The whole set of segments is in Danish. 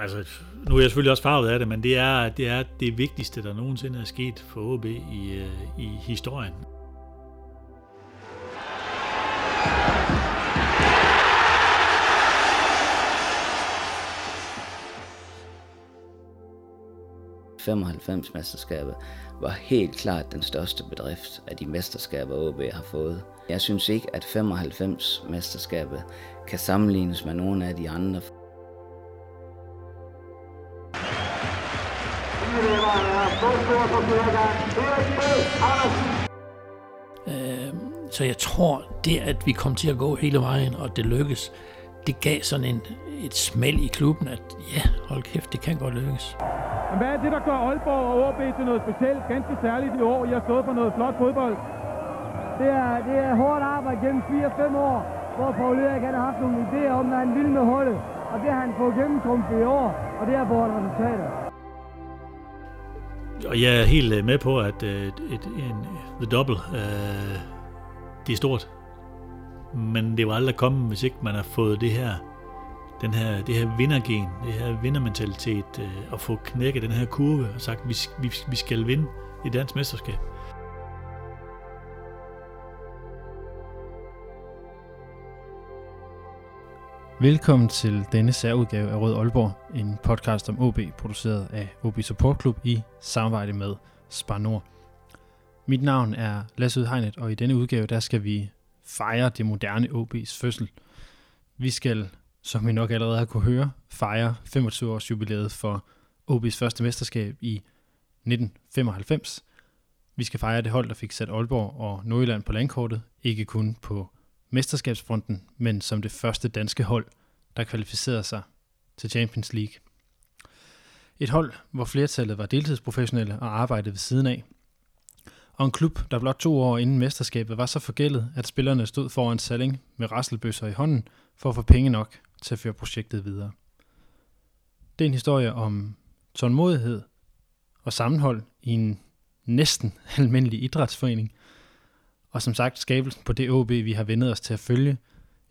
Jamen altså, nu er jeg selvfølgelig også farvet af det, men det er det, er det vigtigste, der nogensinde er sket for OB i, øh, i historien. – 95 mesterskabet var helt klart den største bedrift af de mesterskaber, OB har fået. Jeg synes ikke, at 95 mesterskabet kan sammenlignes med nogen af de andre. Øh, så jeg tror, det at vi kom til at gå hele vejen, og det lykkes, det gav sådan en, et smæld i klubben, at ja, hold kæft, det kan godt lykkes. Men hvad er det, der gør Aalborg og OB til noget specielt, ganske særligt i år? I har stået for noget flot fodbold. Det er, det er hårdt arbejde gennem 4-5 år, hvor Paul Erik har haft nogle idéer om, hvad han ville med holdet. Og det har han fået gennemtrumfet i år, og det har fået resultater. Og jeg er helt øh, med på, at øh, et, en, The Double, øh, det er stort. Men det var aldrig kommet, hvis ikke man har fået det her, den her, det her vindergen, det her vindermentalitet, øh, at få knækket den her kurve og sagt, vi, vi, vi skal vinde i dansk mesterskab. Velkommen til denne særudgave af Rød Aalborg, en podcast om OB, produceret af OB Support Club i samarbejde med Spar Nord. Mit navn er Lasse Udhegnet, og i denne udgave der skal vi fejre det moderne OB's fødsel. Vi skal, som vi nok allerede har kunne høre, fejre 25 års jubilæet for OB's første mesterskab i 1995. Vi skal fejre det hold, der fik sat Aalborg og Nordjylland på landkortet, ikke kun på mesterskabsfronten, men som det første danske hold, der kvalificerede sig til Champions League. Et hold, hvor flertallet var deltidsprofessionelle og arbejdede ved siden af. Og en klub, der blot to år inden mesterskabet var så forgældet, at spillerne stod foran Salling med rasselbøsser i hånden for at få penge nok til at føre projektet videre. Det er en historie om tålmodighed og sammenhold i en næsten almindelig idrætsforening, og som sagt skabelsen på det OB, vi har vendet os til at følge.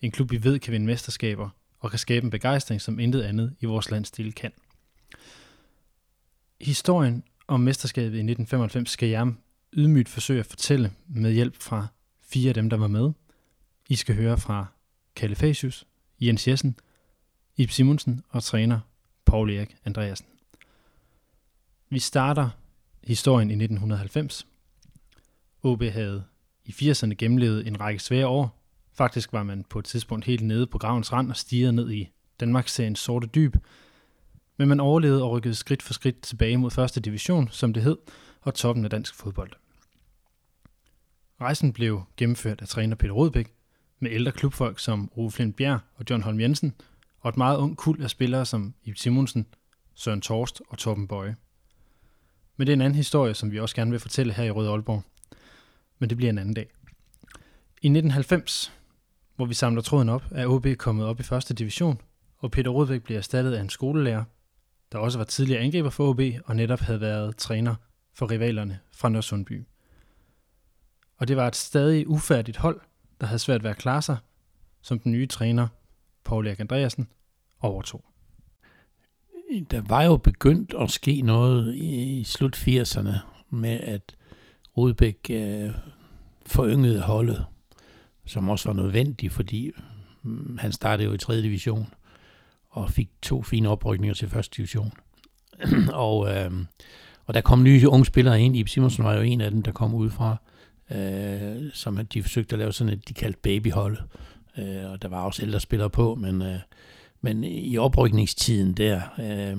En klub, vi ved kan vinde mesterskaber og kan skabe en begejstring, som intet andet i vores landstil kan. Historien om mesterskabet i 1995 skal jeg ydmygt forsøge at fortælle med hjælp fra fire af dem, der var med. I skal høre fra Kalle Fasius, Jens Jessen, Ib Simonsen og træner Paul Erik Andreasen. Vi starter historien i 1990. OB havde i 80'erne gennemlevet en række svære år. Faktisk var man på et tidspunkt helt nede på gravens rand og stirrede ned i Danmarks seriens sorte dyb. Men man overlevede og rykkede skridt for skridt tilbage mod første division, som det hed, og toppen af dansk fodbold. Rejsen blev gennemført af træner Peter Rodbæk, med ældre klubfolk som Rue Flint Bjerg og John Holm Jensen, og et meget ung kul af spillere som Ib Simonsen, Søren Torst og Torben Bøje. Men det er en anden historie, som vi også gerne vil fortælle her i Røde Aalborg men det bliver en anden dag. I 1990, hvor vi samler tråden op, er OB kommet op i første division, og Peter Rudvæk bliver erstattet af en skolelærer, der også var tidligere angriber for OB og netop havde været træner for rivalerne fra Nørresundby. Og det var et stadig ufærdigt hold, der havde svært ved at klare sig, som den nye træner, Paul Erik Andreasen, overtog. Der var jo begyndt at ske noget i slut 80'erne med, at Rudbæk øh, foryngede holdet, som også var nødvendig, fordi mm, han startede jo i 3. division og fik to fine oprykninger til første division. og, øh, og der kom nye unge spillere ind. Ib Simonsen var jo en af dem, der kom ud fra, øh, som de forsøgte at lave sådan et, de kaldte babyhold. Øh, og der var også ældre spillere på, men, øh, men i oprykningstiden der, øh,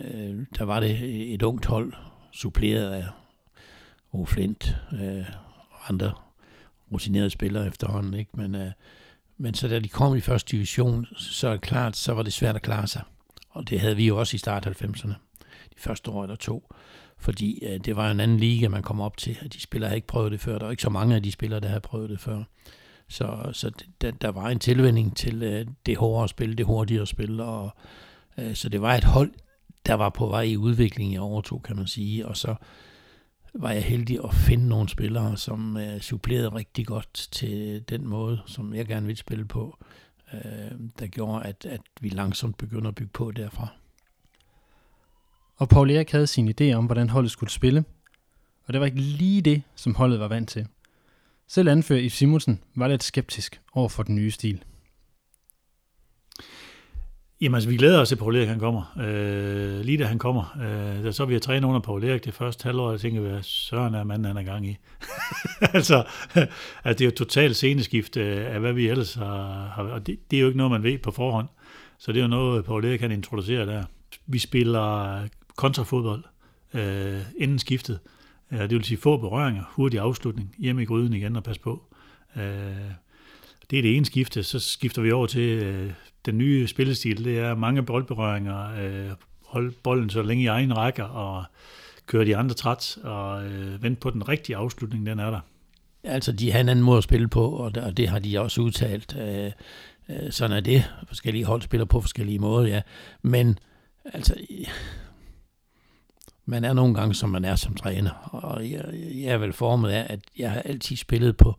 øh, der var det et ungt hold, suppleret af Ove Flint, øh, andre rutinerede spillere efterhånden, ikke? Men, øh, men så da de kom i første division, så er det klart, så var det svært at klare sig. Og det havde vi jo også i start 90'erne, de første år eller to. Fordi øh, det var en anden liga, man kom op til. og De spillere havde ikke prøvet det før. Der var ikke så mange af de spillere, der havde prøvet det før. Så, så der, der var en tilvænding til øh, det hårdere spil, det hurtigere spil. Og, øh, så det var et hold, der var på vej i udvikling i overtog, kan man sige. Og så var jeg heldig at finde nogle spillere, som øh, supplerede rigtig godt til den måde, som jeg gerne ville spille på. Øh, der gjorde, at, at vi langsomt begynder at bygge på derfra. Og Paul Erik havde sin idé om, hvordan holdet skulle spille, og det var ikke lige det, som holdet var vant til. Selv anfører Yves Simonsen var lidt skeptisk over for den nye stil. Jamen altså, vi glæder os til, at Paul Erik han kommer. Øh, lige da han kommer, øh, da så vi har trænet under Paul Erik det første halvår, jeg tænker, hvad søren er manden, han er gang i. altså, altså, det er jo totalt sceneskift øh, af, hvad vi ellers har, har og det, det, er jo ikke noget, man ved på forhånd. Så det er jo noget, Paul Erik kan introducere der. Vi spiller kontrafodbold øh, inden skiftet. Øh, det vil sige få berøringer, hurtig afslutning, hjemme i gryden igen og pas på. Øh, det er det ene skifte. Så skifter vi over til øh, den nye spillestil. Det er mange boldberøringer, øh, holde bolden så længe i egen rækker og køre de andre træt og øh, vente på den rigtige afslutning, den er der. Altså, de har en anden måde at spille på, og det, og det har de også udtalt. Øh, øh, sådan er det. Forskellige hold spiller på forskellige måder, ja. Men, altså, man er nogle gange, som man er som træner. Og jeg, jeg er vel formet af, at jeg har altid spillet på,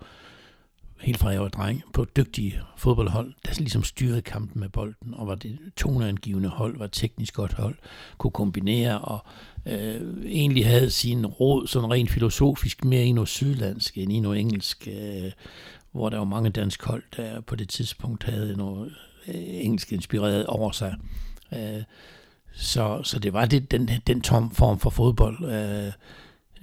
helt fra jeg var dreng, på dygtige fodboldhold, der ligesom styrede kampen med bolden, og var det toneangivende hold, var teknisk godt hold, kunne kombinere, og øh, egentlig havde sin råd sådan rent filosofisk mere i noget sydlandsk end i noget engelsk, øh, hvor der var mange dansk hold, der på det tidspunkt havde noget øh, engelsk inspireret over sig. Øh, så, så det var det, den, den tom form for fodbold, øh,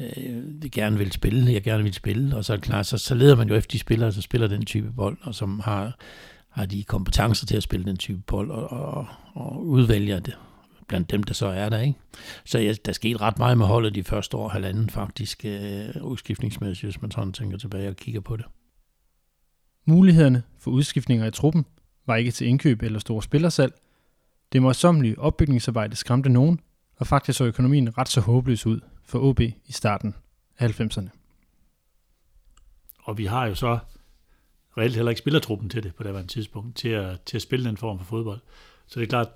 øh, jeg gerne vil spille, jeg gerne vil spille, og så er det klart, så, så leder man jo efter de spillere, der spiller den type bold, og som har, har de kompetencer til at spille den type bold, og, og, og udvælger det blandt dem, der så er der. Ikke? Så ja, der skete ret meget med holdet de første år, halvanden faktisk, øh, udskiftningsmæssigt, hvis man sådan tænker tilbage og kigger på det. Mulighederne for udskiftninger i truppen var ikke til indkøb eller store spillersalg, det møjsommelige opbygningsarbejde skræmte nogen, og faktisk så økonomien ret så håbløs ud for OB i starten af 90'erne. Og vi har jo så reelt heller ikke spillertruppen til det på det tidspunkt, til at, til at spille den form for fodbold. Så det er klart,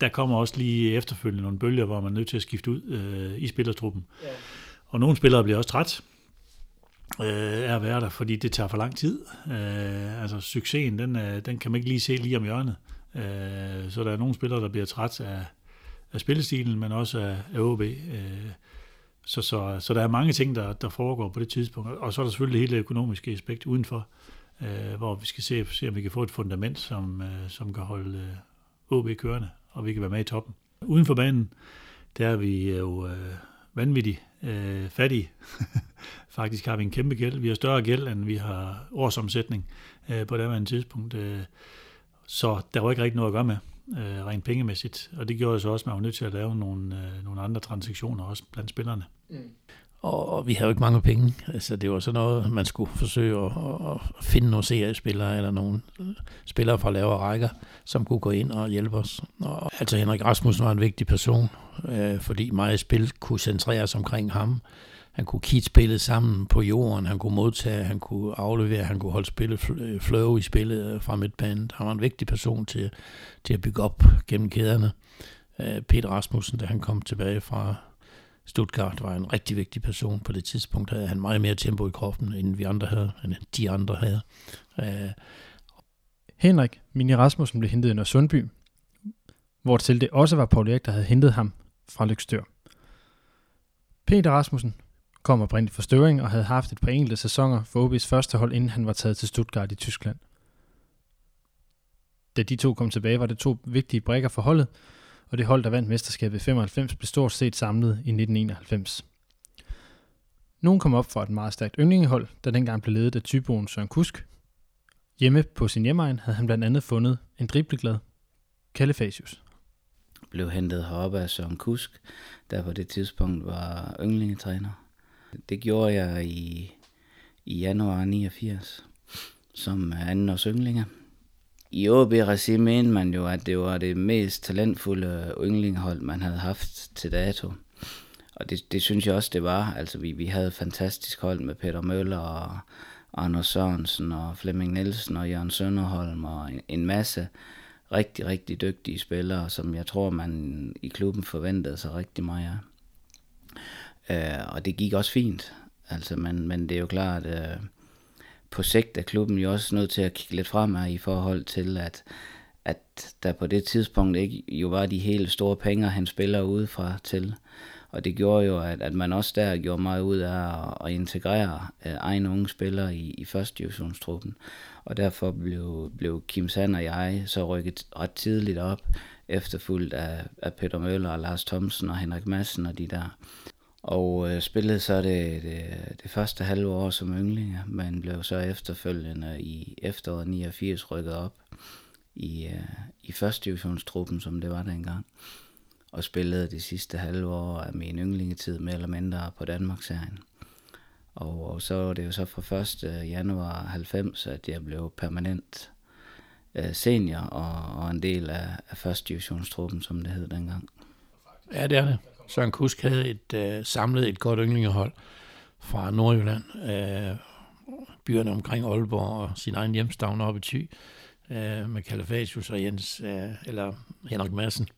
der kommer også lige efterfølgende nogle bølger, hvor man er nødt til at skifte ud øh, i spillertruppen. Ja. Og nogle spillere bliver også træt øh, af at være der, fordi det tager for lang tid. Øh, altså succesen, den, øh, den kan man ikke lige se lige om hjørnet. Øh, så der er nogle spillere, der bliver træt af, af spillestilen, men også af, af OB. Øh, så, så, så der er mange ting, der, der foregår på det tidspunkt. Og så er der selvfølgelig hele det økonomiske aspekt udenfor, øh, hvor vi skal se, se, om vi kan få et fundament, som, øh, som kan holde øh, OB kørende, og vi kan være med i toppen. Uden for banen, der er vi jo øh, vanvittigt øh, fattige. Faktisk har vi en kæmpe gæld. Vi har større gæld, end vi har årsomsætning øh, på det her tidspunkt. Øh, så der var ikke rigtig noget at gøre med, øh, rent pengemæssigt. Og det gjorde så også, at man var nødt til at lave nogle, øh, nogle andre transaktioner også blandt spillerne. Mm. Og vi havde jo ikke mange penge. Altså, det var sådan noget, man skulle forsøge at, at finde nogle seriespillere eller nogle spillere fra lavere rækker, som kunne gå ind og hjælpe os. Og, altså Henrik Rasmussen var en vigtig person, øh, fordi meget spil kunne centreres omkring ham. Han kunne kigge spillet sammen på jorden, han kunne modtage, han kunne aflevere, han kunne holde spillet øh, flow i spillet øh, fra midtbanen. Han var en vigtig person til, til at bygge op gennem kæderne. Øh, Peter Rasmussen, da han kom tilbage fra Stuttgart, var en rigtig vigtig person. På det tidspunkt havde han meget mere tempo i kroppen, end vi andre havde, end de andre havde. Henrik Mini Rasmussen blev hentet i Sundby, hvor til det også var Paul Erik, der havde hentet ham fra Lykstør. Peter Rasmussen kom oprindeligt fra Støvring og havde haft et par enkelte sæsoner for OB's første hold, inden han var taget til Stuttgart i Tyskland. Da de to kom tilbage, var det to vigtige brækker for holdet, og det hold, der vandt mesterskabet i 95, blev stort set samlet i 1991. Nogen kom op for et meget stærkt yndlingehold, der dengang blev ledet af tyboen Søren Kusk. Hjemme på sin hjemmeegn havde han blandt andet fundet en dribleglad Kalefasius. Blev hentet heroppe af Søren Kusk, der på det tidspunkt var yndlingetræner det gjorde jeg i, i januar 89 som anden års yndlinger. I OB Regi mente man jo, at det var det mest talentfulde yndlingehold, man havde haft til dato. Og det, det synes jeg også, det var. Altså, vi, vi havde et fantastisk hold med Peter Møller og Anders Sørensen og Flemming Nielsen og Jørgen Sønderholm og en, en masse rigtig, rigtig dygtige spillere, som jeg tror, man i klubben forventede sig rigtig meget af. Øh, og det gik også fint. Altså, men, men det er jo klart, øh, på sigt er klubben jo også nødt til at kigge lidt fremad i forhold til, at, at der på det tidspunkt ikke jo var de helt store penge, han spiller udefra til. Og det gjorde jo, at, at man også der gjorde meget ud af at, at integrere øh, egne unge spillere i, i første divisionstruppen. Og derfor blev, blev Kim Sand og jeg så rykket ret tidligt op, efterfulgt af, af Peter Møller og Lars Thomsen og Henrik Madsen og de der. Og øh, spillede så det, det, det første halve år som yngling, men blev så efterfølgende i efteråret 89 rykket op i, øh, i første divisionstruppen, som det var dengang. Og spillede de sidste halve år af min yndlingetid mere eller mindre på Danmarksserien. Og, og så var det jo så fra 1. januar 90, at jeg blev permanent øh, senior og, og en del af, af første divisionstruppen, som det hed dengang. Ja, det er det. Søren Kusk havde et, øh, samlet et godt ynglingehold fra Nordjylland, øh, byerne omkring Aalborg og sin egen hjemstavn oppe i Thy, øh, med Kalafatius og Jens, øh, eller Henrik Madsen.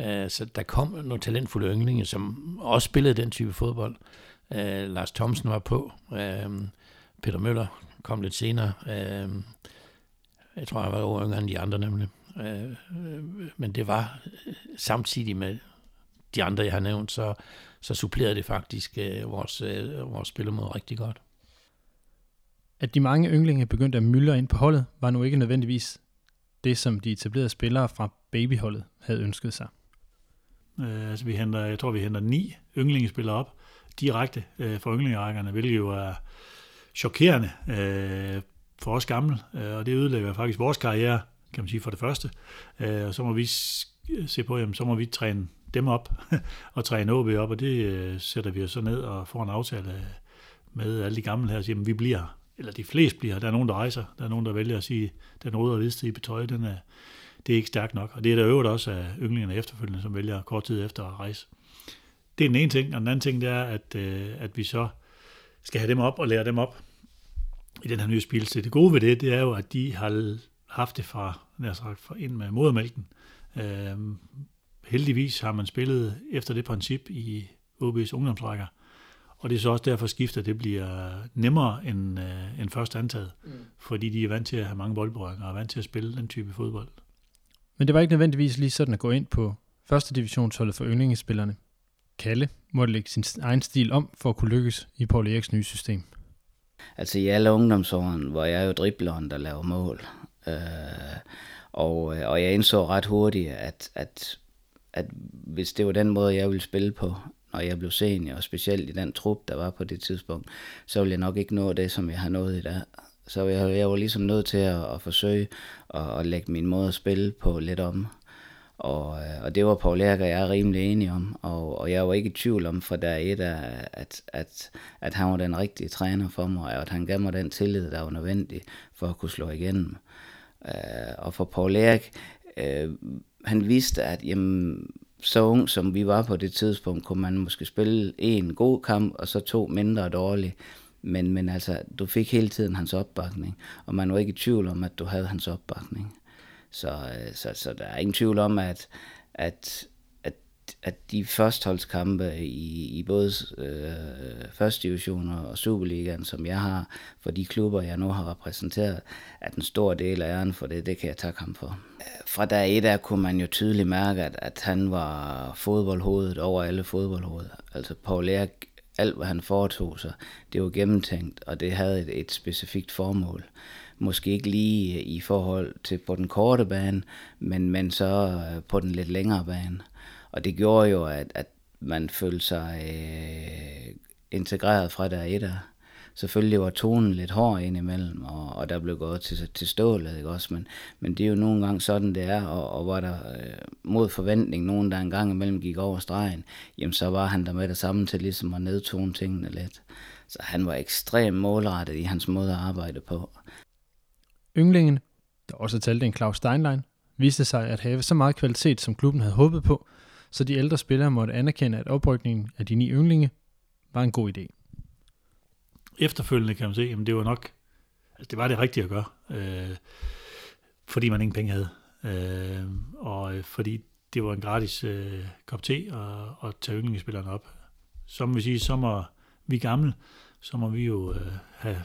Øh, så der kom nogle talentfulde ynglinge, som også spillede den type fodbold. Øh, Lars Thomsen var på. Øh, Peter Møller kom lidt senere. Øh, jeg tror, han var over yngre end de andre nemlig. Øh, øh men det var øh, samtidig med de andre, jeg har nævnt, så, så supplerede det faktisk øh, vores, øh, vores spillemåde rigtig godt. At de mange yndlinge begyndte at myldre ind på holdet, var nu ikke nødvendigvis det, som de etablerede spillere fra babyholdet havde ønsket sig. Øh, altså vi henter, jeg tror, vi henter ni yndlingespillere op direkte øh, fra yndlingerækkerne, hvilket jo er chokerende øh, for os gamle, øh, og det ødelægger faktisk vores karriere, kan man sige, for det første. Øh, og så må vi se på, jamen, så må vi træne dem op og træne OB op, og det øh, sætter vi os så ned og får en aftale med alle de gamle her og siger, at vi bliver, eller de fleste bliver, der er nogen, der rejser, der er nogen, der vælger at sige, den røde og hvide på tøj, den er, det er ikke stærkt nok. Og det er der øvrigt også af ynglingerne efterfølgende, som vælger kort tid efter at rejse. Det er den ene ting, og den anden ting, det er, at, øh, at vi så skal have dem op og lære dem op i den her nye spilstil. Det gode ved det, det er jo, at de har haft det fra, nær sagt, fra ind med modermælken. Øh, heldigvis har man spillet efter det princip i OB's ungdomsrækker. Og det er så også derfor skifter, det bliver nemmere end, øh, end først antaget. Mm. Fordi de er vant til at have mange boldberøringer og er vant til at spille den type fodbold. Men det var ikke nødvendigvis lige sådan at gå ind på første divisionsholdet for yndlingespillerne. Kalle måtte lægge sin egen stil om for at kunne lykkes i Paul Eriks nye system. Altså i alle ungdomsårene var jeg jo dribleren, der laver mål. Øh, og, øh, og jeg indså ret hurtigt, at, at at hvis det var den måde, jeg ville spille på, når jeg blev senior, og specielt i den trup, der var på det tidspunkt, så ville jeg nok ikke nå det, som jeg har nået i dag. Så jeg, jeg var ligesom nødt til at, at forsøge at, at lægge min måde at spille på lidt om. Og, øh, og det var Paul Erik og jeg er rimelig enige om, og, og jeg var ikke i tvivl om fra der et, at, at, at han var den rigtige træner for mig, og at han gav mig den tillid, der var nødvendig for at kunne slå igennem. Øh, og for Paul Erik, øh, han vidste, at jamen, så ung som vi var på det tidspunkt, kunne man måske spille en god kamp, og så to mindre dårlige. Men, men altså, du fik hele tiden hans opbakning, og man var ikke i tvivl om, at du havde hans opbakning. Så, øh, så, så der er ingen tvivl om, at, at, at, de førstholdskampe i, i både øh, første division og Superligaen, som jeg har, for de klubber, jeg nu har repræsenteret, at en stor del af æren for det, det kan jeg takke ham for fra dag et af kunne man jo tydeligt mærke, at, at han var fodboldhovedet over alle fodboldhoveder. Altså Paul Erik, alt hvad han foretog sig, det var gennemtænkt, og det havde et, et specifikt formål. Måske ikke lige i forhold til på den korte bane, men, men så øh, på den lidt længere bane. Og det gjorde jo, at, at man følte sig øh, integreret fra der et selvfølgelig var tonen lidt hård indimellem, og, og der blev gået til, til stålet, ikke også? Men, men det er jo nogle gange sådan, det er, og, og var der øh, mod forventning nogen, der en gang imellem gik over stregen, jamen så var han der med det samme til ligesom at nedtone tingene lidt. Så han var ekstremt målrettet i hans måde at arbejde på. Ynglingen, der også talte en Claus Steinlein, viste sig at have så meget kvalitet, som klubben havde håbet på, så de ældre spillere måtte anerkende, at oprykningen af de ni ynglinge var en god idé. Efterfølgende kan man se, at det var nok, altså det var det rigtige at gøre, øh, fordi man ingen penge havde, øh, og øh, fordi det var en gratis øh, kop te at, at tage yndlingsspillerne op. Som vi siger, så må vi gamle, så må vi jo øh, have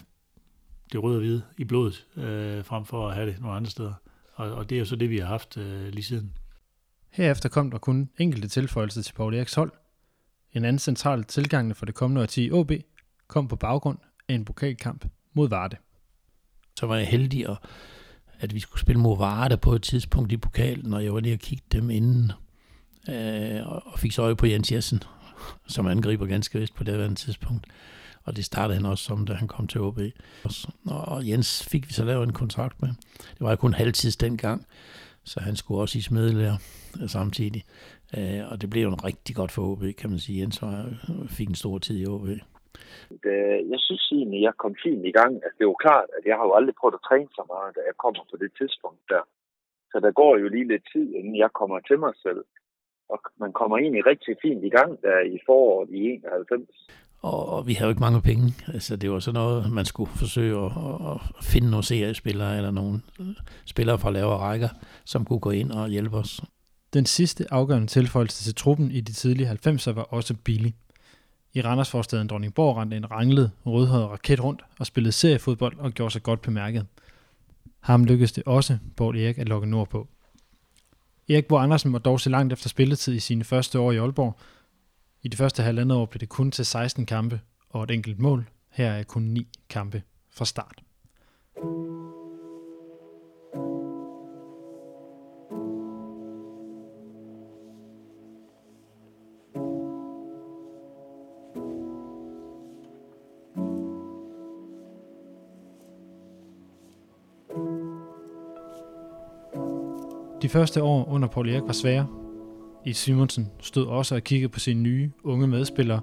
det røde og hvide i blodet, øh, frem for at have det nogle andre steder. Og, og det er jo så det, vi har haft øh, lige siden. Herefter kom der kun enkelte tilføjelser til Paul Eriks hold. En anden central tilgang for det kommende årti i OB kom på baggrund af en pokalkamp mod Varde. Så var jeg heldig, at, at vi skulle spille mod Varde på et tidspunkt i pokalen, og jeg var lige at kigge dem inden, øh, og fik så øje på Jens Jessen, som angriber ganske vist på det andet tidspunkt. Og det startede han også som, da han kom til OB. Og Jens fik vi så lavet en kontrakt med. Det var jo kun halvtids dengang, så han skulle også i smedelærer øh, samtidig. Øh, og det blev jo rigtig godt for OB, kan man sige. Jens var, fik en stor tid i OB. Jeg synes egentlig, jeg kom fint i gang. Altså, det er jo klart, at jeg har jo aldrig prøvet at træne så meget, da jeg kommer på det tidspunkt der. Så der går jo lige lidt tid, inden jeg kommer til mig selv. Og man kommer egentlig rigtig fint i gang der i foråret i 91 og vi havde jo ikke mange penge. Altså, det var sådan noget, man skulle forsøge at, at finde nogle seriespillere eller nogle spillere fra lavere rækker, som kunne gå ind og hjælpe os. Den sidste afgørende tilføjelse til truppen i de tidlige 90'er var også billig. I Randersforstaden Dronningborg rendte en ranglet, rødhåret raket rundt og spillede seriefodbold og gjorde sig godt bemærket. Ham lykkedes det også, Bård Erik at lokke nord på. Erik Bo Andersen var dog se langt efter spilletid i sine første år i Aalborg, i det første halvandet år blev det kun til 16 kampe og et enkelt mål. Her er kun 9 kampe fra start. De første år under Paul Erik var svære, i Simonsen stod også og kiggede på sine nye, unge medspillere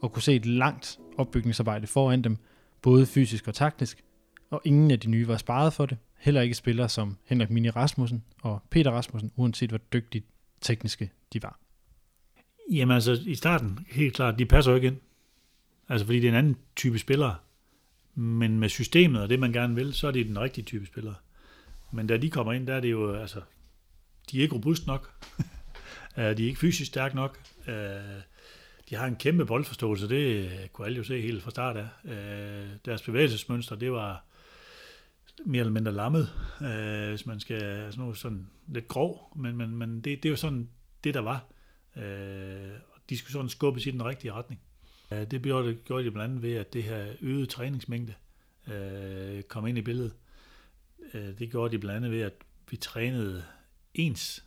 og kunne se et langt opbygningsarbejde foran dem, både fysisk og taktisk, og ingen af de nye var sparet for det, heller ikke spillere som Henrik Mini Rasmussen og Peter Rasmussen, uanset hvor dygtige tekniske de var. Jamen altså, i starten, helt klart, de passer jo ikke ind. Altså, fordi det er en anden type spillere. Men med systemet og det, man gerne vil, så er det den rigtige type spillere. Men da de kommer ind, der er det jo, altså, de er ikke robust nok. Uh, de er ikke fysisk stærke nok. Uh, de har en kæmpe boldforståelse, det kunne alle jo se helt fra start af. Uh, deres bevægelsesmønster, det var mere eller mindre lammet, uh, hvis man skal altså noget sådan lidt grov, men, men, men det, det er jo sådan det, der var. Uh, de skulle sådan skubbes i den rigtige retning. Uh, det gjorde, det gjorde de blandt andet ved, at det her øgede træningsmængde uh, kom ind i billedet. Uh, det gjorde de blandt andet ved, at vi trænede ens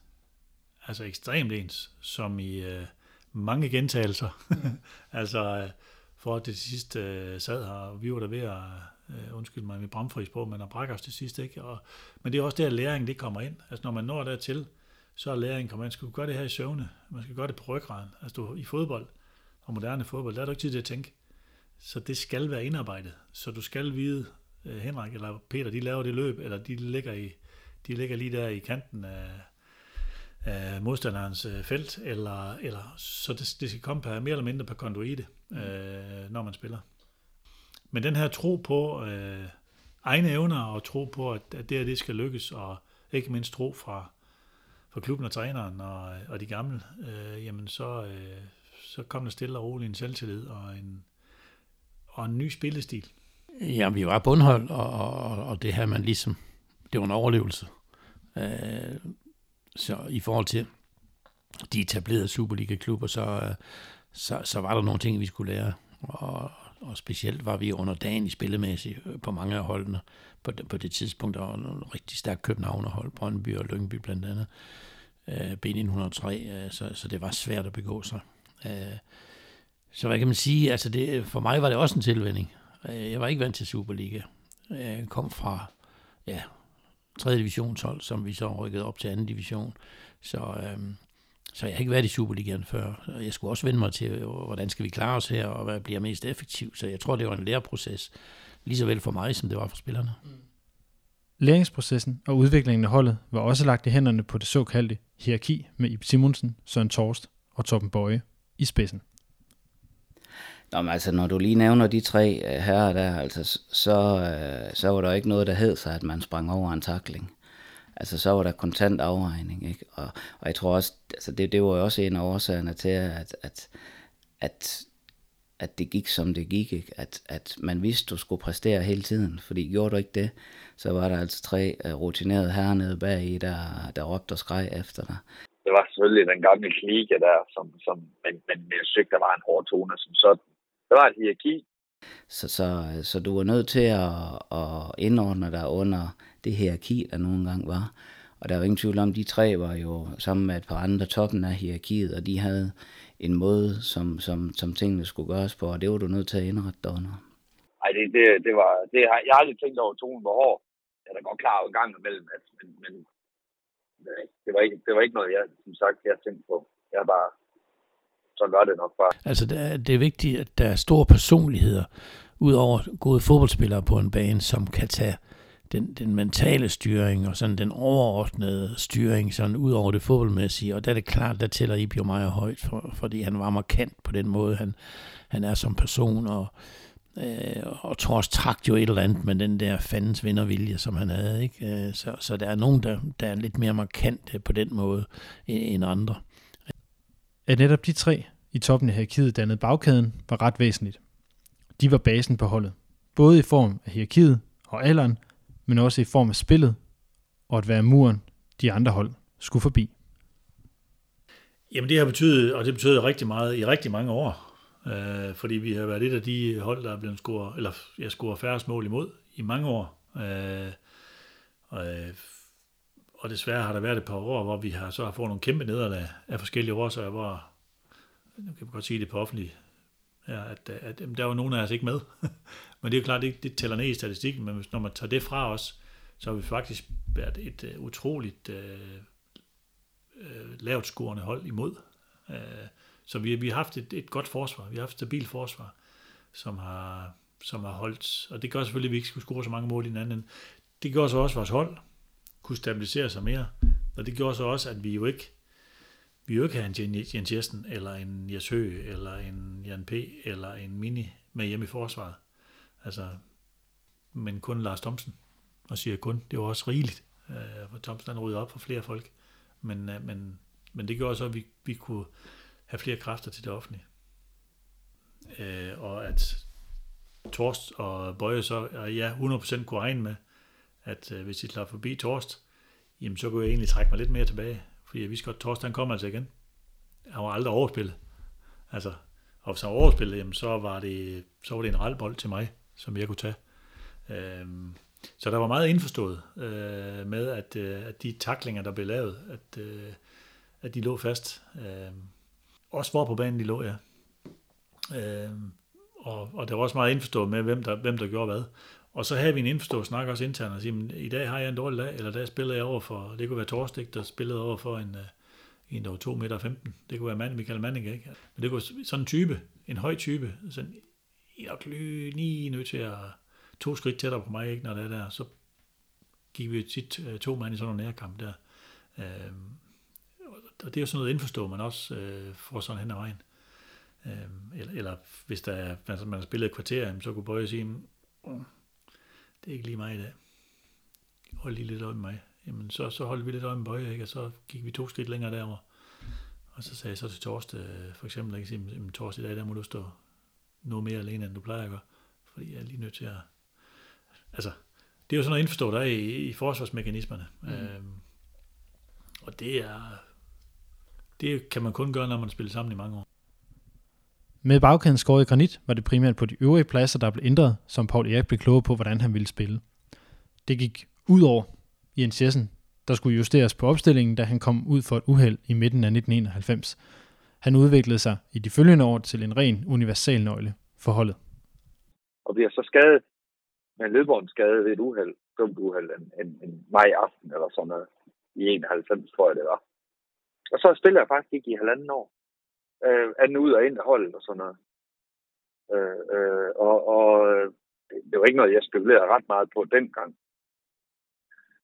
altså ekstremt ens, som i øh, mange gentagelser. Mm. altså, øh, for at det sidste øh, sad her, og vi var der ved at, øh, undskyld mig med bramfris på, men at brække os til sidst, ikke? Og, men det er også der, at læring det kommer ind. Altså, når man når dertil, så er læring, kommer man skal gøre det her i søvne, man skal gøre det på ryggraden. Altså, du, i fodbold, og moderne fodbold, der er du ikke tid til at tænke. Så det skal være indarbejdet. Så du skal vide, øh, Henrik eller Peter, de laver det løb, eller de ligger, i, de ligger lige der i kanten af, af modstanderens øh, felt, eller, eller så det, det skal komme per, mere eller mindre per konduite, øh, når man spiller. Men den her tro på øh, egne evner, og tro på, at, at det her det skal lykkes, og ikke mindst tro fra, fra klubben og træneren og, og de gamle, øh, jamen så, øh, så kom der stille og roligt en selvtillid og en, og en ny spillestil. Ja, vi var bundhold, og, og, og det her man ligesom, det var en overlevelse. Øh, så i forhold til de etablerede Superliga-klubber, så, øh, så, så var der nogle ting, vi skulle lære. Og, og specielt var vi under dagen i spillemæssigt øh, på mange af holdene. På, på det tidspunkt, der var nogle rigtig og Københavnerhold, Brøndby og Lyngby blandt andet. Øh, B903, øh, så, så det var svært at begå sig. Øh, så hvad kan man sige, altså det, for mig var det også en tilvænding. Øh, jeg var ikke vant til Superliga. Jeg kom fra, ja, 3. divisionshold, som vi så rykkede op til 2. division. Så, øhm, Så jeg har ikke været i Superligaen før. Jeg skulle også vende mig til, hvordan skal vi klare os her, og hvad bliver mest effektivt. Så jeg tror, det var en læreproces, lige så vel for mig, som det var for spillerne. Mm. Læringsprocessen og udviklingen af holdet var også lagt i hænderne på det såkaldte hierarki med Ib Simonsen, Søren Torst og Torben Bøje i spidsen. Nå, men altså, når du lige nævner de tre uh, herrer der, altså, så, øh, så var der ikke noget, der hed sig, at man sprang over en takling. Altså, så var der kontant afregning, ikke? Og, og jeg tror også, altså, det, det var jo også en af årsagerne til, at, at, at, at det gik, som det gik, ikke? At, at man vidste, du skulle præstere hele tiden, fordi gjorde du ikke det, så var der altså tre øh, rutinerede herrer nede bag i, der, der råbte og skreg efter dig. Det var selvfølgelig den gamle klike der, som, som, men, men jeg synes der var en hård tone som sådan der var et hierarki. Så, så, så du var nødt til at, at indordne dig under det hierarki, der nogle gange var. Og der var ingen tvivl om, de tre var jo sammen med et par andre toppen af hierarkiet, og de havde en måde, som, som, som tingene skulle gøres på, og det var du nødt til at indrette dig under. Nej, det, det, det var, det, jeg har aldrig tænkt over, tonen var hård. Jeg er da godt klar over gang imellem, at, men, men det, var ikke, det var ikke noget, jeg, som sagt, jeg tænkte på. Jeg bare så gør det nok bare. Altså, det er, det er vigtigt, at der er store personligheder, udover gode fodboldspillere på en bane, som kan tage den, den mentale styring og sådan den overordnede styring sådan ud over det fodboldmæssige. Og der er det klart, der tæller Ibio meget højt, for, fordi han var markant på den måde, han, han er som person. Og, øh, og Tors trak jo et eller andet med den der fandens vindervilje, som han havde. Ikke? Øh, så, så der er nogen, der, der er lidt mere markant på den måde end andre. At netop de tre i toppen af hierarkiet dannede bagkæden var ret væsentligt. De var basen på holdet, både i form af hierarkiet og alderen, men også i form af spillet, og at være muren, de andre hold skulle forbi. Jamen det har betydet, og det betyder rigtig meget i rigtig mange år, øh, fordi vi har været et af de hold, der er blevet scoret, eller jeg scorer færre mål imod i mange år. Øh, og, øh, og desværre har der været et par år, hvor vi har så har fået nogle kæmpe nederlag af forskellige årsager, hvor, nu kan man godt sige det på offentlig, ja, at, at, at der var nogen af os ikke med. men det er jo klart, det, det tæller ned i statistikken, men når man tager det fra os, så har vi faktisk været et uh, utroligt uh, uh, lavt scorende hold imod. Uh, så vi, vi har haft et, et godt forsvar, vi har haft et stabilt forsvar, som har, som har holdt, og det gør selvfølgelig, at vi ikke skulle score så mange mål i den anden. Det gør så også vores hold, kunne stabilisere sig mere. Og det gjorde så også, at vi jo ikke vi jo ikke havde en Jens Jessen, eller en Jes Høgh, eller en Jan P., eller en Mini med hjemme i forsvaret. Altså, men kun Lars Thomsen. Og siger kun, det var også rigeligt. Øh, for Thomsen han rydde op for flere folk. Men, øh, men, men det gjorde så, at vi, vi kunne have flere kræfter til det offentlige. Øh, og at Torst og Bøje så, og ja, 100% kunne regne med, at øh, hvis de slår forbi Torst, jamen så kunne jeg egentlig trække mig lidt mere tilbage. Fordi jeg vidste godt, at Torst han kommer altså igen. Han var aldrig overspillet. Altså, og hvis han var overspillet, jamen, så, var det, så var det en bold til mig, som jeg kunne tage. Øhm, så der var meget indforstået øh, med, at, øh, at de taklinger, der blev lavet, at, øh, at de lå fast. Øh, også hvor på banen de lå, ja. Øh, og, og der var også meget indforstået med, hvem der, hvem der gjorde hvad. Og så havde vi en indforstået snak også internt og sige, i dag har jeg en dårlig dag, eller der spillede jeg over for, det kunne være Torstik, der spillede over for en, øh, en der var 2 meter 15. Det kunne være mand, Michael Manning, ikke? Men det kunne sådan en type, en høj type, sådan, I er lige nødt til at to skridt tættere på mig, ikke, når det er der, så gik vi tit øh, to mand i sådan en nærkamp der. Øh, og det er jo sådan noget indforstået, man også øh, får sådan hen ad vejen. Øh, eller, eller hvis der er, man, man har spillet et kvarter, så kunne Bøje sige, mm, det er ikke lige mig i dag. Hold lige lidt øje med mig. Jamen, så, så holdt vi lidt øje med Bøje, ikke? og så gik vi to skridt længere derover. Og så sagde jeg så til Torst, øh, for eksempel, ikke? Jamen, Torst, i dag, der må du stå noget mere alene, end du plejer at gøre. Fordi jeg er lige nødt til at... Altså, det er jo sådan noget indforstået, der er i, i forsvarsmekanismerne. Mm. Øhm, og det er... Det kan man kun gøre, når man spiller sammen i mange år. Med bagkæden skåret i granit var det primært på de øvrige pladser, der blev ændret, som Paul Erik blev klogere på, hvordan han ville spille. Det gik ud over Jens Jessen, der skulle justeres på opstillingen, da han kom ud for et uheld i midten af 1991. Han udviklede sig i de følgende år til en ren universal nøgle for holdet. Og bliver så skadet med en skade ved et uheld, dumt uheld, en, en, en maj aften eller sådan noget, i 91, tror jeg det var. Og så spiller jeg faktisk ikke i halvanden år. Øh, anden ud og ind af holdet og sådan noget. Øh, øh, og, og øh, det var ikke noget, jeg spekulerede ret meget på dengang.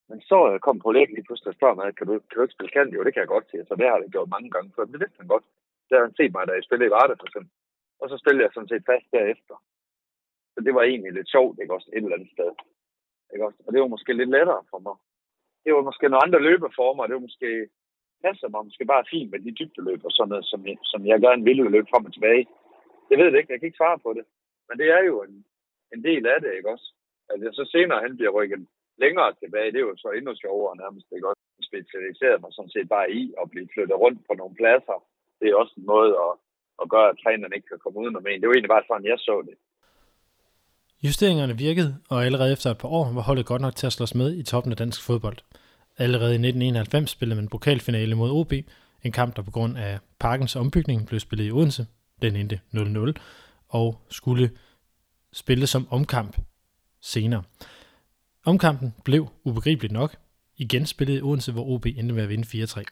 Men så øh, kom kollegaen lige pludselig og spørger mig, kan du, kan du ikke spille kant? Jo, det kan jeg godt til. Så det har jeg gjort mange gange før. Men det vidste han godt. Det har han set mig, da jeg spillede i Varde for eksempel. Og så spillede jeg sådan set fast derefter. Så det var egentlig lidt sjovt, ikke også, et eller andet sted. Ikke også? Og det var måske lidt lettere for mig. Det var måske nogle andre løbeformer. Det var måske passer mig måske bare fint med de dybdeløb og sådan noget, som jeg, som jeg gerne ville løbe frem og tilbage. Jeg ved det ikke, jeg kan ikke svare på det. Men det er jo en, en del af det, ikke også? Altså så senere han bliver rykket længere tilbage, det er jo så endnu sjovere nærmest, ikke også? Specialiseret mig sådan set bare i at blive flyttet rundt på nogle pladser. Det er også en måde at, at gøre, at træneren ikke kan komme udenom en. Det var egentlig bare sådan, jeg så det. Justeringerne virkede, og allerede efter et par år var holdet godt nok til at slås med i toppen af dansk fodbold. Allerede i 1991 spillede man pokalfinale mod OB, en kamp, der på grund af parkens ombygning blev spillet i Odense. Den endte 0-0 og skulle spilles som omkamp senere. Omkampen blev ubegribeligt nok igen spillet i Odense, hvor OB endte med at vinde 4-3.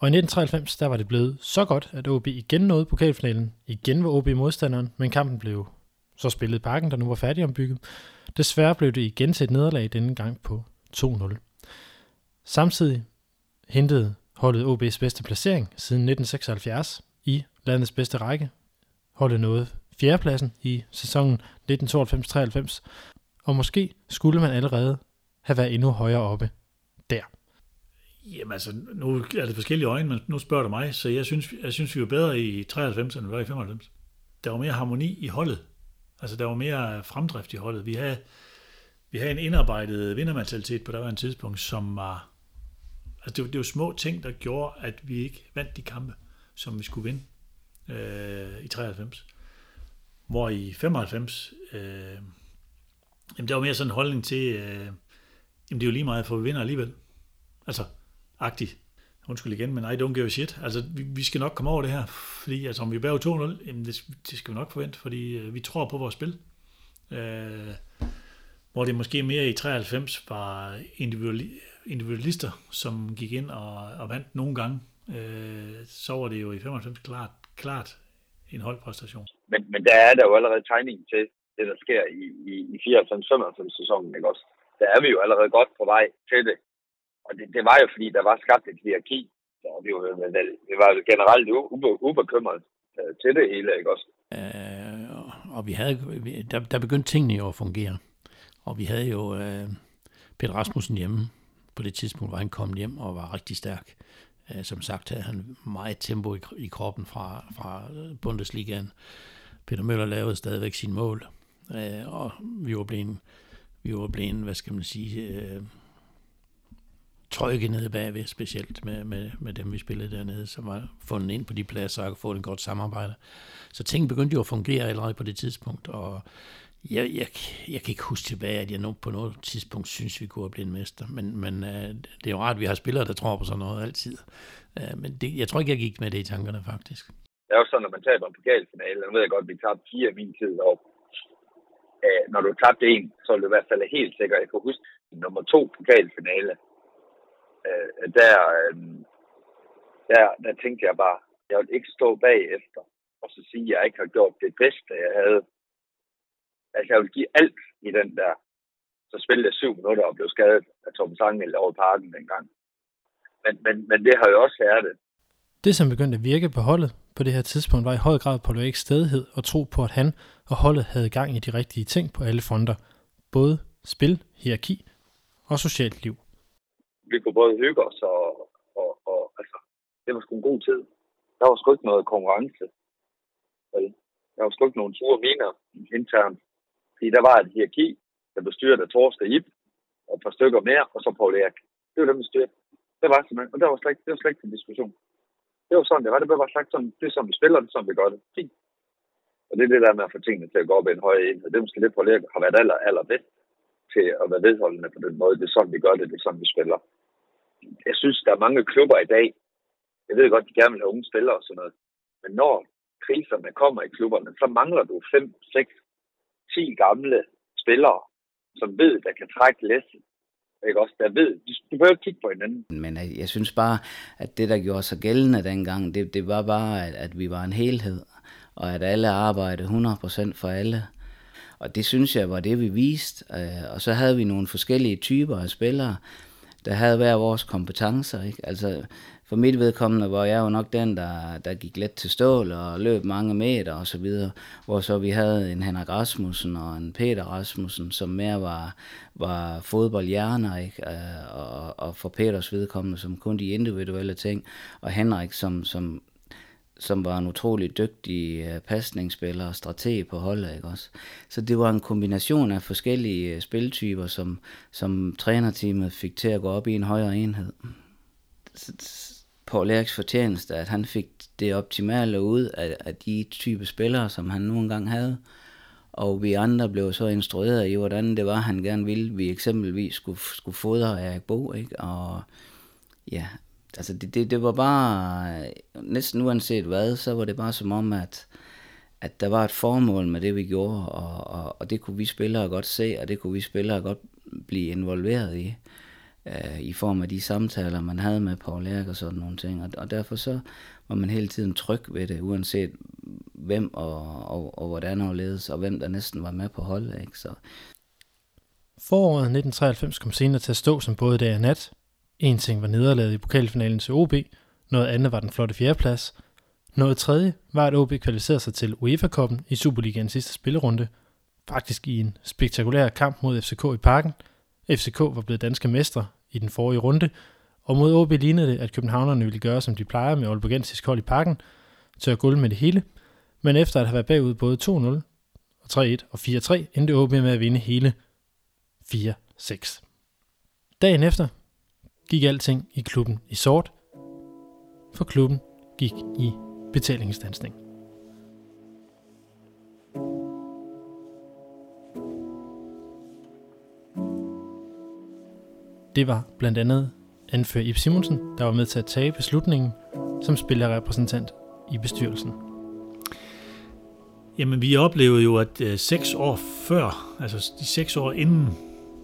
Og i 1993, der var det blevet så godt, at OB igen nåede pokalfinalen. Igen var OB modstanderen, men kampen blev så spillet i parken, der nu var færdigombygget. Desværre blev det igen til et nederlag denne gang på 2-0. Samtidig hentede holdet OB's bedste placering siden 1976 i landets bedste række. Holdet nåede fjerdepladsen i sæsonen 1992-93, og måske skulle man allerede have været endnu højere oppe der. Jamen altså, nu er det forskellige øjne, men nu spørger du mig, så jeg synes, jeg synes vi var bedre i 93, end vi var i 95. Der var mere harmoni i holdet. Altså, der var mere fremdrift i holdet. Vi havde, vi havde en indarbejdet vindermentalitet på der var en tidspunkt, som var Altså det, det var små ting, der gjorde, at vi ikke vandt de kampe, som vi skulle vinde øh, i 93. Hvor i 95, øh, jamen der var mere sådan en holdning til, øh, jamen det er jo lige meget, for vi vinder alligevel. Altså, agtigt. Undskyld igen, men I don't give a shit. Altså, vi, vi skal nok komme over det her, fordi altså, om vi bærer 2-0, jamen det, det skal vi nok forvente, fordi øh, vi tror på vores spil. Øh, hvor det måske mere i 93 var individuelt individualister, som gik ind og, og vandt nogle gange, øh, så var det jo i 95 klart, klart en holdpræstation. Men, men der er der jo allerede tegning til det, der sker i, i, i 94-95 sæsonen, ikke også? Der er vi jo allerede godt på vej til det. Og det, det var jo fordi, der var skabt et hierarki, så vi var, vi var generelt ube, ubekymret øh, til det hele, ikke også? Øh, og vi havde, der, der begyndte tingene jo at fungere. Og vi havde jo øh, Peter Rasmussen hjemme, på det tidspunkt var han kommet hjem og var rigtig stærk. Øh, som sagt havde han meget tempo i, i kroppen fra, fra Bundesligaen. Peter Møller lavede stadigvæk sin mål, øh, og vi var blevet, vi var blevet hvad skal man sige, øh, trygge nede bagved, specielt med, med, med dem, vi spillede dernede, som var fundet ind på de pladser og fået en godt samarbejde. Så ting begyndte jo at fungere allerede på det tidspunkt, og jeg, jeg, jeg kan ikke huske tilbage, at jeg nu på noget tidspunkt synes, vi kunne have blevet mester. Men, men øh, det er jo rart, at vi har spillere, der tror på sådan noget altid. Øh, men det, jeg tror ikke, jeg gik med det i tankerne, faktisk. Det er jo sådan, når man taber en pokalfinale, nu ved jeg godt, at vi tabte fire min tid og øh, når du tabte en, så er du i hvert fald helt sikker. Jeg kan huske nummer to pokalfinale. Øh, der, øh, der, der tænkte jeg bare, jeg vil ikke stå bagefter og så sige, at jeg ikke har gjort det bedste, jeg havde Altså, jeg vil give alt i den der. Så spillede jeg syv minutter og blev skadet af Tom Sangel over parken dengang. Men, men, men det har jo også været det. Det, som begyndte at virke på holdet på det her tidspunkt, var i høj grad Paul Eriks stedighed og tro på, at han og holdet havde gang i de rigtige ting på alle fronter. Både spil, hierarki og socialt liv. Vi kunne både hygge os og, og, og altså, det var sgu en god tid. Der var sgu ikke noget konkurrence. Der var sgu ikke nogen ture miner internt. Fordi der var et hierarki, der blev styret af Torsten Ip, og et par stykker mere, og så Paul Erik. Det var dem, der styrte. Det var simpelthen, og der var slet, det var slet ikke en diskussion. Det var sådan, det var. Det blev bare sagt sådan, det er som vi spiller, det er som vi gør det. Fint. Og det er det der med at få tingene til at gå op i en høj enhed. Det er måske det, Paul Erik har været aller, aller bedst til at være vedholdende på den måde. Det er sådan, vi gør det, det er sådan, vi spiller. Jeg synes, der er mange klubber i dag, jeg ved godt, de gerne vil have unge spillere og sådan noget, men når kriserne kommer i klubberne, så mangler du 5, 6, 10 gamle spillere, som ved, der kan trække læsset Ikke også? Der ved, du behøver kigge på hinanden. Men jeg, jeg synes bare, at det, der gjorde sig gældende dengang, det, det var bare, at, at vi var en helhed, og at alle arbejdede 100% for alle. Og det synes jeg var det, vi viste. Øh, og så havde vi nogle forskellige typer af spillere, der havde hver vores kompetencer. Ikke? Altså, for mit vedkommende var jeg jo nok den, der, der gik let til stål og løb mange meter og så videre, hvor så vi havde en Henrik Rasmussen og en Peter Rasmussen, som mere var, var fodboldhjerner, ikke? Øh, og, og for Peters vedkommende som kun de individuelle ting, og Henrik som, som som var en utrolig dygtig øh, pasningsspiller og strateg på holdet. Ikke også? Så det var en kombination af forskellige øh, spiltyper, som, som trænerteamet fik til at gå op i en højere enhed. Paul Eriks fortjeneste, at han fik det optimale ud af, af de type spillere, som han nu engang havde. Og vi andre blev så instrueret i, hvordan det var, han gerne ville. Vi eksempelvis skulle, skulle fodre Erik Bo, ikke? Og ja, altså det, det, det var bare, næsten uanset hvad, så var det bare som om, at, at der var et formål med det, vi gjorde, og, og, og det kunne vi spillere godt se, og det kunne vi spillere godt blive involveret i, øh, i form af de samtaler, man havde med Paul Erik og sådan nogle ting, og, og derfor så var man hele tiden tryg ved det, uanset hvem og, og, og hvordan og ledes, og hvem der næsten var med på holdet, ikke? Så. Foråret 1993 kom senere til at stå som både dag og nat, en ting var nederlaget i pokalfinalen til OB, noget andet var den flotte fjerdeplads. Noget tredje var, at OB kvalificerede sig til UEFA-koppen i Superligaens sidste spillerunde, faktisk i en spektakulær kamp mod FCK i parken. FCK var blevet danske mestre i den forrige runde, og mod OB lignede det, at københavnerne ville gøre, som de plejer med Aalborgensisk hold i parken, til at gulde med det hele. Men efter at have været bagud både 2-0, og 3-1 og 4-3, endte OB med at vinde hele 4-6. Dagen efter gik alting i klubben i sort, for klubben gik i betalingsdansning. Det var blandt andet anfører Ip Simonsen, der var med til at tage beslutningen som spillerrepræsentant i bestyrelsen. Jamen, vi oplevede jo, at øh, seks år før, altså de seks år inden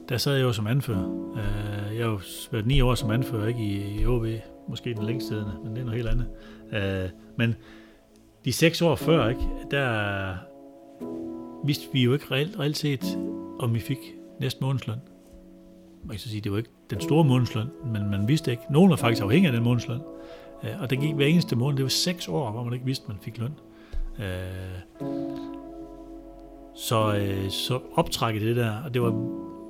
der sad jeg jo som anfører. Øh, jeg har jo været ni år som anfører, ikke i, i OB, måske den længste siden, men det er noget helt andet. Øh, men de seks år før, ikke, der vidste vi jo ikke reelt, reelt set, om vi fik næste månedsløn. Man kan så sige, det var ikke den store månedsløn, men man vidste ikke. Nogen var faktisk afhængig af den månedsløn. Øh, og det gik hver eneste måned. Det var seks år, hvor man ikke vidste, at man fik løn. Øh, så, øh, så optrækket det der, og det var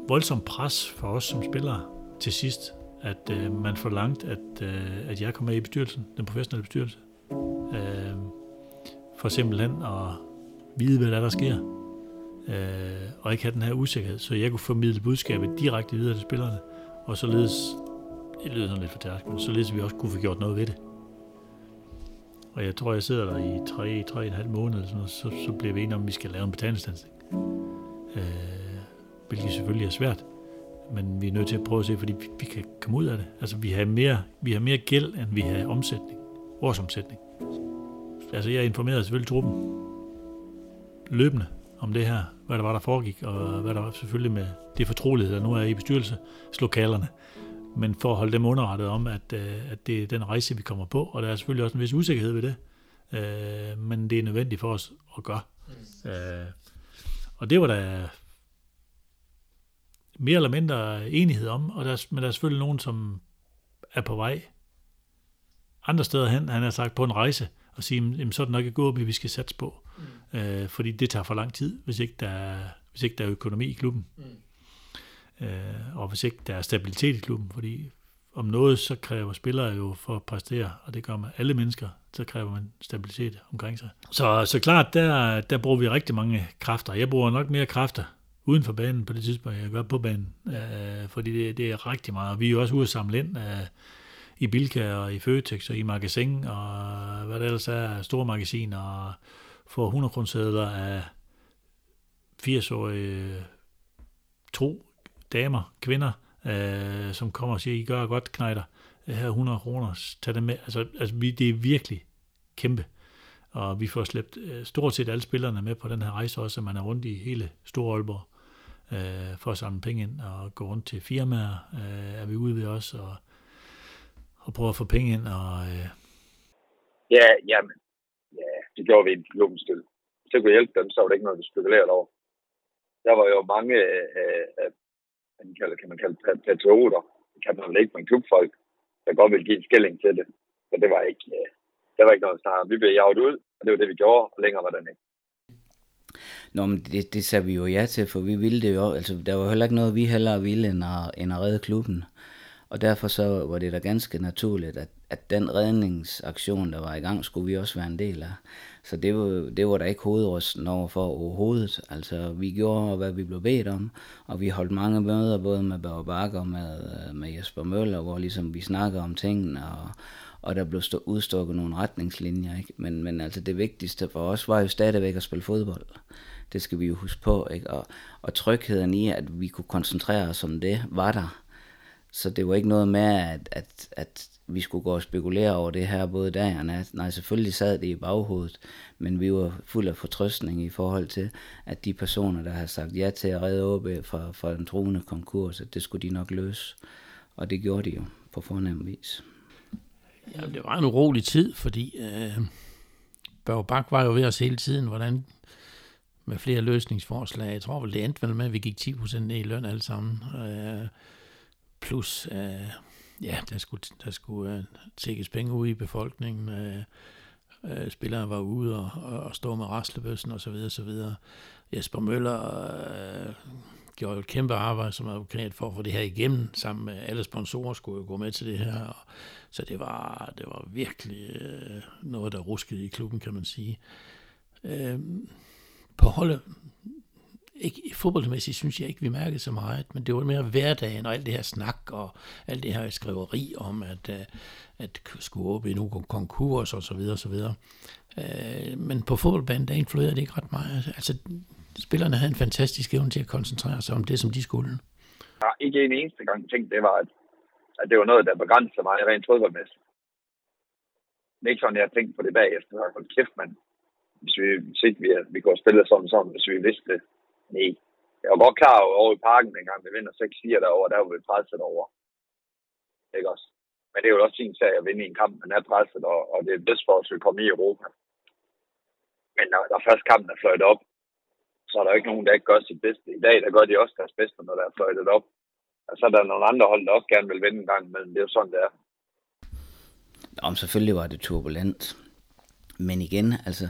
voldsomt pres for os som spillere til sidst, at øh, man forlangt, at, øh, at jeg kom med i bestyrelsen, den professionelle bestyrelse. Øh, for simpelthen at vide, hvad der, er, der sker. Øh, og ikke have den her usikkerhed, så jeg kunne formidle budskabet direkte videre til spillerne, og således, det lyder sådan lidt for tærsk, men således vi også kunne få gjort noget ved det. Og jeg tror, jeg sidder der i 3, 3,5 måneder, eller sådan noget, så, så bliver vi enige om, at vi skal lave en betalingsdansning. Øh, hvilket selvfølgelig er svært. Men vi er nødt til at prøve at se, fordi vi, vi kan komme ud af det. Altså, vi har mere, vi har mere gæld, end vi har omsætning. Årsomsætning. Altså, jeg informerede selvfølgelig truppen løbende om det her, hvad der var, der foregik, og hvad der var selvfølgelig med det fortrolighed, der nu er i bestyrelseslokalerne. Men for at holde dem underrettet om, at, øh, at det er den rejse, vi kommer på, og der er selvfølgelig også en vis usikkerhed ved det, øh, men det er nødvendigt for os at gøre. Mm. Øh, og det var da mere eller mindre enighed om, og der, men der er selvfølgelig nogen, som er på vej andre steder hen, han har sagt på en rejse, og sige, jamen, så er det nok ikke gået, vi skal satse på. Mm. Øh, fordi det tager for lang tid, hvis ikke der er, hvis ikke der er økonomi i klubben. Mm. Øh, og hvis ikke der er stabilitet i klubben, fordi om noget, så kræver spillere jo for at præstere, og det gør man alle mennesker, så kræver man stabilitet omkring sig. Så, så klart, der, der bruger vi rigtig mange kræfter. Jeg bruger nok mere kræfter uden for banen på det tidspunkt, jeg gør på banen. Øh, fordi det, det er rigtig meget. Vi er jo også ude at samle ind øh, i Bilka og i Føtex og i Magasin og øh, hvad det ellers er, store magasiner og få 100 kroner af 80-årige to damer, kvinder, øh, som kommer og siger, I gør godt, knejder. Her 100 kroner, tag det med. Altså, altså vi, det er virkelig kæmpe. Og vi får slæbt øh, stort set alle spillerne med på den her rejse også, at man er rundt i hele Store Aalborg øh, for at samle penge ind og gå rundt til firmaer, øh, er vi ude ved os og, og prøve at få penge ind. Og, øh... Ja, jamen, ja, det gjorde vi i klubben stille. Hvis jeg kunne hjælpe dem, så var det ikke noget, vi spekulerede over. Der var jo mange øh, øh, man kalder, kan man kalde patrioter, det kan man vel ikke, men klubfolk, der godt ville give en skilling til det. Så det var ikke, øh, det var ikke noget snart. Vi blev jaget ud, og det var det, vi gjorde, og længere var den ikke. Nå, men det, det sagde vi jo ja til, for vi ville det jo. Altså, der var heller ikke noget, vi hellere ville, end at, end at redde klubben. Og derfor så var det da ganske naturligt, at, at den redningsaktion, der var i gang, skulle vi også være en del af. Så det var, det var der ikke hovedrysten over for overhovedet. Altså, vi gjorde, hvad vi blev bedt om, og vi holdt mange møder, både med Børge Bakker og med, øh, med Jesper Møller, hvor ligesom vi snakker om tingene, og, og der blev stå, udstukket nogle retningslinjer. Ikke? Men, men altså det vigtigste for os var jo stadigvæk at spille fodbold. Det skal vi jo huske på. Ikke? Og, og trygheden i, at vi kunne koncentrere os om det, var der. Så det var ikke noget med, at, at, at vi skulle gå og spekulere over det her både dag og nat. Nej, selvfølgelig sad det i baghovedet, men vi var fuld af fortrøstning i forhold til, at de personer, der har sagt ja til at redde OB fra, fra den truende konkurs, at det skulle de nok løse. Og det gjorde de jo på fornem vis. Ja, det var en urolig tid, fordi øh, Børge Bak var jo ved os hele tiden, hvordan med flere løsningsforslag. Jeg tror vel, det endte vel med, at vi gik 10% ned i løn alle sammen. Øh, plus, øh, ja, der skulle, der skulle øh, tækkes penge ud i befolkningen. Øh, øh, spillere var ude og, og stå med raslebøssen og så videre, så videre. Jesper Møller øh, gjorde jo et kæmpe arbejde som advokat for at få det her igennem, sammen med alle sponsorer skulle jo gå med til det her. Og, så det var, det var virkelig øh, noget, der ruskede i klubben, kan man sige. Øh, på holdet, ikke, fodboldmæssigt synes jeg ikke, vi mærkede så meget, men det var mere hverdagen og alt det her snak og alt det her skriveri om, at, øh, at skulle åbne nu konkurs og så videre, og så videre. Øh, men på fodboldbanen, der influerede det ikke ret meget. Altså, spillerne havde en fantastisk evne til at koncentrere sig om det, som de skulle. Jeg har ikke en eneste gang tænkt, det var, at, at det var noget, der begrænsede mig rent fodboldmæssigt. Det er ikke sådan, jeg har tænkt på det bagefter. Hold kæft, mand. Hvis vi, hvis ikke vi, vi og spiller sådan sådan, hvis vi vidste det. Nej. Jeg var godt klar over, i parken, dengang vi vinder 6-4 derovre, der var vi presset over. Ikke også? Men det er jo også sin sag at vinde i en kamp, man er presset, og, og det er bedst for os at komme i Europa. Men når, når først kampen er fløjt op, så er der ikke nogen, der ikke gør sit bedste. I dag, der gør de også deres bedste, når der er fløjtet op. Og så er der nogle andre hold, der også gerne vil vinde en gang, men det er jo sådan, det er. Om selvfølgelig var det turbulent. Men igen, altså,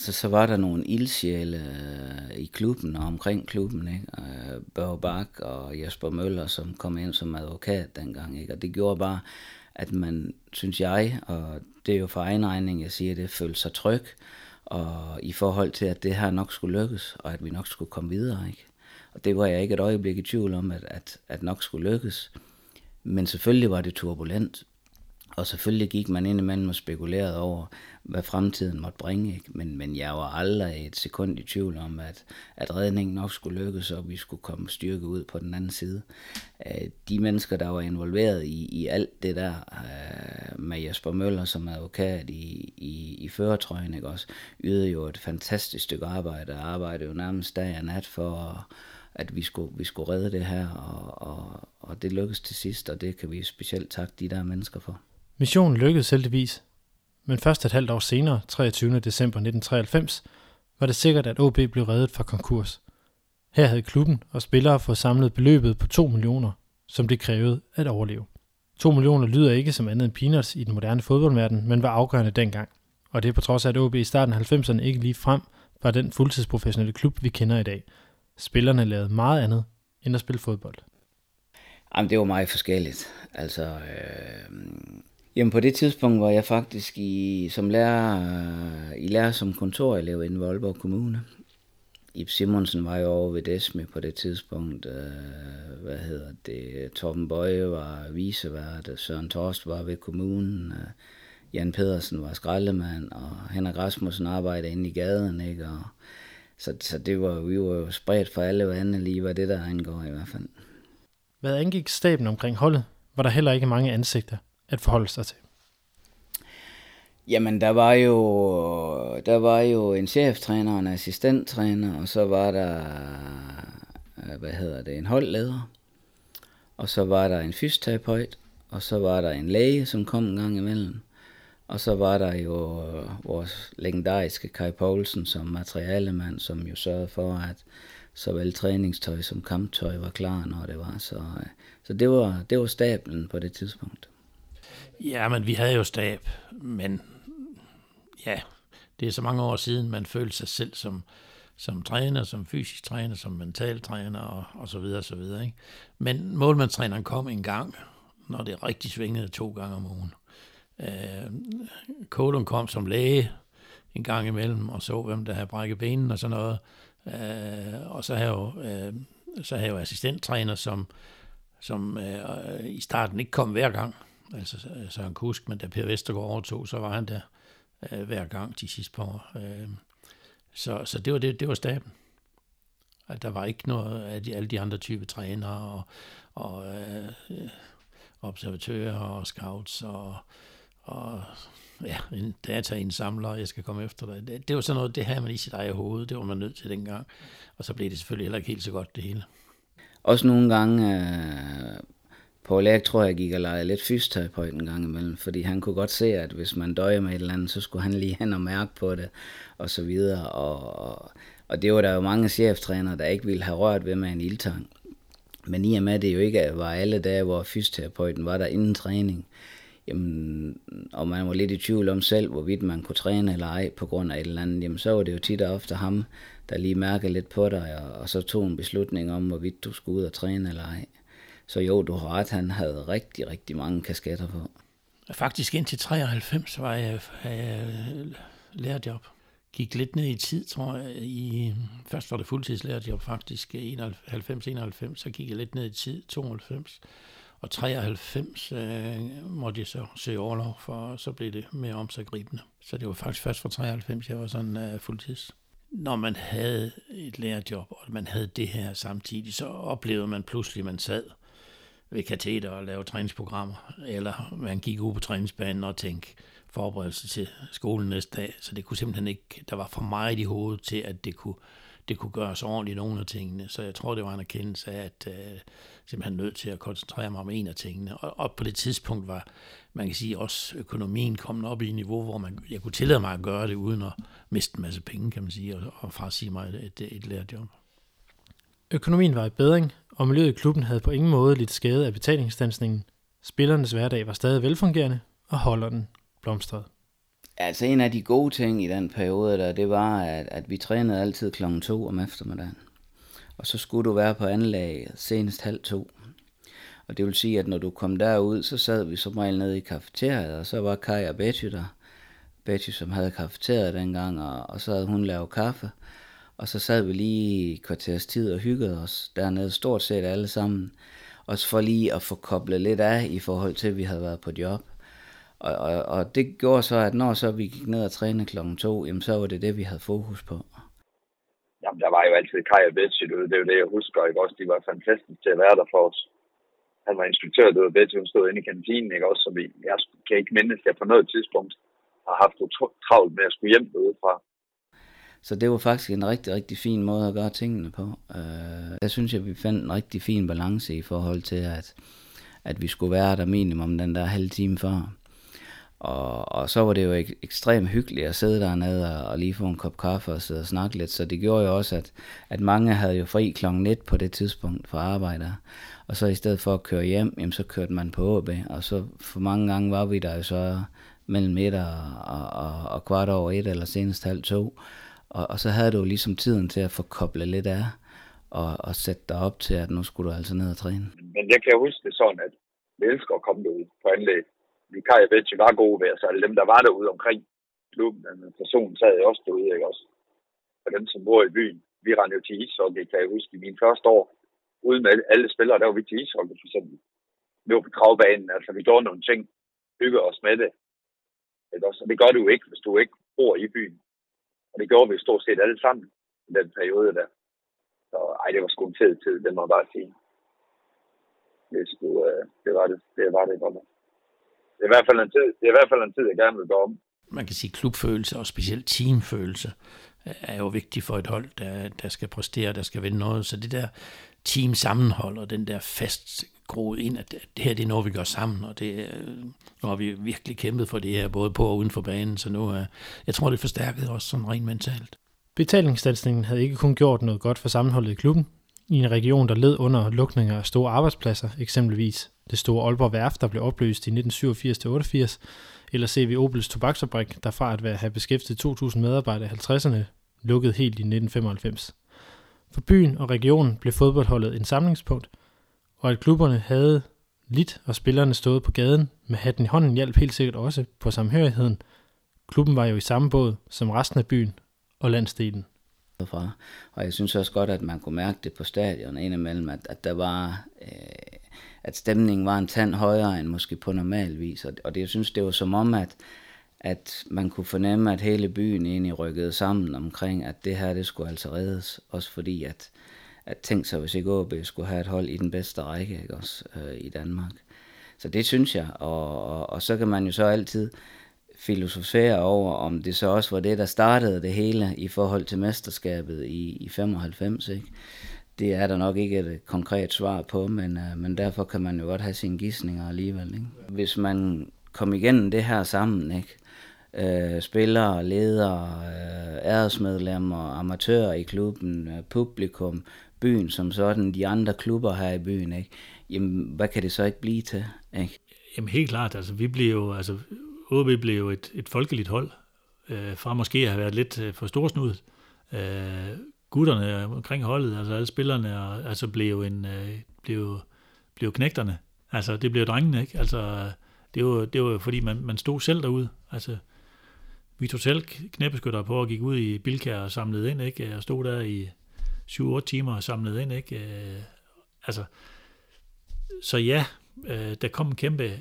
så, så var der nogle ildsjæle øh, i klubben og omkring klubben, ikke? Øh, Børge Bak og Jesper Møller, som kom ind som advokat dengang, ikke? Og det gjorde bare, at man, synes jeg, og det er jo for egen regning, jeg siger det, følte sig tryg, og i forhold til, at det her nok skulle lykkes, og at vi nok skulle komme videre, ikke? Og det var jeg ikke et øjeblik i tvivl om, at, at, at nok skulle lykkes. Men selvfølgelig var det turbulent, og selvfølgelig gik man ind imellem og spekulerede over, hvad fremtiden måtte bringe. Ikke? Men, men jeg var aldrig et sekund i tvivl om, at, at redningen nok skulle lykkes, og vi skulle komme styrke ud på den anden side. Øh, de mennesker, der var involveret i, i alt det der, øh, med Jesper Møller som advokat i, i, i føretrøjen, ikke også, ydede jo et fantastisk stykke arbejde, og arbejdede jo nærmest dag og nat for at vi skulle, vi skulle redde det her, og, og, og det lykkedes til sidst, og det kan vi specielt takke de der mennesker for. Missionen lykkedes heldigvis, men først et halvt år senere, 23. december 1993, var det sikkert, at OB blev reddet fra konkurs. Her havde klubben og spillere fået samlet beløbet på 2 millioner, som det krævede at overleve. 2 millioner lyder ikke som andet end peanuts i den moderne fodboldverden, men var afgørende dengang. Og det er på trods af, at OB i starten af 90'erne ikke lige frem var den fuldtidsprofessionelle klub, vi kender i dag. Spillerne lavede meget andet end at spille fodbold. Jamen, det var meget forskelligt. Altså, øh, Jamen på det tidspunkt var jeg faktisk i, som lærer, i lærer som kontorelev i Voldborg Kommune. Ib Simonsen var jo over ved Desme på det tidspunkt. Øh, hvad hedder det? Torben Bøje var visevært, Søren Torst var ved kommunen. Øh, Jan Pedersen var skraldemand, og Henrik Rasmussen arbejdede inde i gaden. Ikke? Og, så, så det var, vi var jo spredt for alle vande lige, hvad det der angår i hvert fald. Hvad angik staben omkring holdet, var der heller ikke mange ansigter at forholde sig til? Jamen, der var jo, der var jo en cheftræner og en assistenttræner, og så var der øh, hvad hedder det, en holdleder, og så var der en fysioterapeut, og så var der en læge, som kom en gang imellem, og så var der jo vores legendariske Kai Poulsen som materialemand, som jo sørgede for, at såvel træningstøj som kamptøj var klar, når det var. Så, øh, så det, var, det var stablen på det tidspunkt. Ja, men vi havde jo stab, men ja, det er så mange år siden, man følte sig selv som, som træner, som fysisk træner, som mental træner og, og så videre, så videre. Ikke? Men målmandstræneren kom en gang, når det rigtig svingede to gange om ugen. Øh, Kolum kom som læge en gang imellem og så, hvem der havde brækket benen og sådan noget. Øh, og så havde jo, øh, så havde jo assistenttræner, som, som øh, i starten ikke kom hver gang. Altså øh, Søren Kusk, men da Per Vestergaard overtog, så var han der øh, hver gang de sidste par år. Øh, så, så det var, det, det var staben. At der var ikke noget af de, alle de andre type trænere og, og øh, observatører og scouts og, og ja, en dataindsamler, jeg skal komme efter dig. Det, det var sådan noget, det havde man i sit eget hoved, det var man nødt til dengang. Og så blev det selvfølgelig heller ikke helt så godt det hele. Også nogle gange, øh, Paul Erik tror jeg gik og legede lidt fysioterapeut en gang imellem, fordi han kunne godt se, at hvis man døjer med et eller andet, så skulle han lige hen og mærke på det, og så videre. Og, og, og det var der jo mange cheftrænere, der ikke ville have rørt ved med en ildtang. Men i og med, at det jo ikke var alle dage, hvor fysioterapeuten var der inden træning, jamen, og man var lidt i tvivl om selv, hvorvidt man kunne træne eller ej på grund af et eller andet, jamen, så var det jo tit og ofte ham, der lige mærkede lidt på dig, og, og så tog en beslutning om, hvorvidt du skulle ud og træne eller ej. Så jo, du har ret, han havde rigtig, rigtig mange kasketter på. Faktisk indtil 93 var jeg, jeg øh, lærerjob. Gik lidt ned i tid, tror jeg. I, først var det fuldtidslærerjob faktisk, 91-91, så gik jeg lidt ned i tid, 92. Og 93 øh, måtte jeg så søge overlov, for så blev det mere omsaggribende. Så det var faktisk først fra 93, jeg var sådan øh, fuldtids. Når man havde et lærerjob, og man havde det her samtidig, så oplevede man pludselig, at man sad ved kateter og lave træningsprogrammer, eller man gik ud på træningsbanen og tænkte forberedelse til skolen næste dag, så det kunne simpelthen ikke, der var for meget i hovedet til, at det kunne, det kunne gøres ordentligt nogle af tingene, så jeg tror, det var en erkendelse af, at øh, simpelthen nødt til at koncentrere mig om en af tingene, og, og på det tidspunkt var, man kan sige, også økonomien kommet op i et niveau, hvor man, jeg kunne tillade mig at gøre det, uden at miste en masse penge, kan man sige, og, og frasige mig et, et, et lærerjob. Økonomien var i bedring, og miljøet i klubben havde på ingen måde lidt skade af betalingsstansningen. Spillernes hverdag var stadig velfungerende, og holderen blomstrede. Altså en af de gode ting i den periode der, det var, at, at vi trænede altid klokken 2 om eftermiddagen. Og så skulle du være på anlæg senest halv to. Og det vil sige, at når du kom derud, så sad vi som regel nede i kafeteriet, og så var Kai og Betty der. Betty, som havde kafeteriet dengang, og, og så havde hun lavet kaffe. Og så sad vi lige i kvarters tid og hyggede os dernede, stort set alle sammen. Også for lige at få koblet lidt af i forhold til, at vi havde været på job. Og, og, og det gjorde så, at når så vi gik ned og trænede klokken to, jamen så var det det, vi havde fokus på. Jamen, der var jo altid Kai og Betsy, det er jo det, jeg husker, ikke også? De var fantastiske til at være der for os. Han var instruktør, det var Betsy, hun stod inde i kantinen, ikke også? Så vi, jeg kan ikke mindes, at jeg på noget tidspunkt har haft travlt med at skulle hjem fra. Så det var faktisk en rigtig, rigtig fin måde at gøre tingene på. Øh, der synes jeg, vi fandt en rigtig fin balance i forhold til, at, at vi skulle være der minimum den der halve time før. Og, og så var det jo ek, ekstremt hyggeligt at sidde dernede og, og lige få en kop kaffe og sidde og snakke lidt. Så det gjorde jo også, at, at mange havde jo fri klokken 1 på det tidspunkt for arbejde. Og så i stedet for at køre hjem, jamen, så kørte man på AB. Og så for mange gange var vi der jo så mellem et og, og, og, og kvart over et, eller senest halv to. Og, og så havde du jo ligesom tiden til at få koblet lidt af, og, og sætte dig op til, at nu skulle du altså ned og træne. Men jeg kan huske det sådan, at vi elsker at komme derud på anlæg. Vi kan jo ved, var gode ved, så alle dem, der var derude omkring klubben, en person sad jo også derude, ikke også? Og dem, som bor i byen, vi rendte jo til ishockey, kan jeg huske, i min første år. Uden med alle spillere, der var vi til ishockey, for eksempel. Vi var på kravbanen, altså vi gjorde nogle ting, hygge os med det. Ikke også? Og det gør du ikke, hvis du ikke bor i byen. Og det gjorde vi stort set alle sammen i den periode der. Så ej, det var sgu en fed tid, det må jeg bare sige. Det, skulle, øh, det var det, det var det godt. Det er, i hvert fald en tid, det er i hvert fald en tid, jeg gerne vil gå om. Man kan sige klubfølelse og specielt teamfølelse er jo vigtigt for et hold, der, der skal præstere, der skal vinde noget. Så det der team sammenhold og den der fast groet ind, at det her det er noget, vi gør sammen, og det, nu har vi virkelig kæmpet for det her, både på og uden for banen, så nu er, jeg tror, det forstærkede forstærket sådan rent mentalt. Betalingsstandsningen havde ikke kun gjort noget godt for sammenholdet i klubben, i en region, der led under lukninger af store arbejdspladser, eksempelvis det store Aalborg Værft, der blev opløst i 1987-88, eller CV Opels tobaksfabrik, der fra at være have beskæftiget 2.000 medarbejdere i 50'erne, lukkede helt i 1995. For byen og regionen blev fodboldholdet en samlingspunkt, og at klubberne havde lidt og spillerne stået på gaden med hatten i hånden hjalp helt sikkert også på samhørigheden. Klubben var jo i samme båd som resten af byen og landsdelen. Fra. Og jeg synes også godt, at man kunne mærke det på stadion indimellem, at, at der var, øh, at stemningen var en tand højere end måske på normal vis. Og, og det, jeg synes, det var som om, at, at man kunne fornemme, at hele byen egentlig rykkede sammen omkring, at det her, det skulle altså reddes. Også fordi, at, at tænke sig, hvis ikke OB skulle have et hold i den bedste række ikke også, øh, i Danmark. Så det synes jeg, og, og, og så kan man jo så altid filosofere over, om det så også var det, der startede det hele i forhold til mesterskabet i, i 95, ikke? Det er der nok ikke et konkret svar på, men, øh, men derfor kan man jo godt have sine gissninger alligevel. Ikke? Hvis man kom igennem det her sammen, ikke? øh, spillere, ledere, øh, æresmedlemmer, amatører i klubben, øh, publikum, byen som sådan, de andre klubber her i byen, ikke? Jamen, hvad kan det så ikke blive til? Ikke? Jamen helt klart, altså vi blev jo, altså OB blev jo et, et folkeligt hold, øh, fra måske at have været lidt øh, for storsnudet. Øh, gutterne omkring holdet, altså alle spillerne, og, altså blev en, øh, blev, blev knægterne. Altså det blev drengene, ikke? Altså det var, det var fordi man, man stod selv derude. Altså vi tog selv knæbeskytter på og gik ud i Bilkær og samlede ind, ikke? Og stod der i 7-8 timer og ind, ikke? Øh, altså, så ja, øh, der kom en kæmpe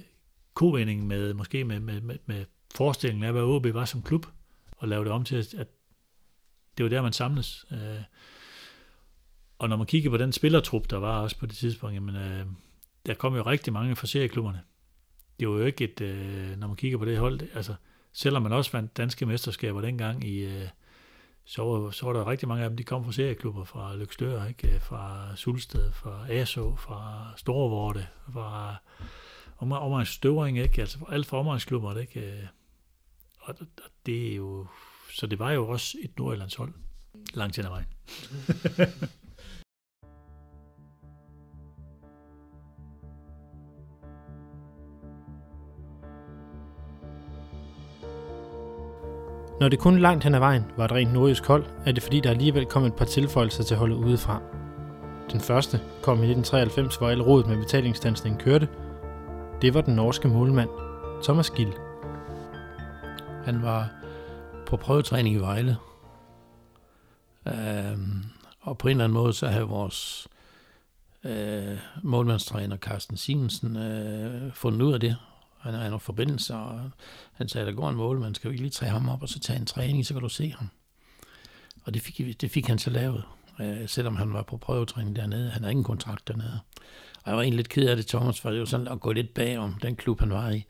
kovending med, måske med, med, med, med forestillingen af, hvad OB var som klub, og lave det om til, at det var der, man samles. Øh, og når man kigger på den spillertrup, der var også på det tidspunkt, jamen, øh, der kom jo rigtig mange fra serieklubberne. Det var jo ikke et, øh, når man kigger på det hold, altså, selvom man også vandt danske mesterskaber dengang i, øh, så, var, så var der rigtig mange af dem, de kom fra serieklubber, fra Lykstør, ikke? Øh, fra Sulsted, fra ASO, fra Storvorte, fra om, omgangsstøvring, ikke? Altså alt for omgangsklubber, ikke? Øh, og det er jo, så det var jo også et Nordjyllandshold langt hen ad vejen. Når det kun langt hen ad vejen var et rent nordisk hold, er det fordi, der alligevel kom et par tilføjelser til holdet udefra. Den første kom i 1993, hvor alle rådet med betalingsstansningen kørte, det var den norske målmand, Thomas Gill. Han var på prøvetræning i Vejle. Øhm, og på en eller anden måde, så havde vores øh, målmandstræner Carsten Simensen øh, fundet ud af det. Han har nogle forbindelser, og han sagde, der går en målmand, skal vi lige træde ham op, og så tage en træning, så kan du se ham. Og det fik, det fik han så lavet, øh, selvom han var på prøvetræning dernede. Han har ingen kontrakt dernede. Og jeg var egentlig lidt ked af det, Thomas, for det var sådan at gå lidt bag om den klub, han var i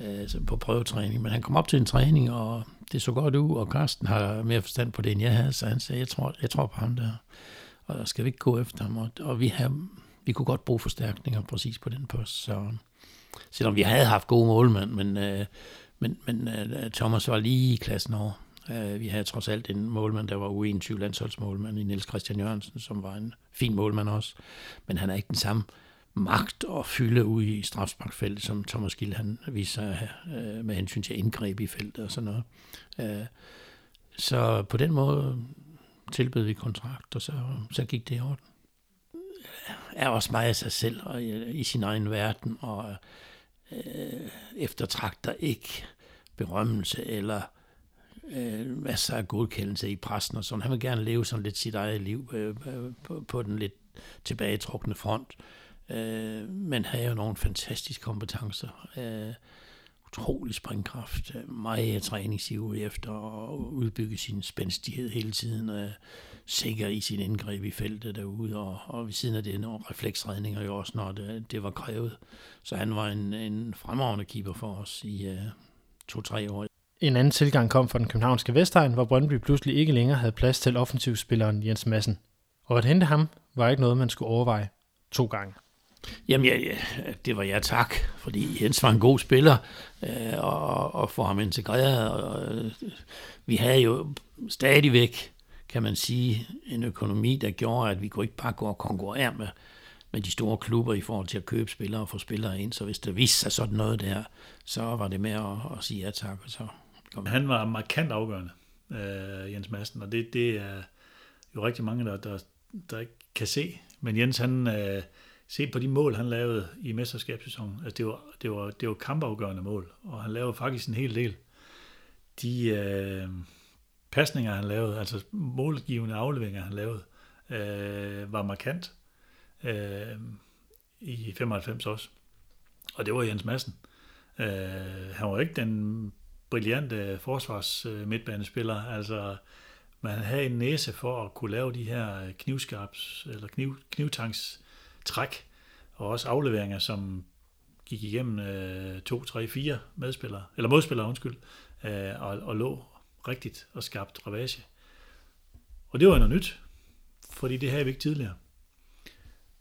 øh, på prøvetræning. Men han kom op til en træning, og det så godt ud, og Karsten har mere forstand på det, end jeg havde, så han sagde, jeg tror, jeg tror på ham der. Og skal vi ikke gå efter ham? Og, og vi, har, vi kunne godt bruge forstærkninger præcis på den post. Så, selvom vi havde haft gode målmænd, men, øh, men, men øh, Thomas var lige i klassen over. Øh, vi havde trods alt en målmand, der var U21 landsholdsmålmand i Niels Christian Jørgensen, som var en fin målmand også. Men han er ikke den samme magt og fylde ud i strafsparkfeltet, som Thomas Gild han viser at øh, med hensyn til indgreb i feltet og sådan noget. Øh, så på den måde tilbød vi kontrakt, og så, så gik det i orden. Er også meget af sig selv og i, i sin egen verden, og øh, eftertragter ikke berømmelse eller øh, masser af godkendelse i pressen og sådan. Han vil gerne leve sådan lidt sit eget liv øh, på, på den lidt tilbagetrukne front. Øh, men har jo nogle fantastiske kompetencer. Øh, utrolig springkraft, øh, meget træningsiv efter at udbygge sin spændstighed hele tiden, øh, sikker i sin indgreb i feltet derude, og, og ved siden af det nogle refleksredninger jo også, når det, det var krævet. Så han var en, en fremragende keeper for os i uh, to-tre år. En anden tilgang kom fra den københavnske Vestegn, hvor Brøndby pludselig ikke længere havde plads til offensivspilleren Jens Madsen. Og at hente ham var ikke noget, man skulle overveje to gange. Jamen, ja, ja, det var jeg tak, fordi Jens var en god spiller, øh, og, og få ham integreret. Og, øh, vi havde jo stadigvæk, kan man sige, en økonomi, der gjorde, at vi kunne ikke bare gå og konkurrere med, med de store klubber i forhold til at købe spillere og få spillere ind. Så hvis der viste sig sådan noget der, så var det med at, at sige ja tak. Og så kom. Han var markant afgørende, øh, Jens Madsen, og det, det er jo rigtig mange, der, der, der ikke kan se. Men Jens, han... Øh, se på de mål, han lavede i mesterskabssæsonen. Altså, det var, det var, det var kampafgørende mål, og han lavede faktisk en hel del. De øh, pasninger, han lavede, altså målgivende afleveringer, han lavede, øh, var markant øh, i 95 også. Og det var Jens Madsen. Øh, han var ikke den brillante forsvars øh, midtbanespiller, altså man havde en næse for at kunne lave de her knivskarps eller kniv, knivtanks træk, og også afleveringer, som gik igennem øh, to, tre, fire medspillere, eller modspillere, undskyld, øh, og, og lå rigtigt og skabt ravage. Og det var noget nyt, fordi det havde vi ikke tidligere.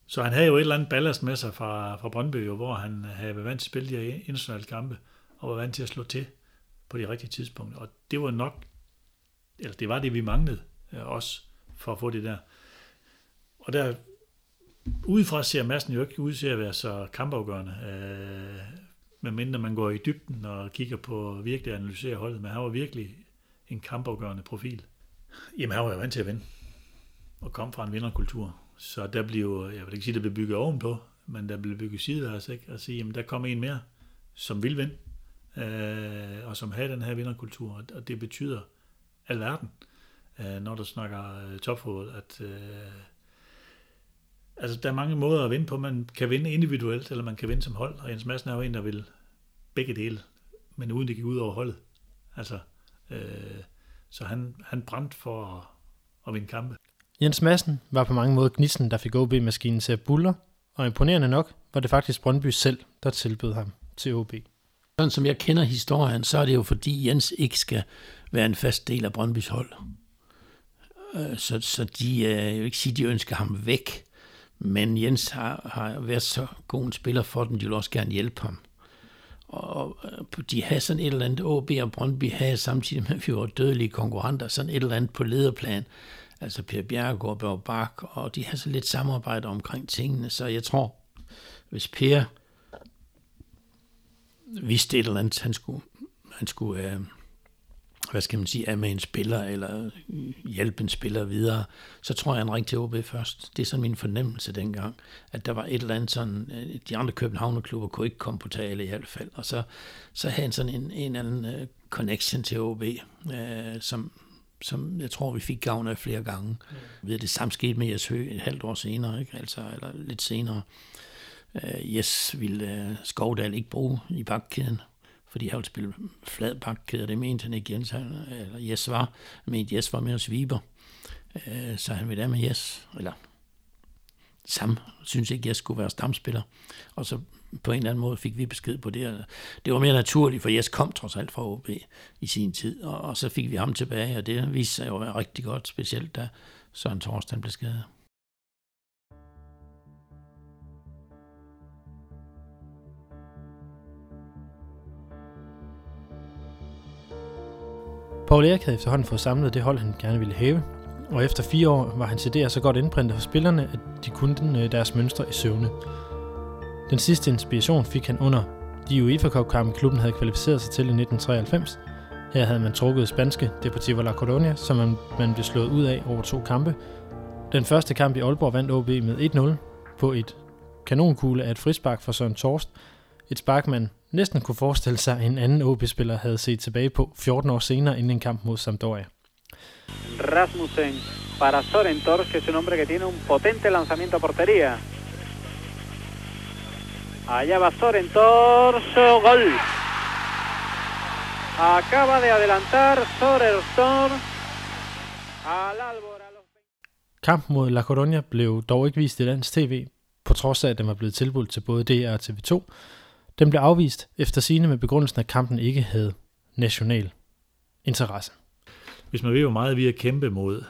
Så han havde jo et eller andet ballast med sig fra, fra Brøndby, hvor han havde været vant til at spille de her internationale kampe, og var vant til at slå til på de rigtige tidspunkter. Og det var nok, eller det var det, vi manglede øh, også, for at få det der. Og der udefra ser massen jo ikke ud til at være så kampafgørende, øh, medmindre man går i dybden og kigger på virkelig at analysere holdet, men han var virkelig en kampafgørende profil. Jamen, han var jo vant til at vinde, og kom fra en vinderkultur. Så der blev, jeg vil ikke sige, der blev bygget ovenpå, men der blev bygget sideværs, ikke? Og sige, jamen, der kom en mere, som vil vinde, øh, og som har den her vinderkultur, og det betyder alverden, øh, når du snakker øh, topfodbold, at øh, Altså, der er mange måder at vinde på. Man kan vinde individuelt, eller man kan vinde som hold. Og Jens Madsen er jo en, der vil begge dele, men uden det gik ud over holdet. Altså, øh, så han, han brændte for at, at vinde kampe. Jens Madsen var på mange måder gnisten, der fik OB-maskinen til at buller, og imponerende nok var det faktisk Brøndby selv, der tilbød ham til OB. Sådan som jeg kender historien, så er det jo fordi Jens ikke skal være en fast del af Brøndbys hold. Øh, så, så de, øh, jeg vil ikke sige, de ønsker ham væk, men Jens har, har været så god en spiller for dem, de vil også gerne hjælpe ham. Og de havde sådan et eller andet, OB og Brøndby havde samtidig med, at vi var dødelige konkurrenter, sådan et eller andet på lederplan. Altså Per Bjerregaard, Børge Bak, og de havde så lidt samarbejde omkring tingene, så jeg tror, hvis Per vidste et eller andet, han skulle, han skulle øh, hvad skal man sige, er med en spiller, eller hjælpe en spiller videre, så tror jeg, han ringte til OB først. Det er sådan min fornemmelse dengang, at der var et eller andet sådan, øh, de andre Københavnerklubber kunne ikke komme på tale i hvert fald, og så, så havde han sådan en, en eller anden uh, connection til OB, uh, øh, som, som jeg tror, vi fik gavn af flere gange. Mm. Ved det samme skete med Jes Hø et halvt år senere, ikke? Altså, eller lidt senere. Uh, Jes ville uh, Skovdal ikke bruge i bakkæden, fordi han ville spille flad bakkæde, det mente han ikke Jens, eller Jes var, han mente Jes var mere Viber, øh, så han ville af med Jes, eller Sam synes ikke, jeg skulle være stamspiller, og så på en eller anden måde fik vi besked på det. Det var mere naturligt, for Jes kom trods alt fra OB i sin tid, og, og så fik vi ham tilbage, og det viste sig jo at være rigtig godt, specielt da Søren Thorsten blev skadet. Paul Erik havde efterhånden fået samlet det hold, han gerne ville have, og efter fire år var hans idéer så godt indprintet hos spillerne, at de kunne øh, deres mønstre i søvne. Den sidste inspiration fik han under de UEFA Cup kampe klubben havde kvalificeret sig til i 1993. Her havde man trukket spanske Deportivo La Coruña, som man, man blev slået ud af over to kampe. Den første kamp i Aalborg vandt OB med 1-0 på et kanonkugle af et frispark fra Søren Torst. Et spark, man næsten kunne forestille sig, at en anden OB-spiller havde set tilbage på 14 år senere inden en kamp mod Sampdoria. Rasmussen para Soren Tors, que es un hombre que tiene un potente lanzamiento a portería. Allá va Soren Tors, gol. Acaba de adelantar Soren Tors al Albor. Kampen mod La Coruña blev dog ikke vist i dansk tv, på trods af at den var blevet tilbudt til både DR og TV2, den blev afvist efter sine med begrundelsen, at kampen ikke havde national interesse. Hvis man ved, hvor meget vi har kæmpet mod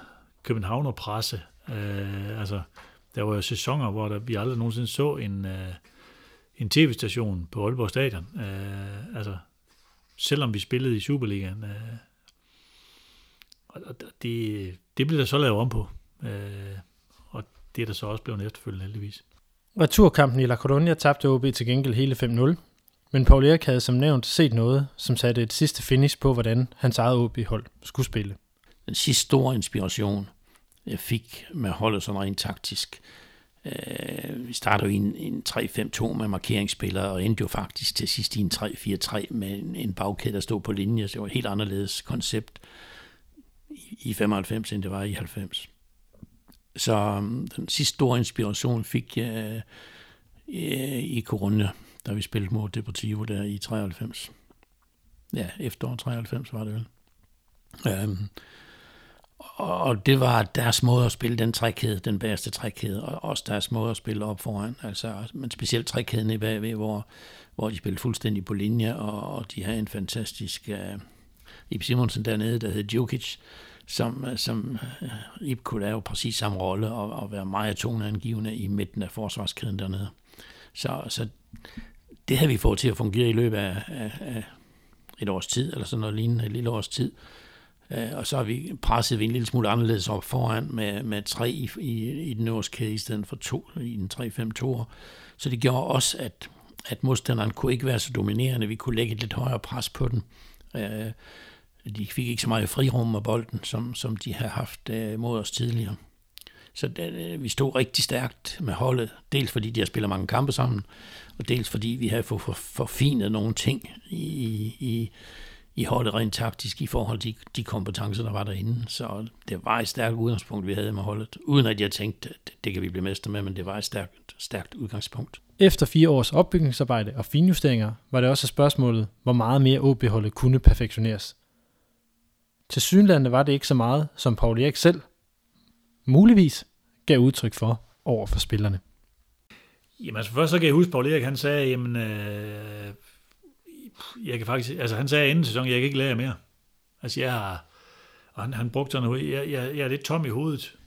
Københavner presse, øh, altså der var jo sæsoner, hvor der, vi aldrig nogensinde så en, øh, en tv-station på Aalborg Stadion. Øh, altså, selvom vi spillede i Superligaen. Øh, og det, det blev der så lavet om på. Øh, og det er der så også blevet efterfølgende heldigvis. Returkampen i La Coruña tabte OB til gengæld hele 5-0. Men Paul Erik havde som nævnt set noget, som satte et sidste finish på, hvordan hans eget OB-hold skulle spille. Den sidste store inspiration, jeg fik med holdet sådan rent taktisk, øh, vi startede jo i en, en 3-5-2 med markeringsspillere, og endte jo faktisk til sidst i en 3-4-3 med en, en bagkæde, der stod på linje. Så det var et helt anderledes koncept i, i 95, end det var i 90. Så øhm, den sidste store inspiration fik jeg øh, i Corona, da vi spillede mod Deportivo der i 93. Ja, efterår 93 var det vel. Øhm, og det var deres måde at spille den trækæde, den bagerste trækæde, og også deres måde at spille op foran. Altså, men specielt trækæden i bagved, hvor, hvor de spillede fuldstændig på linje, og, og de havde en fantastisk Øh, Ip Simonsen dernede, der hed Djokic, som, øh, som uh, Ip kunne lave præcis samme rolle og, og være meget toneangivende i midten af forsvarskæden dernede. Så, så det havde vi fået til at fungere i løbet af, af, af et års tid, eller sådan noget lignende, et lille års tid. Øh, og så har vi presset vi en lille smule anderledes op foran med, med tre i, i, i den øverste kæde i stedet for to i den 3-5-2'er. Så det gjorde også, at, at modstanderen kunne ikke være så dominerende. Vi kunne lægge et lidt højere pres på den. De fik ikke så meget frirum med bolden, som, som de har haft øh, mod os tidligere. Så det, øh, vi stod rigtig stærkt med holdet, dels fordi de har spillet mange kampe sammen, og dels fordi vi har fået forfinet nogle ting i, i, i holdet rent taktisk i forhold til de kompetencer, der var derinde. Så det var et stærkt udgangspunkt, vi havde med holdet. Uden at jeg tænkte, at det kan vi blive mester med, men det var et stærkt, stærkt udgangspunkt. Efter fire års opbygningsarbejde og finjusteringer, var det også spørgsmålet, hvor meget mere OB-holdet kunne perfektioneres. Til synlande var det ikke så meget, som Paul Erik selv muligvis gav udtryk for over for spillerne. Jamen altså først så kan jeg huske, Paul Erik han sagde, jamen øh, jeg kan faktisk, altså han sagde inden sæsonen, jeg kan ikke lære mere. Altså jeg har, og han, han brugte sådan noget, jeg, jeg, jeg er lidt tom i hovedet.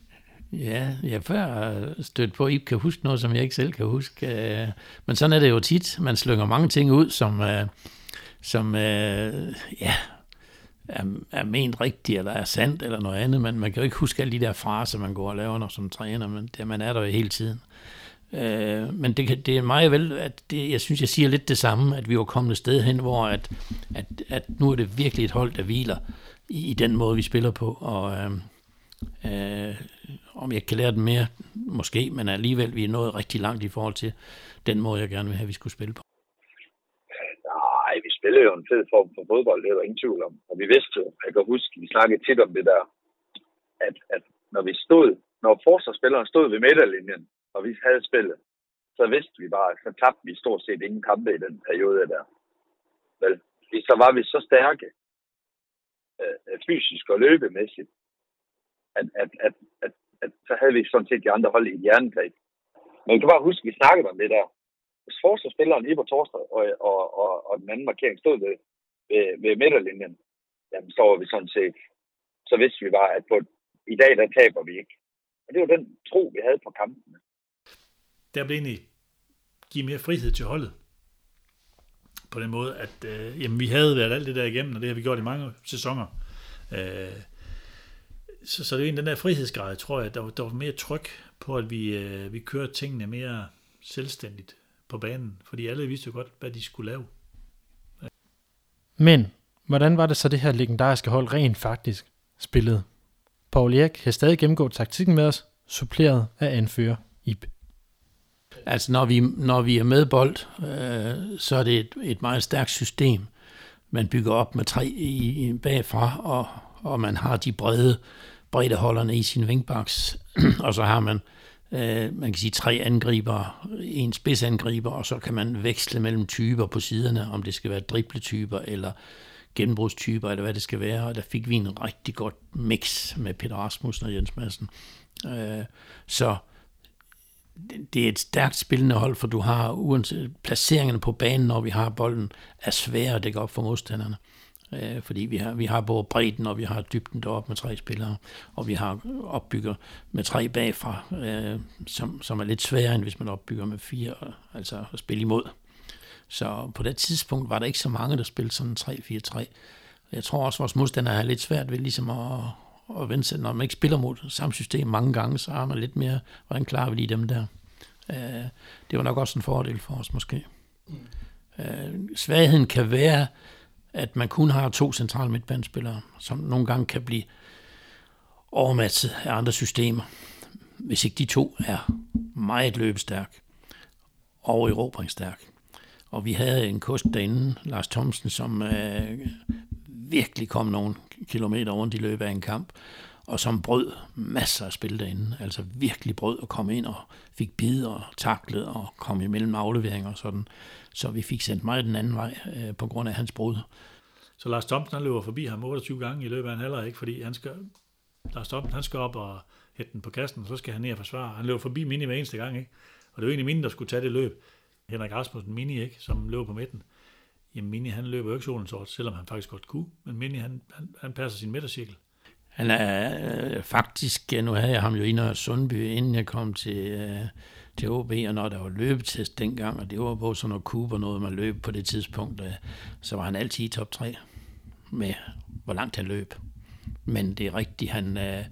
Ja, jeg før stødt på, at I kan huske noget, som jeg ikke selv kan huske. Øh, men sådan er det jo tit. Man slynger mange ting ud, som, øh, som øh, ja, er, er ment rigtigt, eller er sandt, eller noget andet, men man kan jo ikke huske alle de der fraser, man går og laver, når som træner, men det, man er der jo hele tiden. Øh, men det, det er meget vel, at det, jeg synes, jeg siger lidt det samme, at vi var kommet et sted hen, hvor at, at, at nu er det virkelig et hold, der hviler i, i den måde, vi spiller på, og øh, øh, om jeg kan lære det mere, måske, men alligevel, vi er nået rigtig langt i forhold til den måde, jeg gerne vil have, vi skulle spille på spillede jo en fed form for fodbold, det er der ingen tvivl om. Og vi vidste jo, jeg kan huske, vi snakkede tit om det der, at, at når vi stod, når forsvarsspilleren stod ved midterlinjen, og vi havde spillet, så vidste vi bare, så tabte vi stort set ingen kampe i den periode der. Vel, så var vi så stærke, øh, fysisk og løbemæssigt, at, at, at, at, at, så havde vi sådan set de andre hold i et jerngreb. Men jeg kan bare huske, at vi snakkede om det der. Hvis forsvarsspilleren Iber Torsted og, og, og, og den anden markering stod ved, ved, ved midterlinjen, jamen så var vi sådan set, så vidste vi bare, at på, i dag der taber vi ikke. Og det var den tro, vi havde på kampene der blev egentlig give mere frihed til holdet. På den måde, at øh, jamen, vi havde været alt det der igennem, og det har vi gjort i mange sæsoner. Øh, så, så det er en den der frihedsgrad, tror jeg, der, der var mere tryk på, at vi, øh, vi kører tingene mere selvstændigt på banen, fordi alle vidste jo godt, hvad de skulle lave. Men, hvordan var det så det her legendariske hold rent faktisk spillede? Paul Erik kan stadig gennemgå taktikken med os, suppleret af anfører Ib. Altså når vi, når vi er med bold, øh, så er det et, et meget stærkt system. Man bygger op med tre i, i bagfra, og, og man har de brede breddeholderne i sin wingbacks, og så har man øh, man kan sige tre angriber, en spidsangriber, og så kan man veksle mellem typer på siderne, om det skal være dribletyper eller genbrugstyper, eller hvad det skal være. Og der fik vi en rigtig godt mix med Peter Rasmussen og Jens Madsen. Øh, så det er et stærkt spillende hold, for du har uanset placeringerne på banen, når vi har bolden, er svære at dække op for modstanderne. Øh, fordi vi har, vi har både bredden, og vi har dybden deroppe med tre spillere, og vi har opbygger med tre bagfra, øh, som, som er lidt sværere, end hvis man opbygger med fire, altså at spille imod. Så på det tidspunkt var der ikke så mange, der spillede sådan 3-4-3. Jeg tror også, at vores modstandere har lidt svært ved ligesom at, at vende sig. Når man ikke spiller mod samme system mange gange, så har man lidt mere, hvordan klarer vi lige dem der. Øh, det var nok også en fordel for os måske. Mm. Øh, svagheden kan være, at man kun har to centrale midtbanespillere, som nogle gange kan blive overmatset af andre systemer, hvis ikke de to er meget løbestærk og erobringsstærk. Og vi havde en kost derinde, Lars Thomsen, som øh, virkelig kom nogle kilometer rundt i løbet af en kamp, og som brød masser af spil derinde. Altså virkelig brød og kom ind og fik bid og taklet og kom imellem afleveringer og sådan. Så vi fik sendt mig den anden vej øh, på grund af hans brud. Så Lars Thomsen han løber forbi ham 28 gange i løbet af en halvleg, ikke? fordi han skal, Lars Thomsen han skal op og hætte den på kassen, og så skal han ned og forsvare. Han løber forbi Mini hver eneste gang, ikke? og det er jo egentlig Mini, der skulle tage det løb. Henrik Rasmussen, Mini, ikke? som løber på midten. Jamen Mini, han løber jo ikke solen sort, selvom han faktisk godt kunne, men Mini, han, han, han passer sin midtercirkel. Han er øh, faktisk, nu havde jeg ham jo i Sundby, inden jeg kom til, øh, til OB, og når der var løbetest dengang, og det var på sådan noget kub og noget, man løb på det tidspunkt, øh, så var han altid i top 3 med, hvor langt han løb. Men det er rigtigt, han, øh,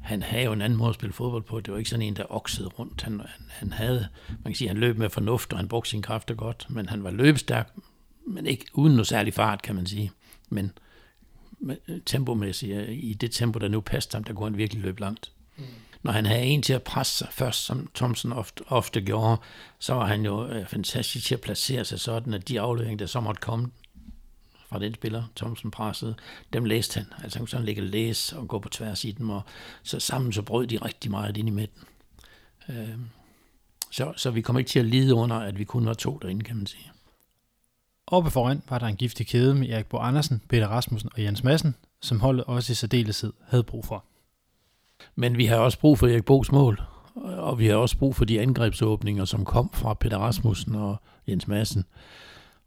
han havde jo en anden måde at spille fodbold på. Det var ikke sådan en, der oksede rundt. Han, han, han havde, man kan sige, han løb med fornuft, og han brugte sine kræfter godt, men han var løbestærk, men ikke uden noget særlig fart, kan man sige. Men tempomæssigt, i det tempo, der nu passede ham, der kunne han virkelig løbe langt. Mm. Når han havde en til at presse sig først, som Thomsen ofte, ofte gjorde, så var han jo øh, fantastisk til at placere sig sådan, at de afleveringer, der så måtte komme fra den spiller, Thomsen pressede, dem læste han. Altså han kunne sådan ligge og læse og gå på tværs i dem, og så sammen så brød de rigtig meget ind i midten. Øh, så, så vi kommer ikke til at lide under, at vi kun var to derinde, kan man sige. Oppe foran var der en giftig kæde med Erik Bo Andersen, Peter Rasmussen og Jens Madsen, som holdet også i særdeleshed havde brug for. Men vi har også brug for Erik Bo's mål, og vi har også brug for de angrebsåbninger, som kom fra Peter Rasmussen og Jens Madsen.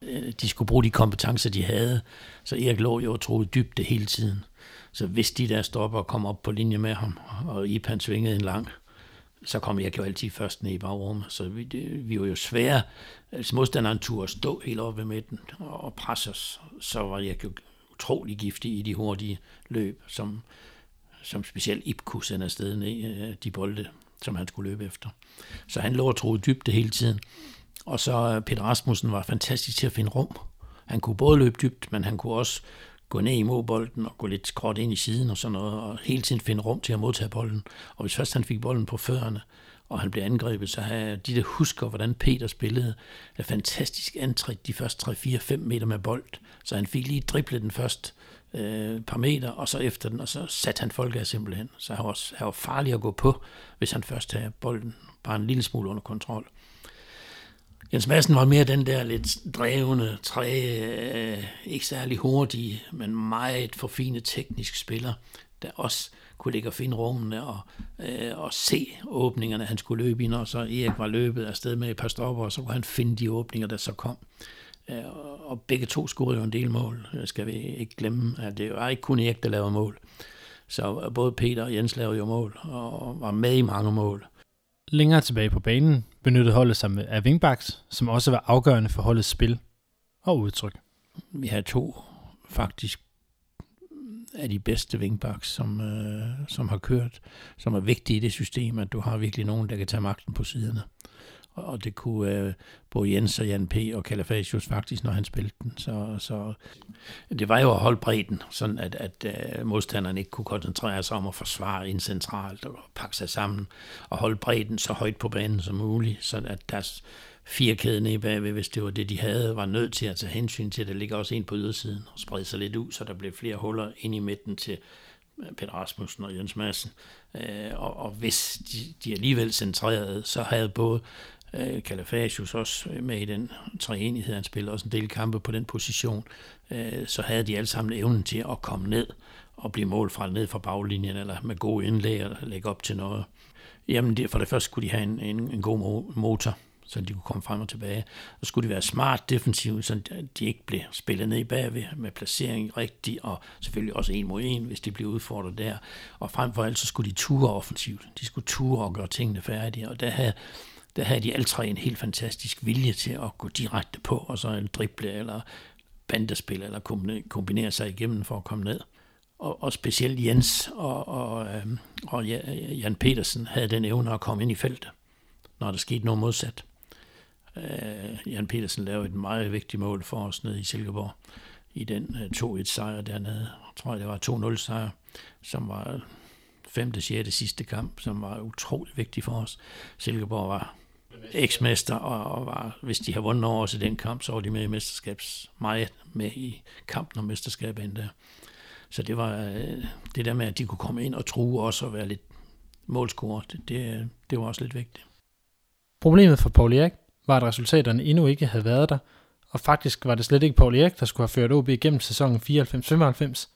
Øh, de skulle bruge de kompetencer, de havde, så Erik lå jo troede dybt det hele tiden. Så hvis de der stopper og kom op på linje med ham, og Ipan svingede en lang, så kom jeg jo altid først ned i bagrummet. Så vi, det, vi var jo svære. Altså modstanderen turde stå helt oppe ved midten og presse os. Så var jeg jo utrolig giftig i de hurtige løb, som, som specielt Ip kunne sende afsted ned øh, de bolde, som han skulle løbe efter. Så han lå og troede dybt det hele tiden. Og så øh, Peter Rasmussen var fantastisk til at finde rum. Han kunne både løbe dybt, men han kunne også gå ned i bolden og gå lidt skråt ind i siden og sådan noget, og hele tiden finde rum til at modtage bolden. Og hvis først han fik bolden på fødderne, og han blev angrebet, så havde de der husker, hvordan Peter spillede, et fantastisk antræk de første 3-4-5 meter med bold. Så han fik lige driblet den først øh, par meter, og så efter den, og så satte han folk af simpelthen. Så han var, han var farlig at gå på, hvis han først havde bolden bare en lille smule under kontrol. Jens Madsen var mere den der lidt drevne, træ, øh, ikke særlig hurtige, men meget forfinet teknisk spiller, der også kunne ligge og finde rummene og, øh, og se åbningerne, han skulle løbe ind, og så Erik var løbet afsted med et par stopper, og så kunne han finde de åbninger, der så kom. Øh, og begge to scorede jo en del mål, øh, skal vi ikke glemme. At det var ikke kun Erik, der lavede mål. Så både Peter og Jens lavede jo mål, og var med i mange mål. Længere tilbage på banen benyttede holdet sig af wingbacks, som også var afgørende for holdets spil og udtryk. Vi havde to faktisk af de bedste wingbacks, som, øh, som har kørt, som er vigtige i det system, at du har virkelig nogen, der kan tage magten på siderne og det kunne øh, både Jens og Jan P. og Kalafasius faktisk, når han spillede den. Så, så det var jo at holde bredden, sådan at, at øh, modstanderen ikke kunne koncentrere sig om at forsvare ind centralt og pakke sig sammen og holde bredden så højt på banen som muligt, så at deres fire kæde nede bagved, hvis det var det, de havde, var nødt til at tage hensyn til, at der ligger også en på ydersiden og sprede sig lidt ud, så der blev flere huller ind i midten til øh, Peter Rasmussen og Jens Madsen. Øh, og, og hvis de, de alligevel centrerede, så havde både Øh, Kalafasius også øh, med i den treenighed, han spillede også en del kampe på den position, øh, så havde de alle sammen evnen til at komme ned og blive mål fra ned fra baglinjen, eller med gode indlæg og lægge op til noget. Jamen, det, for det første skulle de have en, en, en god motor, så de kunne komme frem og tilbage. Så skulle de være smart defensivt, så de ikke blev spillet ned i bagved med placering rigtig, og selvfølgelig også en mod en, hvis de blev udfordret der. Og frem for alt, så skulle de ture offensivt. De skulle ture og gøre tingene færdige, og der havde, der havde de alle tre en helt fantastisk vilje til at gå direkte på, og så en drible eller bandespil, eller kombinere sig igennem for at komme ned og, og specielt Jens og, og, øhm, og Jan Petersen havde den evne at komme ind i feltet, når der skete noget modsat. Øh, Jan Petersen lavede et meget vigtigt mål for os nede i Silkeborg i den øh, 2-1 sejr dernede. Jeg tror, det var 2-0 sejr, som var 5. 6. sidste kamp, som var utrolig vigtig for os. Silkeborg var eksmester, og, og var, hvis de har vundet over os i den kamp, så var de med i mesterskabs, meget med i kampen om mesterskabet endda. Så det var øh, det der med, at de kunne komme ind og true os og være lidt målscorer, det, det, det var også lidt vigtigt. Problemet for Paul Erik var, at resultaterne endnu ikke havde været der, og faktisk var det slet ikke Paul Erik, der skulle have ført OB igennem sæsonen 94-95.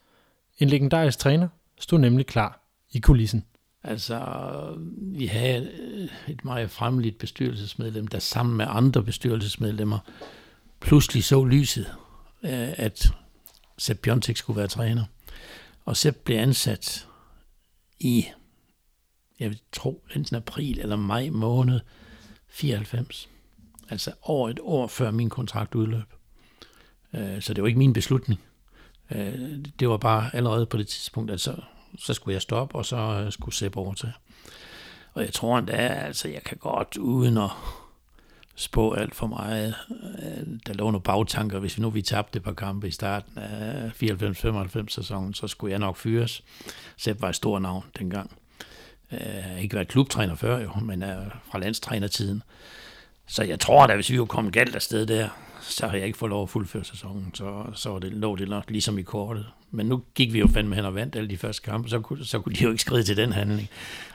En legendarisk træner stod nemlig klar i kulissen. Altså, vi havde øh, et meget fremligt bestyrelsesmedlem, der sammen med andre bestyrelsesmedlemmer pludselig så lyset, øh, at Sepp Piontek skulle være træner. Og Sepp blev ansat i, jeg tror, enten april eller maj måned 94. Altså over et år før min kontrakt udløb. Øh, så det var ikke min beslutning. Det var bare allerede på det tidspunkt, at så, så skulle jeg stoppe, og så øh, skulle Sepp overtage. til. Og jeg tror endda, altså jeg kan godt uden at spå alt for meget. Øh, der lå nogle bagtanker, hvis vi nu vi tabte et par kampe i starten af 94-95 sæsonen, så skulle jeg nok fyres. Sepp var et stort navn dengang. Jeg har ikke været klubtræner før jo, men fra landstrænertiden. Så jeg tror da, hvis vi var kommet galt afsted der, så har jeg ikke fået lov at fuldføre sæsonen, så, så var det, lå det nok ligesom i kortet. Men nu gik vi jo fandme hen og vandt alle de første kampe, så kunne, så kunne de jo ikke skride til den handling.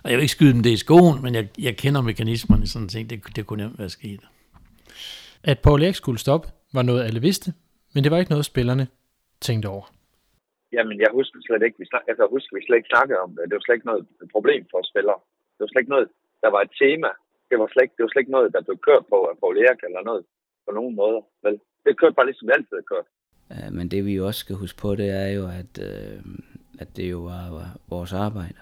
Og jeg vil ikke skyde dem det i skoen, men jeg, jeg kender mekanismerne i sådan ting, det, det kunne nemt være sket. At Paul Erik skulle stoppe, var noget alle vidste, men det var ikke noget spillerne tænkte over. Jamen, jeg husker slet ikke, vi snak, altså, jeg husker, vi slet ikke snakkede om det. Det var slet ikke noget problem for spillere. Det var slet ikke noget, der var et tema. Det var slet ikke, det var slet ikke noget, der blev kørt på af Paul Erik eller noget på nogen måde. Vel, det kørte bare ligesom det altid har kørt. Ja, men det vi jo også skal huske på, det er jo, at, øh, at det jo var, var vores arbejde.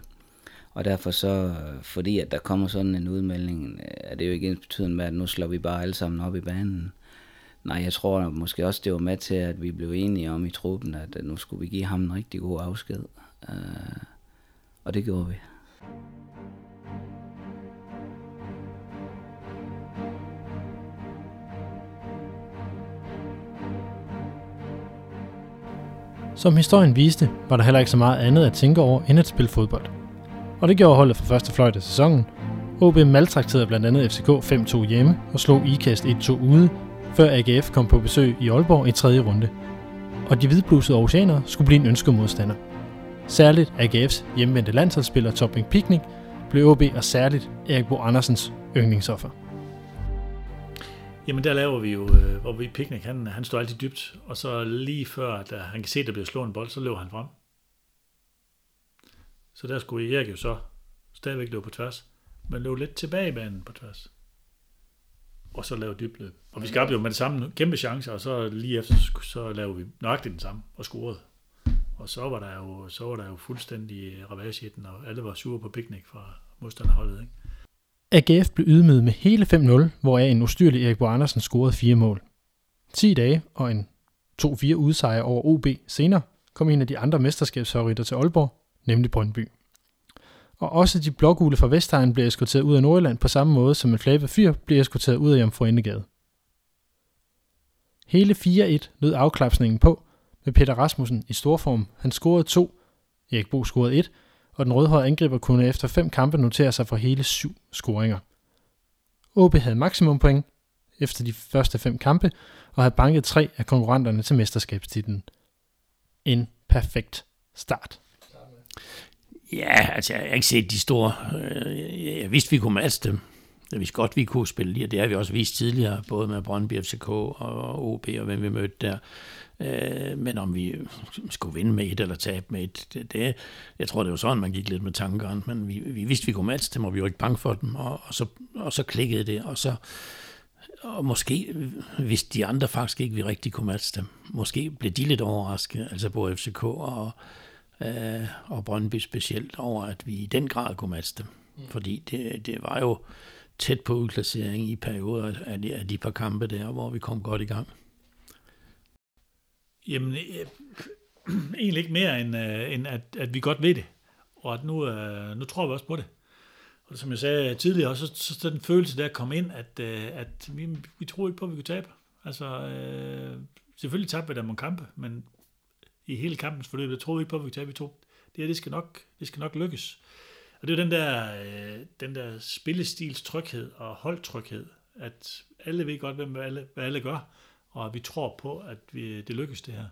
Og derfor så, fordi at der kommer sådan en udmelding, øh, er det jo ikke ens betydende med, at nu slår vi bare alle sammen op i banen. Nej, jeg tror måske også, det var med til, at vi blev enige om i truppen, at øh, nu skulle vi give ham en rigtig god afsked. Øh, og det gjorde vi. Som historien viste, var der heller ikke så meget andet at tænke over end at spille fodbold og det gjorde holdet fra første fløjt af sæsonen. OB maltrakterede blandt andet FCK 5-2 hjemme og slog IKAST 1-2 ude, før AGF kom på besøg i Aalborg i tredje runde. Og de hvidblusede oceaner skulle blive en ønskemodstander. Særligt AGF's hjemvendte landsholdsspiller Topping Picnic blev OB og særligt Erik Bo Andersens yndlingsoffer. Jamen der laver vi jo, øh, hvor vi Picnic, han, han står altid dybt, og så lige før, at øh, han kan se, at der bliver slået en bold, så løber han frem. Så der skulle Erik jo så stadigvæk løbe på tværs, men løbe lidt tilbage i banen på tværs. Og så lave dybløb. Og vi skabte jo med det samme kæmpe chancer, og så lige efter, så lavede vi nøjagtigt den samme og scorede. Og så var der jo, så var der jo fuldstændig ravage i den, og alle var sure på picnic fra modstanderholdet. Ikke? AGF blev ydmyget med hele 5-0, hvoraf en ustyrlig Erik Bo Andersen scorede fire mål. 10 dage og en 2-4 udsejr over OB senere kom en af de andre mesterskabsfavoritter til Aalborg, nemlig Brøndby. Og også de blågule fra Vestegn blev eskorteret ud af Nordjylland på samme måde, som en flabet fyr blev eskorteret ud af Jomfru Indegade. Hele 4-1 lød afklapsningen på, med Peter Rasmussen i storform. Han scorede to, Erik Bo scorede et, og den rødhårede angriber kunne efter fem kampe notere sig for hele syv scoringer. OB havde maksimum point efter de første fem kampe, og havde banket tre af konkurrenterne til mesterskabstitlen. En perfekt start. Ja, altså jeg har ikke set de store... Øh, jeg vidste, vi kunne matche dem. Jeg vidste godt, vi kunne spille lige, det har vi også vist tidligere, både med Brøndby, FCK og OB, og hvem vi mødte der. Øh, men om vi skulle vinde med et eller tabe med et, det, det, jeg tror, det var sådan, man gik lidt med tankerne, men vi, vi vidste, vi kunne matche dem, og vi var ikke bange for dem, og, og, så, og så klikkede det, og så og måske, hvis de andre faktisk ikke vi rigtig kunne matche dem, måske blev de lidt overrasket, altså både FCK og, øh, og Brøndby specielt, over at vi i den grad kunne matche dem. Mm. Fordi det, det var jo tæt på udklassering i perioder af de, af de par kampe der, hvor vi kom godt i gang. Jamen, øh, egentlig ikke mere, end, øh, end at, at vi godt ved det. Og at nu, øh, nu tror vi også på det. Og som jeg sagde tidligere, så, så, så den følelse der at komme ind, at, øh, at vi, vi tror ikke på, at vi kunne tabe. Altså, øh, selvfølgelig tabte vi da nogle kampe, men i hele kampens forløb, der troede vi ikke på, at vi kunne tabe. Vi tog, det her, det skal nok, det skal nok lykkes. Og det er jo den der, øh, den der spillestils tryghed og holdtryghed, at alle ved godt, hvem alle, hvad alle gør, og at vi tror på, at vi, det lykkes det her.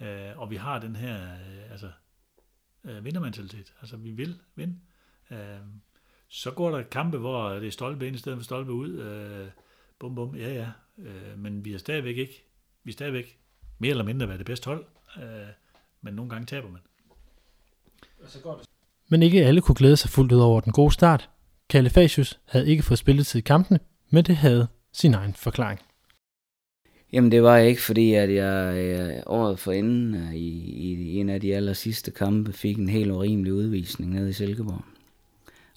Øh, og vi har den her øh, altså, øh, vindermentalitet. Altså, vi vil vinde. Øh, så går der kampe, hvor det er stolpe ind i stedet for stolpe ud. Øh, bum, bum, ja, ja. Øh, men vi er stadigvæk ikke, vi er stadigvæk mere eller mindre været det bedste hold. Øh, men nogle gange taber man. Og så går det. Men ikke alle kunne glæde sig fuldt ud over den gode start. Kalle havde ikke fået spilletid i kampene, men det havde sin egen forklaring. Jamen det var ikke, fordi at jeg øh, året for inden øh, i, i en af de aller sidste kampe fik en helt urimelig udvisning nede i Silkeborg.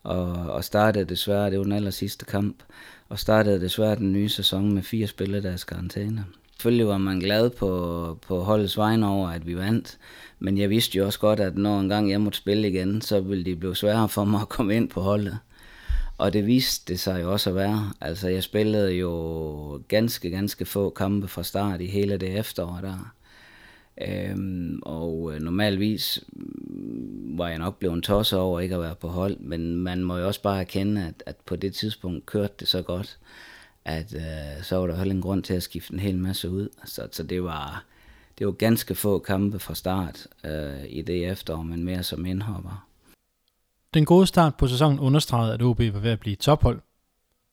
Og, og startede desværre, det var den aller sidste kamp, og startede desværre den nye sæson med fire spilledags karantæne. Selvfølgelig var man glad på, på holdets vegne over, at vi vandt, men jeg vidste jo også godt, at når en gang jeg måtte spille igen, så ville det blive sværere for mig at komme ind på holdet. Og det viste det sig jo også at være. Altså, jeg spillede jo ganske, ganske få kampe fra start i hele det efterår der. Øhm, og øh, normalvis mm, var jeg nok blevet tosset over ikke at være på hold, men man må jo også bare erkende, at, at på det tidspunkt kørte det så godt, at øh, så var der heller en grund til at skifte en hel masse ud. Så, så det var det var ganske få kampe fra start øh, i det efterår, men mere som indhopper. Den gode start på sæsonen understregede, at OB var ved at blive tophold,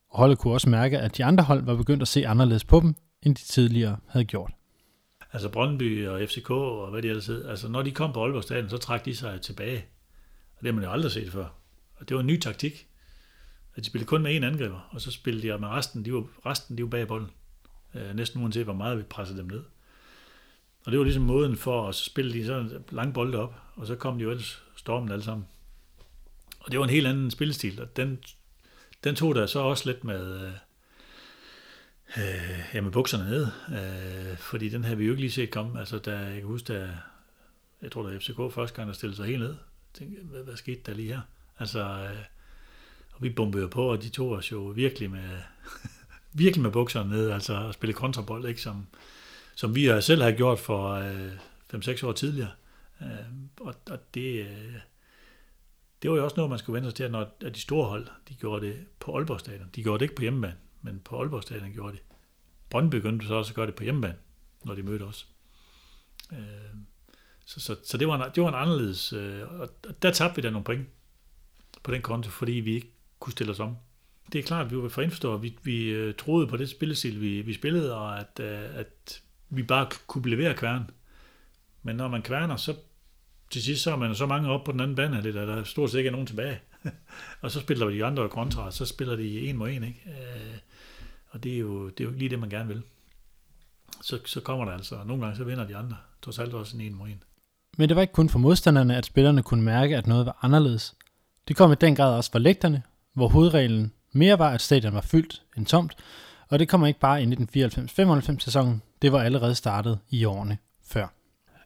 og holdet kunne også mærke, at de andre hold var begyndt at se anderledes på dem, end de tidligere havde gjort. Altså Brøndby og FCK og hvad de ellers hed, altså når de kom på Aalborg Stadion, så trak de sig tilbage. Og det har man jo aldrig set før. Og det var en ny taktik. At de spillede kun med en angriber, og så spillede de med resten, de var, resten de var bag bolden. Øh, næsten uanset hvor meget vi pressede dem ned. Og det var ligesom måden for at spille de sådan lange bolde op, og så kom de jo ellers stormen alle sammen. Og det var en helt anden spillestil, og den, den tog der så også lidt med, øh, øh, ja, med bukserne ned, øh, fordi den havde vi jo ikke lige set komme. Altså, da, jeg kan huske, da, jeg tror, da FCK første gang, der stillede sig helt ned, jeg tænkte, hvad, hvad skete der lige her? Altså, øh, og vi bombede på, og de tog os jo virkelig med, virkelig med bukserne ned, altså at spille kontrabold, ikke, som, som vi selv har gjort for øh, 5-6 år tidligere. Øh, og, og det, øh, det var jo også noget, man skulle vende sig til, når at de store hold, de gjorde det på Aalborg Stadion. De gjorde det ikke på hjemmebane, men på Aalborg Stadion gjorde det. Brøndby begyndte så også at gøre det på hjemmebane, når de mødte os. Øh, så, så, så det, var en, det var en anderledes, øh, og der tabte vi da nogle point på den konto, fordi vi ikke kunne stille os om. Det er klart, at vi var for indforstået, vi, vi øh, troede på det spillestil, vi, vi spillede, og at, øh, at vi bare kunne levere kværn. Men når man kværner, så til sidst så er man så mange op på den anden bane, at der stort set ikke er nogen tilbage. og så spiller de andre kontra, så spiller de en mod en, ikke? Øh, og det er, jo, det er jo lige det, man gerne vil. Så, så kommer der altså, nogle gange så vinder de andre, trods alt også en en mod en. Men det var ikke kun for modstanderne, at spillerne kunne mærke, at noget var anderledes. Det kom i den grad også for lægterne, hvor hovedreglen mere var, at stadion var fyldt end tomt, og det kommer ikke bare ind i den 94-95 sæson, det var allerede startet i årene før.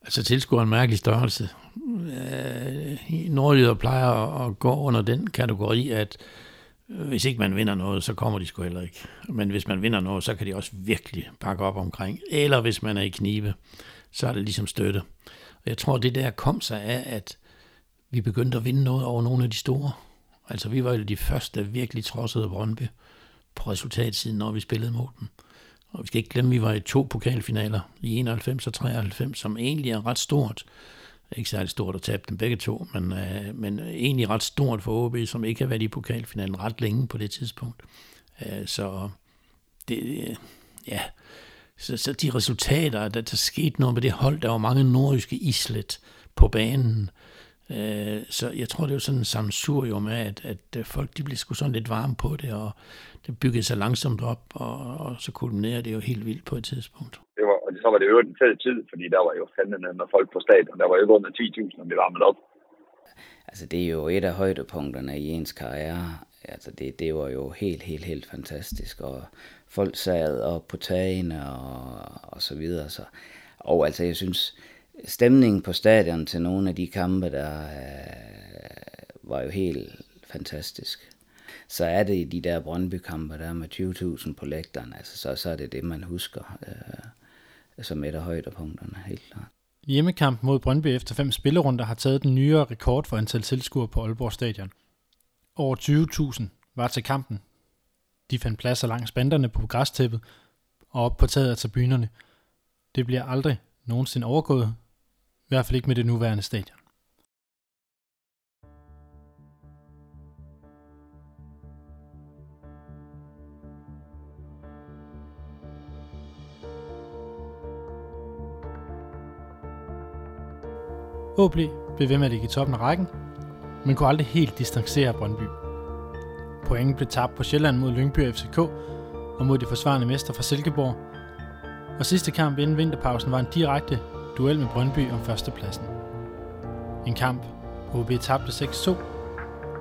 Altså tilskuer en mærkelig størrelse. Øh, Nordjyder plejer at gå under den kategori, at øh, hvis ikke man vinder noget, så kommer de sgu heller ikke. Men hvis man vinder noget, så kan de også virkelig pakke op omkring. Eller hvis man er i knibe, så er det ligesom støtte. Og jeg tror, det der kom sig af, at vi begyndte at vinde noget over nogle af de store. Altså vi var jo de første, der virkelig trodsede Brøndby på resultatsiden, når vi spillede mod dem. Og vi skal ikke glemme, at vi var i to pokalfinaler i 91 og 93, som egentlig er ret stort. Ikke særlig stort at tabe dem begge to, men, øh, men egentlig ret stort for OB, som ikke har været i pokalfinalen ret længe på det tidspunkt. Øh, så det, øh, ja, så, så de resultater, der, der skete noget med det hold, der var mange nordiske islet på banen. Øh, så jeg tror, det var sådan en samsurium af, at, at folk de blev sgu sådan lidt varme på det, og det byggede sig langsomt op, og, og så kulminerede det jo helt vildt på et tidspunkt. Det var, og så var det jo en fed tid, fordi der var jo fandme med folk på stadion. Der var jo under 10.000, når vi varmede op. Altså, det er jo et af højdepunkterne i ens karriere. Altså, det, det var jo helt, helt, helt fantastisk, og folk sad op på tagene og, og så videre. Så. Og altså, jeg synes, stemningen på stadion til nogle af de kampe, der øh, var jo helt fantastisk. Så er det i de der Brøndby-kampe, der med 20.000 på lægterne, altså, så, så er det det, man husker øh, som et af højdepunkterne, helt klart. Hjemmekamp mod Brøndby efter fem spillerunder har taget den nyere rekord for antal tilskuere på Aalborg Stadion. Over 20.000 var til kampen. De fandt pladser langs banderne på græstæppet og op på taget af tribunerne. Det bliver aldrig nogensinde overgået, i hvert fald ikke med det nuværende stadion. OB blev ved med at ligge i toppen af rækken, men kunne aldrig helt distancere Brøndby. Pointen blev tabt på Sjælland mod Lyngby og FCK og mod de forsvarende mester fra Silkeborg. Og sidste kamp inden vinterpausen var en direkte duel med Brøndby om førstepladsen. En kamp, hvor OB tabte 6-2,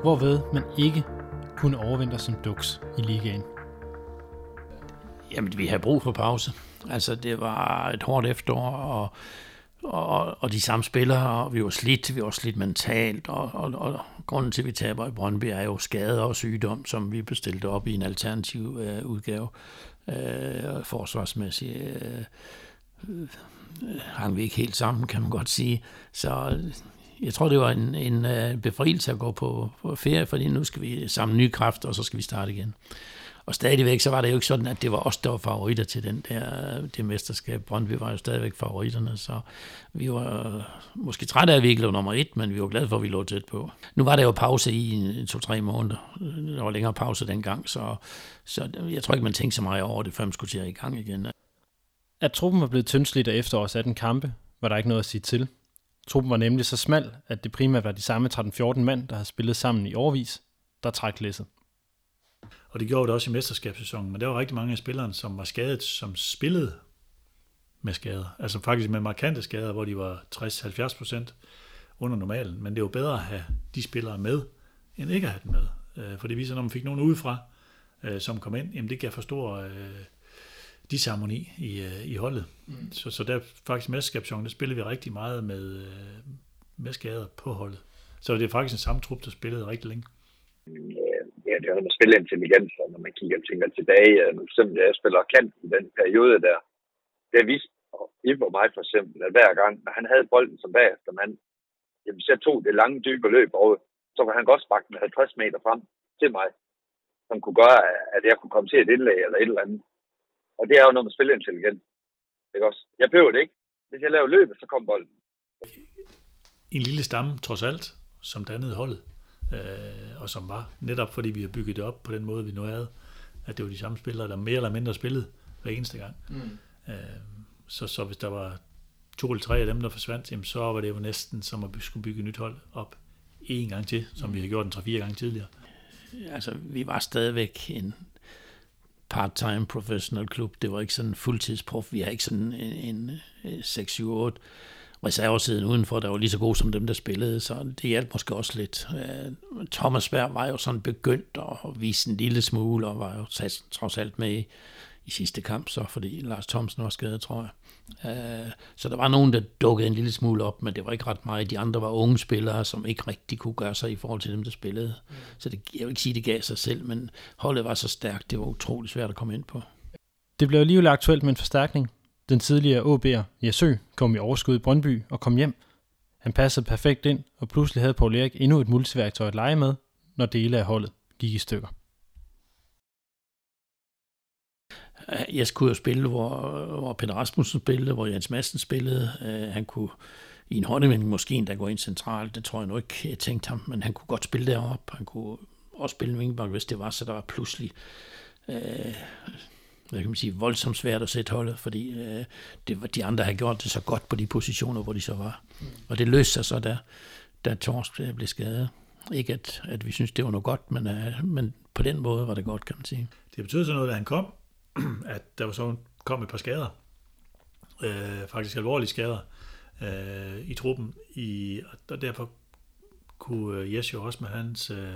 hvorved man ikke kunne overvinde som duks i ligaen. Jamen, vi har brug for pause. Altså, det var et hårdt efterår, og og, og de samme spillere, og vi var slidt, vi var slidt mentalt, og, og, og grunden til, at vi taber i Brøndby, er jo skade og sygdom, som vi bestilte op i en alternativ øh, udgave, øh, forsvarsmæssigt. Øh, hang vi ikke helt sammen, kan man godt sige. Så øh, jeg tror, det var en, en øh, befrielse at gå på, på ferie, fordi nu skal vi samle nye kræfter, og så skal vi starte igen. Og stadigvæk, så var det jo ikke sådan, at det var os, der var favoritter til den der, øh, det mesterskab. Brøndby var jo stadigvæk favoritterne, så vi var måske trætte af, at vi ikke lå nummer et, men vi var glade for, at vi lå tæt på. Nu var der jo pause i to-tre måneder. Der var længere pause dengang, så, så jeg tror ikke, man tænkte så meget over det, før man skulle til at i gang igen. At truppen var blevet tyndslidt af efterårs 18 kampe, var der ikke noget at sige til. Truppen var nemlig så smal, at det primært var de samme 13-14 mand, der havde spillet sammen i årvis, der træk læsset. Og det gjorde det også i mesterskabssæsonen, men der var rigtig mange af spillerne, som var skadet, som spillede med skader. Altså faktisk med markante skader, hvor de var 60-70 procent under normalen. Men det var bedre at have de spillere med, end ikke at have dem med. Øh, for det viser, når man fik nogen udefra, øh, som kom ind, jamen det gav for stor øh, disharmoni i, i holdet. Mm. Så, så der faktisk mesterskabssæsonen, der spillede vi rigtig meget med, med skader på holdet. Så det er faktisk en samme trup, der spillede rigtig længe ja, det har med spilintelligens, og når man kigger og tænker tilbage, for eksempel, jeg spiller kant i den periode der, det viste Ivo mig for eksempel, at hver gang, når han havde bolden som bagefter mand, jamen, så tog det lange, dybe løb over, så var han godt sparke med 50 meter frem til mig, som kunne gøre, at jeg kunne komme til et indlæg eller et eller andet. Og det er jo noget med spilintelligens. Ikke også? Jeg behøver det ikke. Hvis jeg laver løbet, så kommer bolden. En lille stamme, trods alt, som dannede holdet øh, og som var netop fordi vi har bygget det op på den måde, vi nu havde, at det var de samme spillere, der mere eller mindre spillede hver eneste gang. Mm. Øh, så, så hvis der var to eller tre af dem, der forsvandt, jamen, så var det jo næsten som at skulle bygge et nyt hold op en gang til, som mm. vi har gjort en tre-fire gange tidligere. Altså, vi var stadigvæk en part-time professional klub. Det var ikke sådan en fuldtidsprof. Vi har ikke sådan en, en, en øh, 6-7-8 reservesiden udenfor, der var lige så god som dem, der spillede, så det hjalp måske også lidt. Øh, Thomas Berg var jo sådan begyndt at vise en lille smule, og var jo trods alt med i, i sidste kamp, så fordi Lars Thomsen var skadet, tror jeg. Øh, så der var nogen, der dukkede en lille smule op, men det var ikke ret meget. De andre var unge spillere, som ikke rigtig kunne gøre sig i forhold til dem, der spillede. Mm. Så det, jeg vil ikke sige, det gav sig selv, men holdet var så stærkt, det var utroligt svært at komme ind på. Det blev alligevel aktuelt med en forstærkning. Den tidligere OB'er Jesø kom i overskud i Brøndby og kom hjem. Han passede perfekt ind, og pludselig havde Paul Erik endnu et multiværktøj at lege med, når dele af holdet gik i stykker. Øh, jeg skulle jo spille, hvor, hvor Peter Rasmussen spillede, hvor Jens Madsen spillede. Øh, han kunne i en håndevending måske endda gå ind centralt. Det tror jeg nu ikke, jeg tænkte ham, men han kunne godt spille deroppe. Han kunne også spille en vingbak, hvis det var, så der var pludselig Øh, hvad kan man sige, voldsomt svært at sætte holdet, fordi øh, det, de andre har gjort det så godt på de positioner, hvor de så var. Mm. Og det løste sig så der. da Tors blev skadet. Ikke at, at vi synes, det var noget godt, men, øh, men på den måde var det godt, kan man sige. Det betød så noget, da han kom, at der var så kom et par skader. Øh, faktisk alvorlige skader øh, i truppen. I, og derfor kunne øh, Jes jo også med hans øh,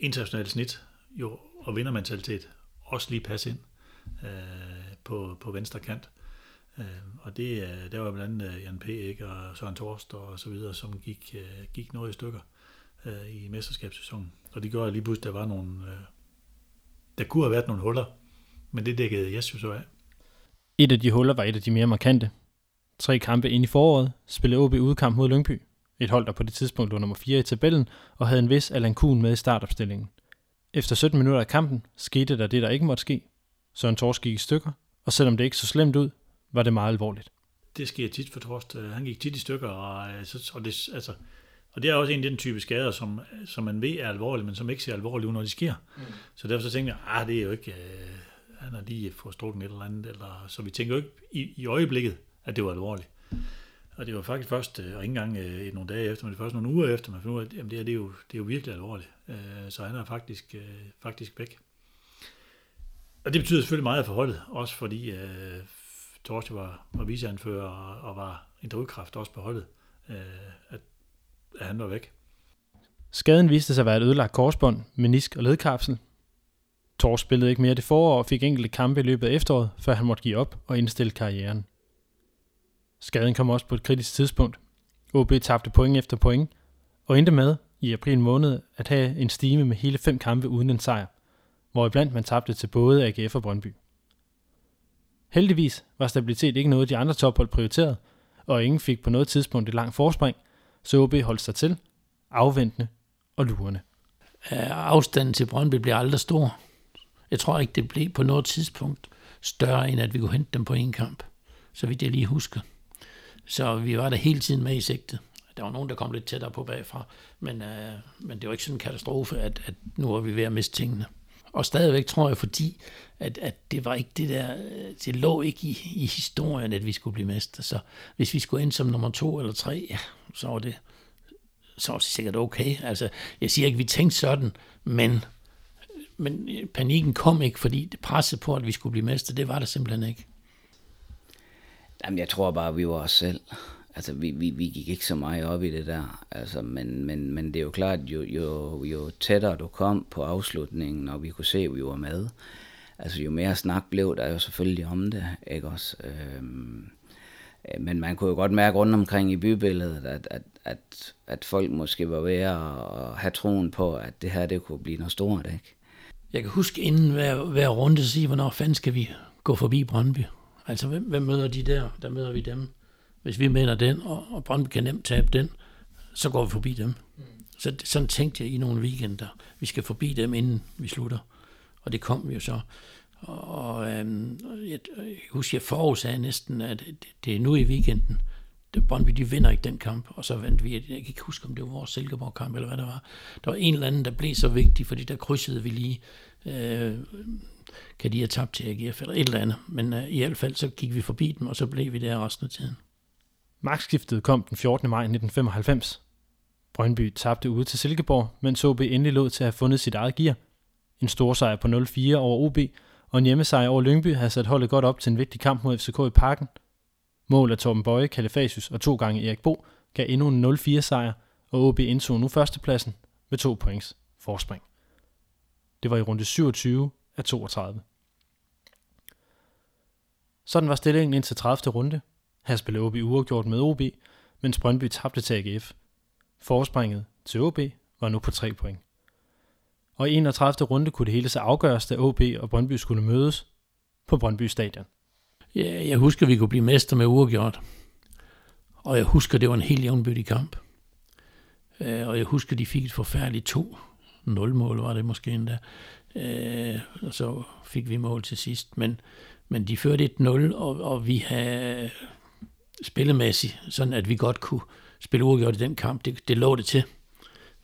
internationale snit jo, og vindermentalitet også lige passe ind øh, på, på venstre kant. Øh, og det, øh, der var blandt andet øh, Jan P. Ikke, og Søren Torst og så videre, som gik, øh, gik noget i stykker øh, i mesterskabssæsonen. Og det gjorde lige pludselig, der var nogle, øh, der kunne have været nogle huller, men det dækkede Jes jo så af. Et af de huller var et af de mere markante. Tre kampe ind i foråret spillede OB udkamp mod Lyngby. Et hold, der på det tidspunkt lå nummer 4 i tabellen og havde en vis Allan Kuhn med i startopstillingen. Efter 17 minutter af kampen skete der det, der ikke måtte ske. Søren Tors gik i stykker, og selvom det ikke så slemt ud, var det meget alvorligt. Det sker tit for Torst. Han gik tit i stykker, og, og, det, altså, og det er også en af den type skader, som, som man ved er alvorlige, men som ikke ser alvorlige ud, når de sker. Mm. Så derfor så tænkte jeg, ah, det er jo ikke, øh, han har lige fået strukket et eller andet, eller, så vi tænker jo ikke i, i øjeblikket, at det var alvorligt. Og det var faktisk først, øh, og ikke engang øh, nogle dage efter, men det var først nogle uger efter, man fandt ud af, at jamen, det, her, det, er jo, det er jo virkelig alvorligt. Øh, så han er faktisk, øh, faktisk væk. Og det betyder selvfølgelig meget for holdet, også fordi øh, Torsje var, var viceanfører og, og var en drivkraft også på holdet, øh, at, at han var væk. Skaden viste sig at være et ødelagt korsbånd, menisk og ledkapsel. Tors spillede ikke mere det forår og fik enkelte kampe i løbet af efteråret, før han måtte give op og indstille karrieren. Skaden kom også på et kritisk tidspunkt. OB tabte point efter point, og endte med i april måned at have en stime med hele fem kampe uden en sejr, hvor iblandt man tabte til både AGF og Brøndby. Heldigvis var stabilitet ikke noget, de andre tophold prioriterede, og ingen fik på noget tidspunkt et langt forspring, så OB holdt sig til, afventende og lurende. Afstanden til Brøndby blev aldrig stor. Jeg tror ikke, det blev på noget tidspunkt større, end at vi kunne hente dem på en kamp, så vidt jeg lige husker. Så vi var der hele tiden med i sigtet. Der var nogen, der kom lidt tættere på bagfra, men, øh, men det var ikke sådan en katastrofe, at, at nu er vi ved at miste tingene. Og stadigvæk tror jeg, fordi at, at det var ikke det der, øh, det lå ikke i, i historien, at vi skulle blive mester. Så hvis vi skulle ind som nummer to eller tre, ja, så var det, så var det sikkert okay. Altså, jeg siger ikke, at vi tænkte sådan, men, men øh, panikken kom ikke, fordi det presset på, at vi skulle blive mester. Det var der simpelthen ikke. Jamen, jeg tror bare, vi var os selv. Altså, vi, vi, vi gik ikke så meget op i det der. Altså, men, men, men det er jo klart, jo, jo, jo tættere du kom på afslutningen, og vi kunne se, at vi var med, altså jo mere snak blev der jo selvfølgelig om det, ikke også? Øhm, men man kunne jo godt mærke rundt omkring i bybilledet, at, at, at, at folk måske var ved at have troen på, at det her det kunne blive noget stort, ikke? Jeg kan huske inden hver, hver runde sige, hvornår fanden skal vi gå forbi Brøndby? Altså, hvem, hvem møder de der? Der møder vi dem. Hvis vi mener den, og, og Brøndby kan nemt tabe den, så går vi forbi dem. Mm. Så sådan tænkte jeg i nogle weekender. Vi skal forbi dem, inden vi slutter. Og det kom vi jo så. Og øhm, jeg, jeg husker, jeg forudsagde næsten, at det, det er nu i weekenden. Brøndby, de vinder ikke den kamp, og så vandt vi, jeg kan ikke huske, om det var vores Silkeborg-kamp, eller hvad det var. Der var en eller anden, der blev så vigtig, fordi der krydsede vi lige, øh, kan de have tabt til AGF, eller et eller andet. Men øh, i hvert fald, så gik vi forbi dem, og så blev vi der resten af tiden. Magtskiftet kom den 14. maj 1995. Brøndby tabte ude til Silkeborg, mens OB endelig lod til at have fundet sit eget gear. En stor sejr på 0-4 over OB, og en hjemmesejr over Lyngby havde sat holdet godt op til en vigtig kamp mod FCK i parken. Mål af Torben Bøje, Kalifasius og to gange Erik Bo gav endnu en 0-4 sejr, og OB indtog nu førstepladsen med to points forspring. Det var i runde 27 af 32. Sådan var stillingen indtil 30. runde. Her spillede OB uafgjort med OB, mens Brøndby tabte til AGF. Forspringet til OB var nu på 3 point. Og i 31. runde kunne det hele så afgøres, da OB og Brøndby skulle mødes på Brøndby Stadion. Ja, jeg husker, at vi kunne blive mester med uafgjort. Og jeg husker, at det var en helt jævnbødig kamp. Øh, og jeg husker, at de fik et forfærdeligt 2-0-mål, var det måske endda. Øh, og så fik vi mål til sidst. Men, men de førte et 0, og, og vi havde spillemæssigt, sådan at vi godt kunne spille uafgjort i den kamp. Det, det lå det til,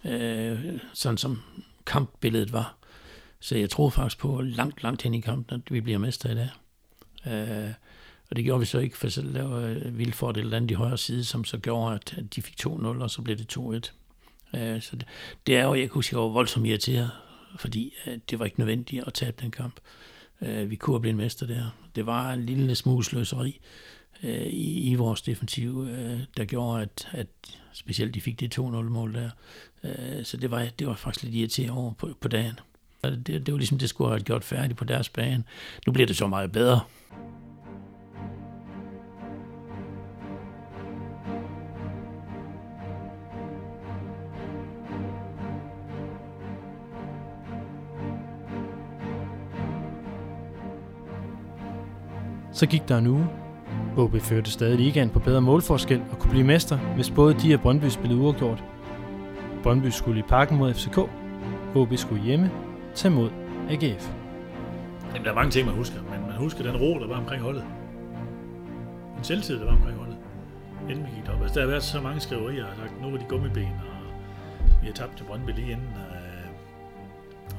øh, sådan som kampbilledet var. Så jeg tror faktisk på langt, langt hen i kampen, at vi bliver mester i dag. Øh, Og det gjorde vi så ikke, for så lavede øh, Vilfort et eller andet i højre side, som så gjorde, at de fik 2-0, og så blev det 2-1. Uh, øh, så det, det er jo, jeg kunne huske, jeg var voldsomt irriteret, fordi uh, det var ikke nødvendigt at tabe den kamp. Uh, vi kunne have blevet mester der. Det var en lille smule sløseri uh, i, i vores defensiv, der gjorde, at, at specielt de fik det 2-0-mål der. Uh, så det var, det var faktisk lidt irriterende over på, på dagen. Det, det var ligesom, det skulle have gjort færdigt på deres bane. Nu bliver det så meget bedre. Så gik der en uge. OB førte stadig ligaen på bedre målforskel og kunne blive mester, hvis både de og Brøndby spillede uafgjort. Brøndby skulle i parken mod FCK. OB skulle hjemme tage mod AGF. Jamen, der er mange ting, man husker, men man husker den ro, der var omkring holdet. Den selvtid, der var omkring holdet. Inden vi gik op. Altså, der har været så mange skriverier, og sagt, nu var de gummiben, og vi har tabt til Brøndby lige inden,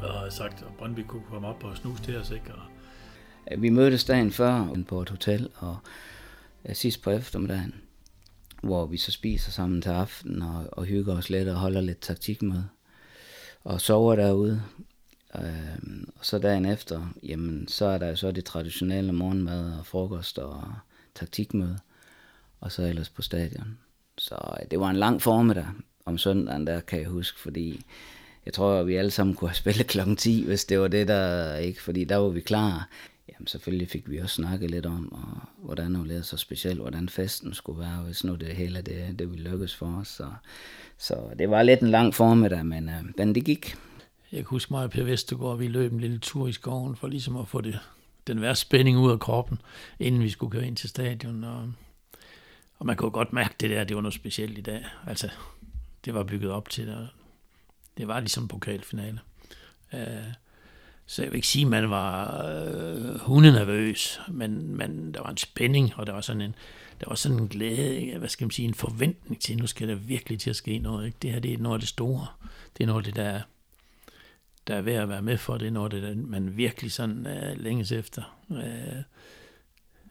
øh, og sagt, at Brøndby kunne komme op og snuse til os, ikke? Og, Øh, vi mødtes dagen før på et hotel, og øh, sidst på eftermiddagen, hvor vi så spiser sammen til aften og, og hygger os lidt og holder lidt taktik med. Og sover derude. Øh, og så dagen efter, jamen, så er der jo så det traditionelle morgenmad og frokost og taktikmøde. Og så ellers på stadion. Så øh, det var en lang formiddag om søndagen, der kan jeg huske, fordi jeg tror, at vi alle sammen kunne have spillet klokken 10, hvis det var det, der ikke, fordi der var vi klar. Jamen selvfølgelig fik vi også snakket lidt om, og hvordan hun lavede så specielt, hvordan festen skulle være, hvis nu det hele det, det ville lykkes for os. Så, så det var lidt en lang formiddag, men, øh, men det gik. Jeg kan huske mig og Per Vestergaard, vi løb en lille tur i skoven for ligesom at få det, den værste spænding ud af kroppen, inden vi skulle køre ind til stadion. Og, og man kunne godt mærke det der, det var noget specielt i dag. Altså, det var bygget op til det. Det var ligesom pokalfinale. Uh, så jeg vil ikke sige, at man var øh, hundenervøs, men, men der var en spænding, og der var sådan en, der var sådan en glæde, hvad skal man sige, en forventning til, nu skal der virkelig til at ske noget. Ikke? Det her det er noget af det store. Det er noget af det, der, der er værd at være med for. Det er noget af det, der man virkelig sådan uh, længes efter. Uh,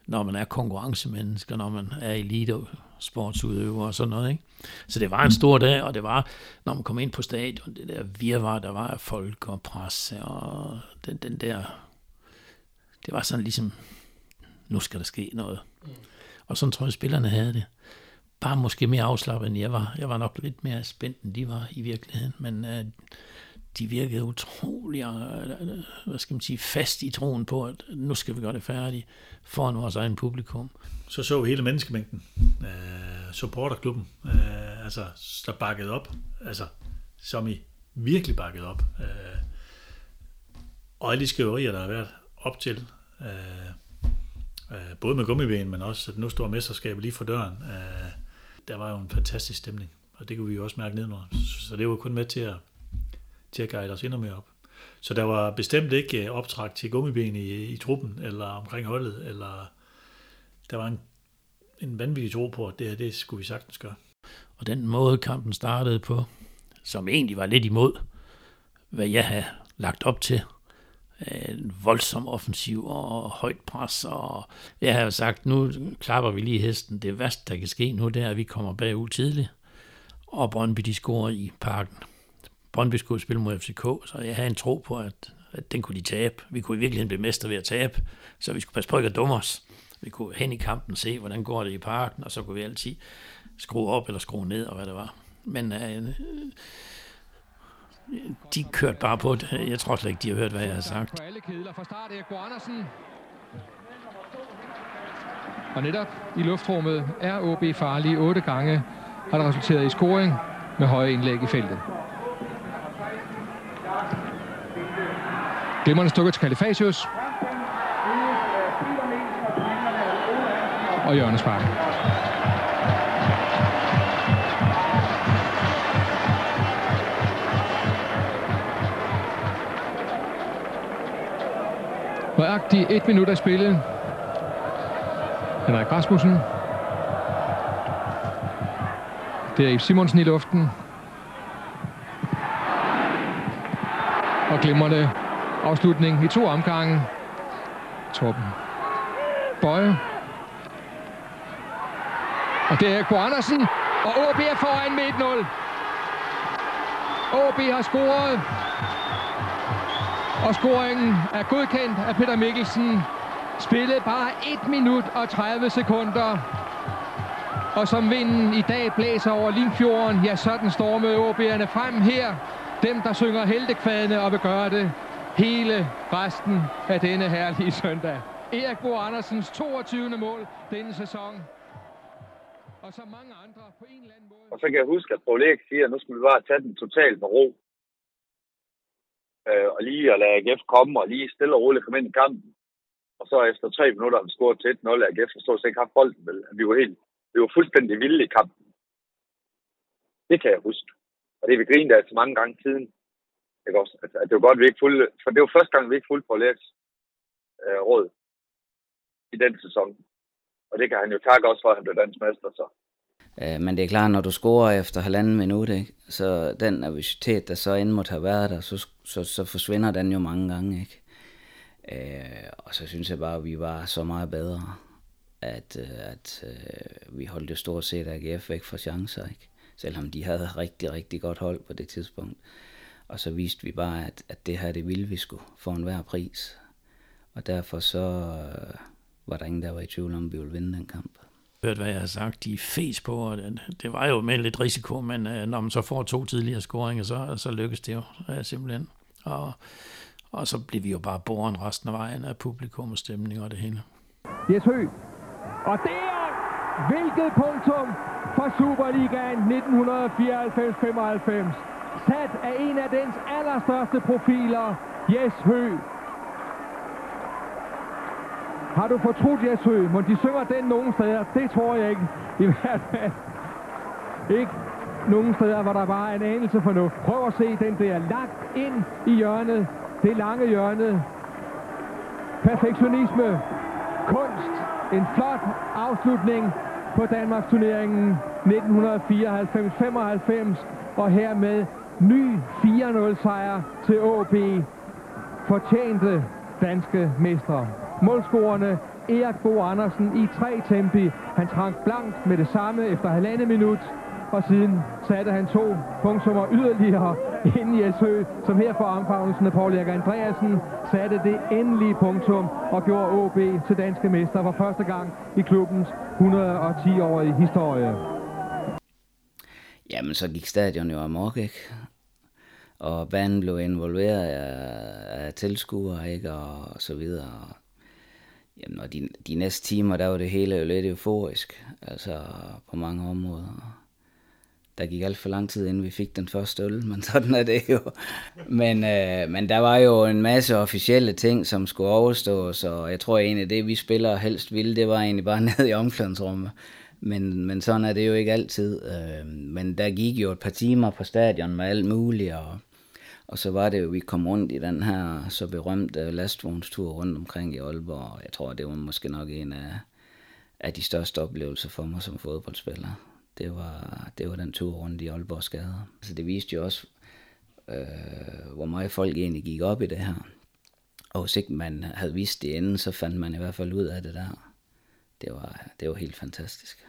når man er konkurrencemennesker, når man er elite sportsudøver og sådan noget. Ikke? Så det var en stor dag, og det var, når man kom ind på stadion, det der virvar, der var folk og presse, og den, den der, det var sådan ligesom, nu skal der ske noget. Og sådan tror jeg, spillerne havde det. Bare måske mere afslappet, end jeg var. Jeg var nok lidt mere spændt, end de var i virkeligheden, men uh, de virkede utrolig, øh, hvad skal man sige, fast i troen på, at nu skal vi gøre det færdigt foran vores egen publikum. Så så hele menneskemængden, øh, supporterklubben, øh, altså, der bakkede op, altså, som i virkelig bakket op. Øh, og alle de skriverier, der har været op til, øh, øh både med gummiben, men også, at nu står mesterskabet lige for døren. øh, der var jo en fantastisk stemning, og det kunne vi jo også mærke nedenunder. Så det var kun med til at til at guide os endnu mere op. Så der var bestemt ikke øh, optræk til gummiben i, i truppen, eller omkring holdet, eller der var en, en vanvittig tro på, at det her, det skulle vi sagtens gøre. Og den måde kampen startede på, som egentlig var lidt imod, hvad jeg havde lagt op til, øh, en voldsom offensiv og højt pres, og jeg har sagt, nu klapper vi lige hesten. Det værste, der kan ske nu, det er, at vi kommer bagud tidligt, og Brøndby de scorer i parken. Brøndby skulle spille mod FCK, så jeg havde en tro på, at, at den kunne de tabe. Vi kunne i virkeligheden blive mester ved at tabe, så vi skulle passe på ikke at dumme os. Vi kunne hen i kampen se, hvordan går det i parken, og så kunne vi altid skrue op eller skrue ned, og hvad det var. Men øh, de kørte bare på det. Jeg tror slet ikke, de har hørt, hvad jeg har sagt. Alle kedler fra start Erik Andersen. Og netop i luftrummet er OB farlige otte gange, har det resulteret i scoring med høje indlæg i feltet. Glimmerne stukker til Kalifasius. Og hjørnespark. Nøjagtigt et minut af spillet. Henrik Rasmussen. Det er Simonsen i luften. Og glimrende afslutning i to omgange. Torben Bøje og det er Bo Andersen, og OB er foran med 1-0. OB har scoret, og scoringen er godkendt af Peter Mikkelsen. Spillet bare 1 minut og 30 sekunder. Og som vinden i dag blæser over Limfjorden, ja, sådan stormede OB'erne frem her. Dem, der synger heldekvadene og vil gøre det hele resten af denne herlige søndag. Erik Bo Andersens 22. mål denne sæson. Og så mange andre på en eller anden måde. Og så kan jeg huske, at Paul Erik siger, at nu skal vi bare tage den totalt med ro. Øh, og lige at lade AGF komme, og lige stille og roligt komme ind i kampen. Og så efter tre minutter har vi scoret til 1-0. AGF så stod ikke haft bolden, vel? Vi var, helt, vi var fuldstændig vilde i kampen. Det kan jeg huske. Og det er vi grint af så mange gange siden. Ikke også? Altså, at det var godt, vi ikke fulgte, for det var første gang, vi ikke fulgte på Lærks øh, råd i den sæson. Og det kan han jo takke også for, at han blev dansk mester, så. Øh, men det er klart, når du scorer efter halvanden minut, ikke? så den nervøsitet, der så end måtte have været der, så, så, så forsvinder den jo mange gange. Ikke? Øh, og så synes jeg bare, at vi var så meget bedre, at, øh, at øh, vi holdt jo stort set AGF væk fra chancer. Ikke? Selvom de havde rigtig, rigtig godt hold på det tidspunkt. Og så viste vi bare, at, at det her, det ville vi skulle for enhver pris. Og derfor så øh, var der ingen, der var i tvivl om, at vi ville vinde den kamp hørt, hvad jeg har sagt, de fes på, og det, det var jo med lidt risiko, men uh, når man så får to tidligere scoringer, så, så lykkes det jo uh, simpelthen. Og, og så bliver vi jo bare boren resten af vejen af publikum og stemning og det hele. Jes Høgh. Og det er hvilket punktum for Superligaen 1994-95. Sat af en af dens allerstørste profiler, Jes Høgh. Har du fortrudt Jesø? Må de synger den nogen steder? Det tror jeg ikke. I hvert fald ikke nogen steder, hvor der bare er en anelse fornuft. Prøv at se den der lagt ind i hjørnet. Det lange hjørne. Perfektionisme. Kunst. En flot afslutning på Danmarks turneringen 1994-95. Og hermed ny 4-0 sejr til AB. Fortjente danske mestre. Målscorerne Erik Bo Andersen i tre tempi. Han trak blankt med det samme efter halvandet minut, og siden satte han to punktummer yderligere ind i Esø, som her for omfavnelsen af Paul Erik Andreasen satte det endelige punktum og gjorde OB til danske mester for første gang i klubbens 110-årige historie. Jamen, så gik stadion jo amok, ikke? Og banen blev involveret af, af tilskuere, ikke? Og så videre. Jamen, og de, de næste timer, der var det hele jo lidt euforisk, altså på mange områder. Der gik alt for lang tid, inden vi fik den første øl, men sådan er det jo. Men, øh, men der var jo en masse officielle ting, som skulle overstås, og jeg tror egentlig, det vi spiller helst ville, det var egentlig bare ned i omklædningsrummet. Men, men sådan er det jo ikke altid. Øh, men der gik jo et par timer på stadion med alt muligt, og og så var det jo, vi kom rundt i den her så berømte lastvognstur rundt omkring i Aalborg. Jeg tror, det var måske nok en af, af de største oplevelser for mig som fodboldspiller. Det var, det var den tur rundt i Aalborgs gader. Så det viste jo også, øh, hvor meget folk egentlig gik op i det her. Og hvis ikke man havde vist det inden, så fandt man i hvert fald ud af det der. Det var, det var helt fantastisk.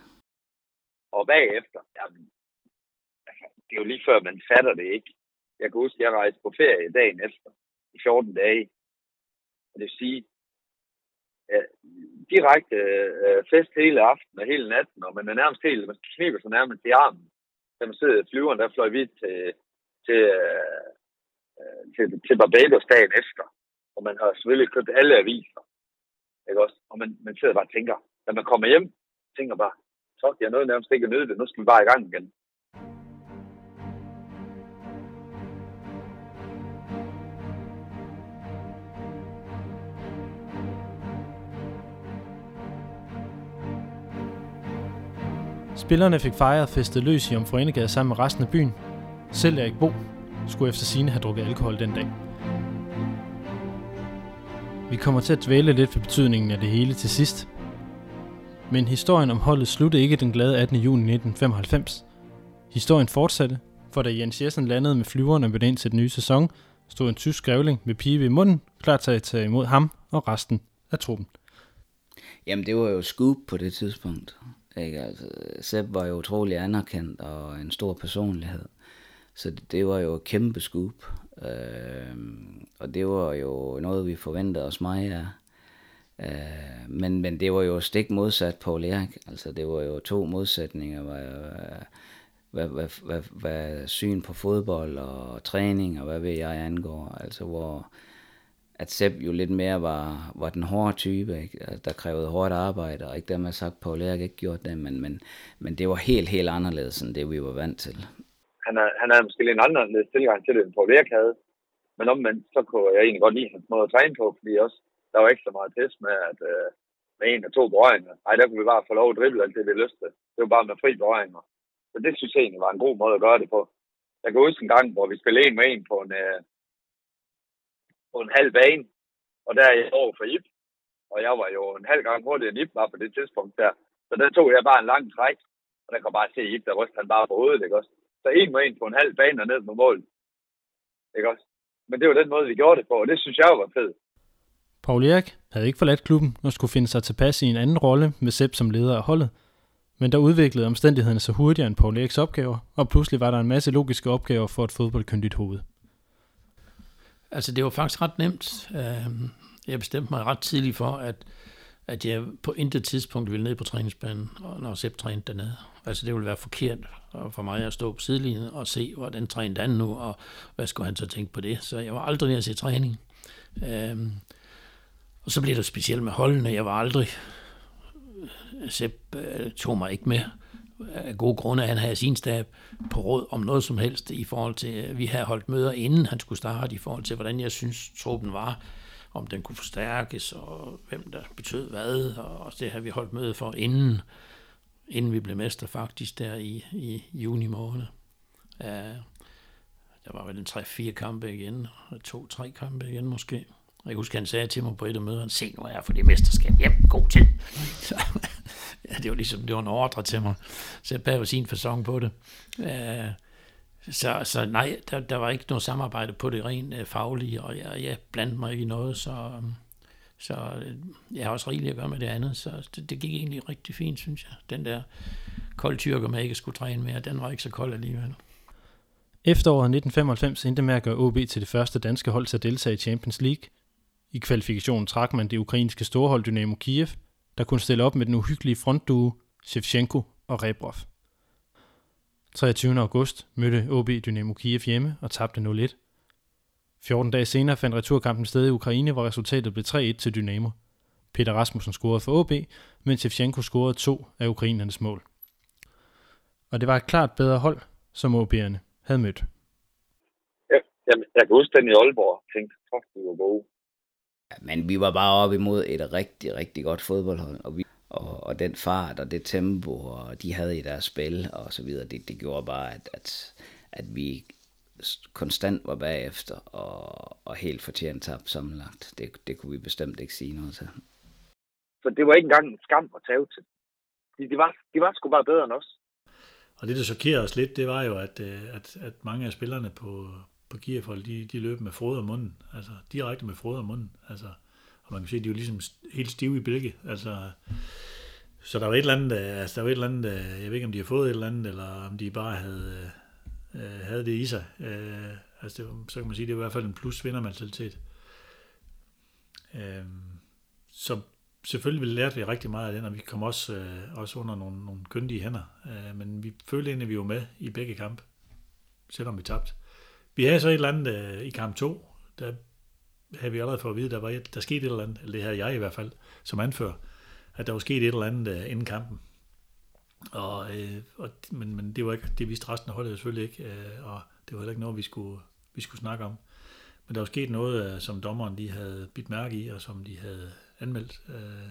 Og bagefter, jamen, altså, det er jo lige før, man fatter det ikke jeg kan huske, at jeg rejste på ferie dagen efter, i 14 dage. Og det vil sige, ja, direkte øh, fest hele aften og hele natten, og man er nærmest helt, man kniber sig nærmest i armen. Da man sidder i flyveren, der fløj vi til, til, øh, øh, til, til Barbados dagen efter. Og man har selvfølgelig købt alle aviser. Ikke også? Og man, man sidder bare og tænker, når man kommer hjem, tænker bare, så jeg noget nærmest ikke at nyde det, nu skal vi bare i gang igen. Spillerne fik fejret og festet løs i Omforenegade sammen med resten af byen. Selv Erik Bo skulle efter sine have drukket alkohol den dag. Vi kommer til at dvæle lidt ved betydningen af det hele til sidst. Men historien om holdet sluttede ikke den glade 18. juni 1995. Historien fortsatte, for da Jens Jessen landede med flyveren og ind til den nye sæson, stod en tysk grævling med pibe i munden, klar til at tage imod ham og resten af truppen. Jamen, det var jo scoop på det tidspunkt. Ikke? Altså, Sepp var jo utrolig anerkendt og en stor personlighed. Så det, det var jo et kæmpe scoop. Øh, og det var jo noget, vi forventede os meget af. Øh, men, men det var jo stik modsat på Erik. Altså det var jo to modsætninger. Hvad, hvad, hvad, hvad, hvad syn på fodbold og træning og hvad ved jeg angår. Altså hvor at Sepp jo lidt mere var, var den hårde type, ikke? der krævede hårdt arbejde, og ikke dermed sagt, på Erik ikke gjort det, men, men, men det var helt, helt anderledes end det, vi var vant til. Han er, han er måske lidt anderledes tilgang til det, end Paul Erik havde. Men omvendt, så kunne jeg egentlig godt lide hans måde at træne på, fordi også, der var ikke så meget test med, at øh, med en og to berøringer. Nej, der kunne vi bare få lov at drible alt det, vi lyste. Det var bare med fri berøringer. Så det synes jeg egentlig var en god måde at gøre det på. Jeg kan huske en gang, hvor vi spillede en med en på en, øh, på en halv bane, og der er jeg over for Ip. Og jeg var jo en halv gang hurtigere end Ip var på det tidspunkt der. Så der tog jeg bare en lang træk, og der kan bare se Ip, der rystede han bare på hovedet, ikke også? Så en mod en på en halv bane og ned på målet. Ikke også? Men det var den måde, vi gjorde det på, og det synes jeg var fedt. Paul Erik havde ikke forladt klubben og skulle finde sig tilpas i en anden rolle med Sepp som leder af holdet. Men der udviklede omstændighederne så hurtigere end Paul Eriks opgaver, og pludselig var der en masse logiske opgaver for et fodboldkyndigt hoved. Altså det var faktisk ret nemt. Øhm, jeg bestemte mig ret tidligt for, at, at jeg på intet tidspunkt ville ned på træningsbanen, når Sepp trænede dernede. Altså det ville være forkert for mig at stå på sidelinjen og se, hvordan trænede han nu, og hvad skulle han så tænke på det. Så jeg var aldrig nede at se træning. Øhm, og så blev det specielt med holdene. Jeg var aldrig... Sepp øh, tog mig ikke med af gode grunde, at han havde sin stab på råd om noget som helst i forhold til, at vi havde holdt møder inden han skulle starte, i forhold til, hvordan jeg synes, truppen var, om den kunne forstærkes, og hvem der betød hvad, og det har vi holdt møde for inden, inden vi blev mester faktisk der i, i juni måned. Uh, der var vel en 3-4 kampe igen, og to-tre kampe igen måske. Og jeg husker, han sagde til mig på et af møderne, se nu er jeg for det mesterskab, hjem, god til. Så, ja, det var ligesom, det var en ordre til mig. Så jeg bag sin fasong på det. Uh, så, så nej, der, der var ikke noget samarbejde på det rent øh, faglige, og jeg, jeg blandede mig ikke i noget, så, øhm, så øh, jeg har også rigeligt at gøre med det andet, så det, det gik egentlig rigtig fint, synes jeg. Den der kold tyrker med ikke skulle træne mere, den var ikke så kold alligevel. Efteråret 1995 endte med at gøre OB til det første danske hold til at deltage i Champions League. I kvalifikationen trak man det ukrainske storhold Dynamo Kiev, der kunne stille op med den uhyggelige frontduo Shevchenko og Rebrov. 23. august mødte OB Dynamo Kiev hjemme og tabte 0-1. 14 dage senere fandt returkampen sted i Ukraine, hvor resultatet blev 3-1 til Dynamo. Peter Rasmussen scorede for OB, mens Shevchenko scorede to af ukrainernes mål. Og det var et klart bedre hold, som OB'erne havde mødt. Ja, jeg, jeg kan huske den i Aalborg, tænkte, fuck, vi var gode. Ja, men vi var bare op imod et rigtig, rigtig godt fodboldhold, og, vi, og, og den fart og det tempo, og de havde i deres spil og så videre, det, det gjorde bare, at, at, at vi konstant var bagefter og, og helt fortjent tabt sammenlagt. Det, det kunne vi bestemt ikke sige noget til. Så det var ikke engang en skam at tage til. De, de, var, de var sgu bare bedre end os. Og det, der chokerede os lidt, det var jo, at, at, at mange af spillerne på, på Kiev, de, de løb med frode om munden. Altså direkte med frode om munden. Altså, og man kan se, at de er jo ligesom helt stive i blikket. Altså, så der var et eller andet, øh, altså der var et eller andet, øh, jeg ved ikke, om de har fået et eller andet, eller om de bare havde, øh, øh havde det i sig. Øh, altså det, så kan man sige, det er i hvert fald en plus vindermentalitet. Øh, så selvfølgelig vi lærte vi rigtig meget af den, og vi kom også, øh, også under nogle, nogle kyndige hænder. Øh, men vi følte egentlig, at vi var med i begge kampe, selvom vi tabte. Vi havde så et eller andet øh, i kamp 2, der havde vi allerede fået at vide, der, var et, der skete et eller andet, eller det havde jeg i hvert fald, som anfører, at der var sket et eller andet øh, inden kampen. Og, øh, og, men, men det var ikke, det vidste resten af holdet selvfølgelig ikke, øh, og det var heller ikke noget, vi skulle, vi skulle snakke om. Men der var sket noget, øh, som dommeren de havde bidt mærke i, og som de havde anmeldt øh,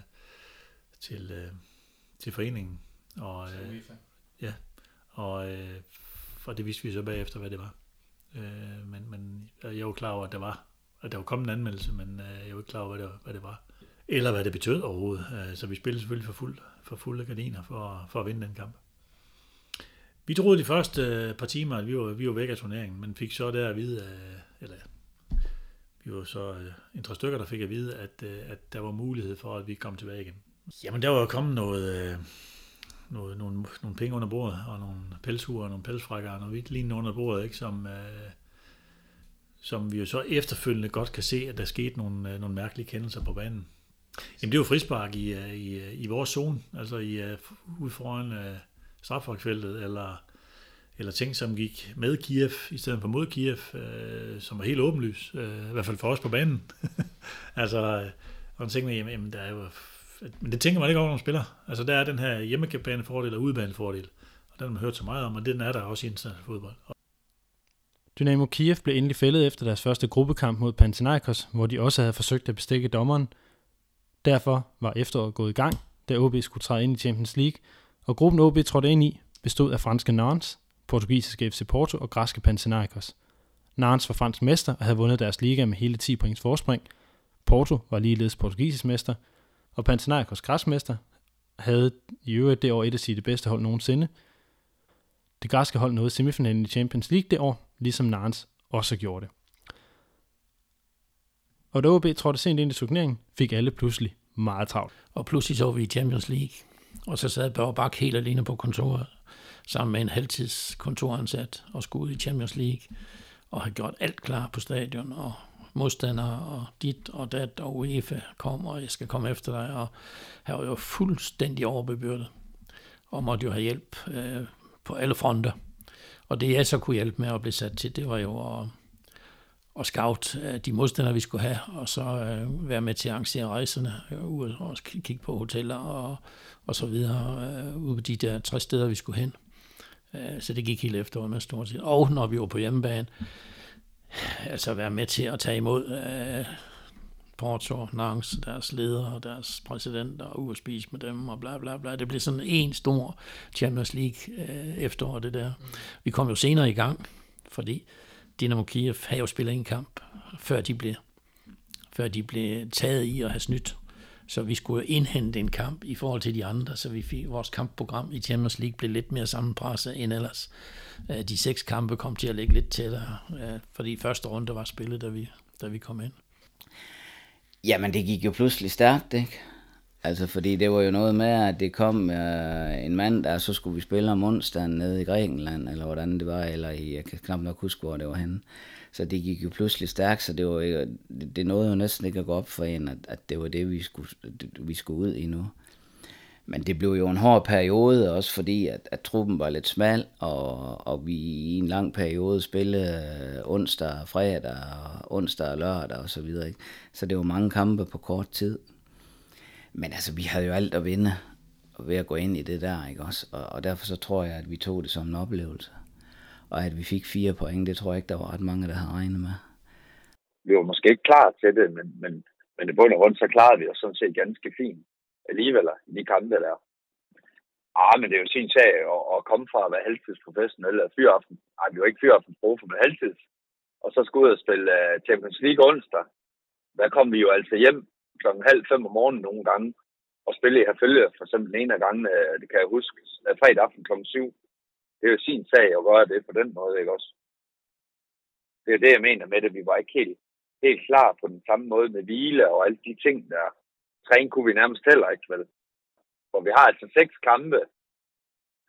til, øh, til foreningen. Og, øh, ja, og øh, for det vidste vi så bagefter, hvad det var. Øh, men, men jeg var klar over, at der var, at der var kommet en anmeldelse, men øh, jeg var ikke klar over, hvad det, hvad det var. Eller hvad det betød overhovedet. Øh, så vi spillede selvfølgelig for, fuld, for fulde gardiner for, for at vinde den kamp. Vi troede de første øh, par timer, at vi var, vi var væk af turneringen, men fik så der at vide, øh, eller vi var så øh, en tre stykker, der fik at vide, at, øh, at der var mulighed for, at vi kom tilbage igen. Jamen, der var jo kommet noget, øh, noget, nogle, nogle penge under bordet, og nogle pelshuer og nogle pelsfrækker og noget hvidt lignende under bordet, ikke? Som, øh, som vi jo så efterfølgende godt kan se, at der skete nogle, øh, nogle mærkelige kendelser på banen. Jamen det er jo frispark i, øh, i, øh, i vores zone, altså i, uh, ude foran øh, straffarkfeltet, eller, eller ting, som gik med Kiev i stedet for mod Kiev, øh, som var helt åbenlys, øh, i hvert fald for os på banen. altså, øh, og man tænker, jamen, jamen der er jo, men det tænker man ikke over, når man spiller. Altså der er den her hjemmebanefordel og udebanefordel, og den har man hørt så meget om, og den er der også i international fodbold. Dynamo Kiev blev endelig fældet efter deres første gruppekamp mod Panathinaikos, hvor de også havde forsøgt at bestikke dommeren. Derfor var efteråret gået i gang, da OB skulle træde ind i Champions League, og gruppen OB trådte ind i bestod af franske Nantes, portugisiske FC Porto og græske Panathinaikos. Nantes var fransk mester og havde vundet deres liga med hele 10 points forspring. Porto var ligeledes portugisisk mester, og Panathinaikos græsmester havde i øvrigt det år et af sine bedste hold nogensinde. Det græske hold nåede semifinalen i Champions League det år, ligesom Nantes også gjorde det. Og da OB trådte sent ind i turneringen, fik alle pludselig meget travlt. Og pludselig så vi i Champions League, og så sad Børge Bak helt alene på kontoret, sammen med en halvtids kontoransat, og skulle ud i Champions League, og havde gjort alt klar på stadion, og modstandere, og dit og dat, og UEFA kommer, og jeg skal komme efter dig, og han var jo fuldstændig overbebyrdet, og måtte jo have hjælp øh, på alle fronter. Og det jeg så kunne hjælpe med at blive sat til, det var jo at, at scout øh, de modstandere, vi skulle have, og så øh, være med til at arrangere rejserne øh, ud og kigge på hoteller og, og så videre, øh, ude på de der tre steder, vi skulle hen. Øh, så det gik helt efter med stort set. Og når vi var på hjemmebane, altså være med til at tage imod øh, Porto, Nantes, deres ledere og deres præsidenter, og ud og spise med dem, og bla bla bla. Det blev sådan en stor Champions League øh, efterår, det der. Vi kom jo senere i gang, fordi Dynamo Kiev havde jo spillet en kamp, før de blev, før de blev taget i at have snydt. Så vi skulle indhente en kamp i forhold til de andre, så vi fik vores kampprogram i Champions League blev lidt mere sammenpresset end ellers. Øh, de seks kampe kom til at ligge lidt tættere, øh, fordi første runde var spillet, da vi, da vi kom ind. Jamen, det gik jo pludselig stærkt, ikke? Altså, fordi det var jo noget med, at det kom øh, en mand, der så skulle vi spille om onsdagen nede i Grækenland, eller hvordan det var, eller i, jeg kan knap nok huske, hvor det var henne. Så det gik jo pludselig stærkt, så det, var ikke, det, det nåede jo næsten ikke at gå op for en, at, at det var det, vi skulle, det, vi skulle ud i nu. Men det blev jo en hård periode, også fordi, at, at truppen var lidt smal, og, og vi i en lang periode spillede øh, onsdag og fredag, og onsdag og lørdag og så videre. Ikke? Så det var mange kampe på kort tid. Men altså, vi havde jo alt at vinde ved at gå ind i det der, ikke også? Og, og derfor så tror jeg, at vi tog det som en oplevelse. Og at vi fik fire point, det tror jeg ikke, der var ret mange, der havde regnet med. Vi var måske ikke klar til det, men, men, men i bund og grund, så klarede vi os sådan set ganske fint alligevel i de kampe der. Ah, men det er jo sin sag at, at komme fra at være halvtidsprofessionel eller fyraften. Ej, vi var ikke fyraften men halvtids. Og så skulle ud og spille uh, Champions League onsdag. Der kom vi jo altså hjem klokken halv fem om morgenen nogle gange og spille i herfølge. For eksempel en af gangene, øh, det kan jeg huske, fredag aften klokken syv. Det er jo sin sag at gøre det på den måde, ikke også? Det er det, jeg mener med det. Vi var ikke helt, helt klar på den samme måde med hvile og alle de ting, der træne kunne vi nærmest heller ikke, vel? For vi har altså seks kampe,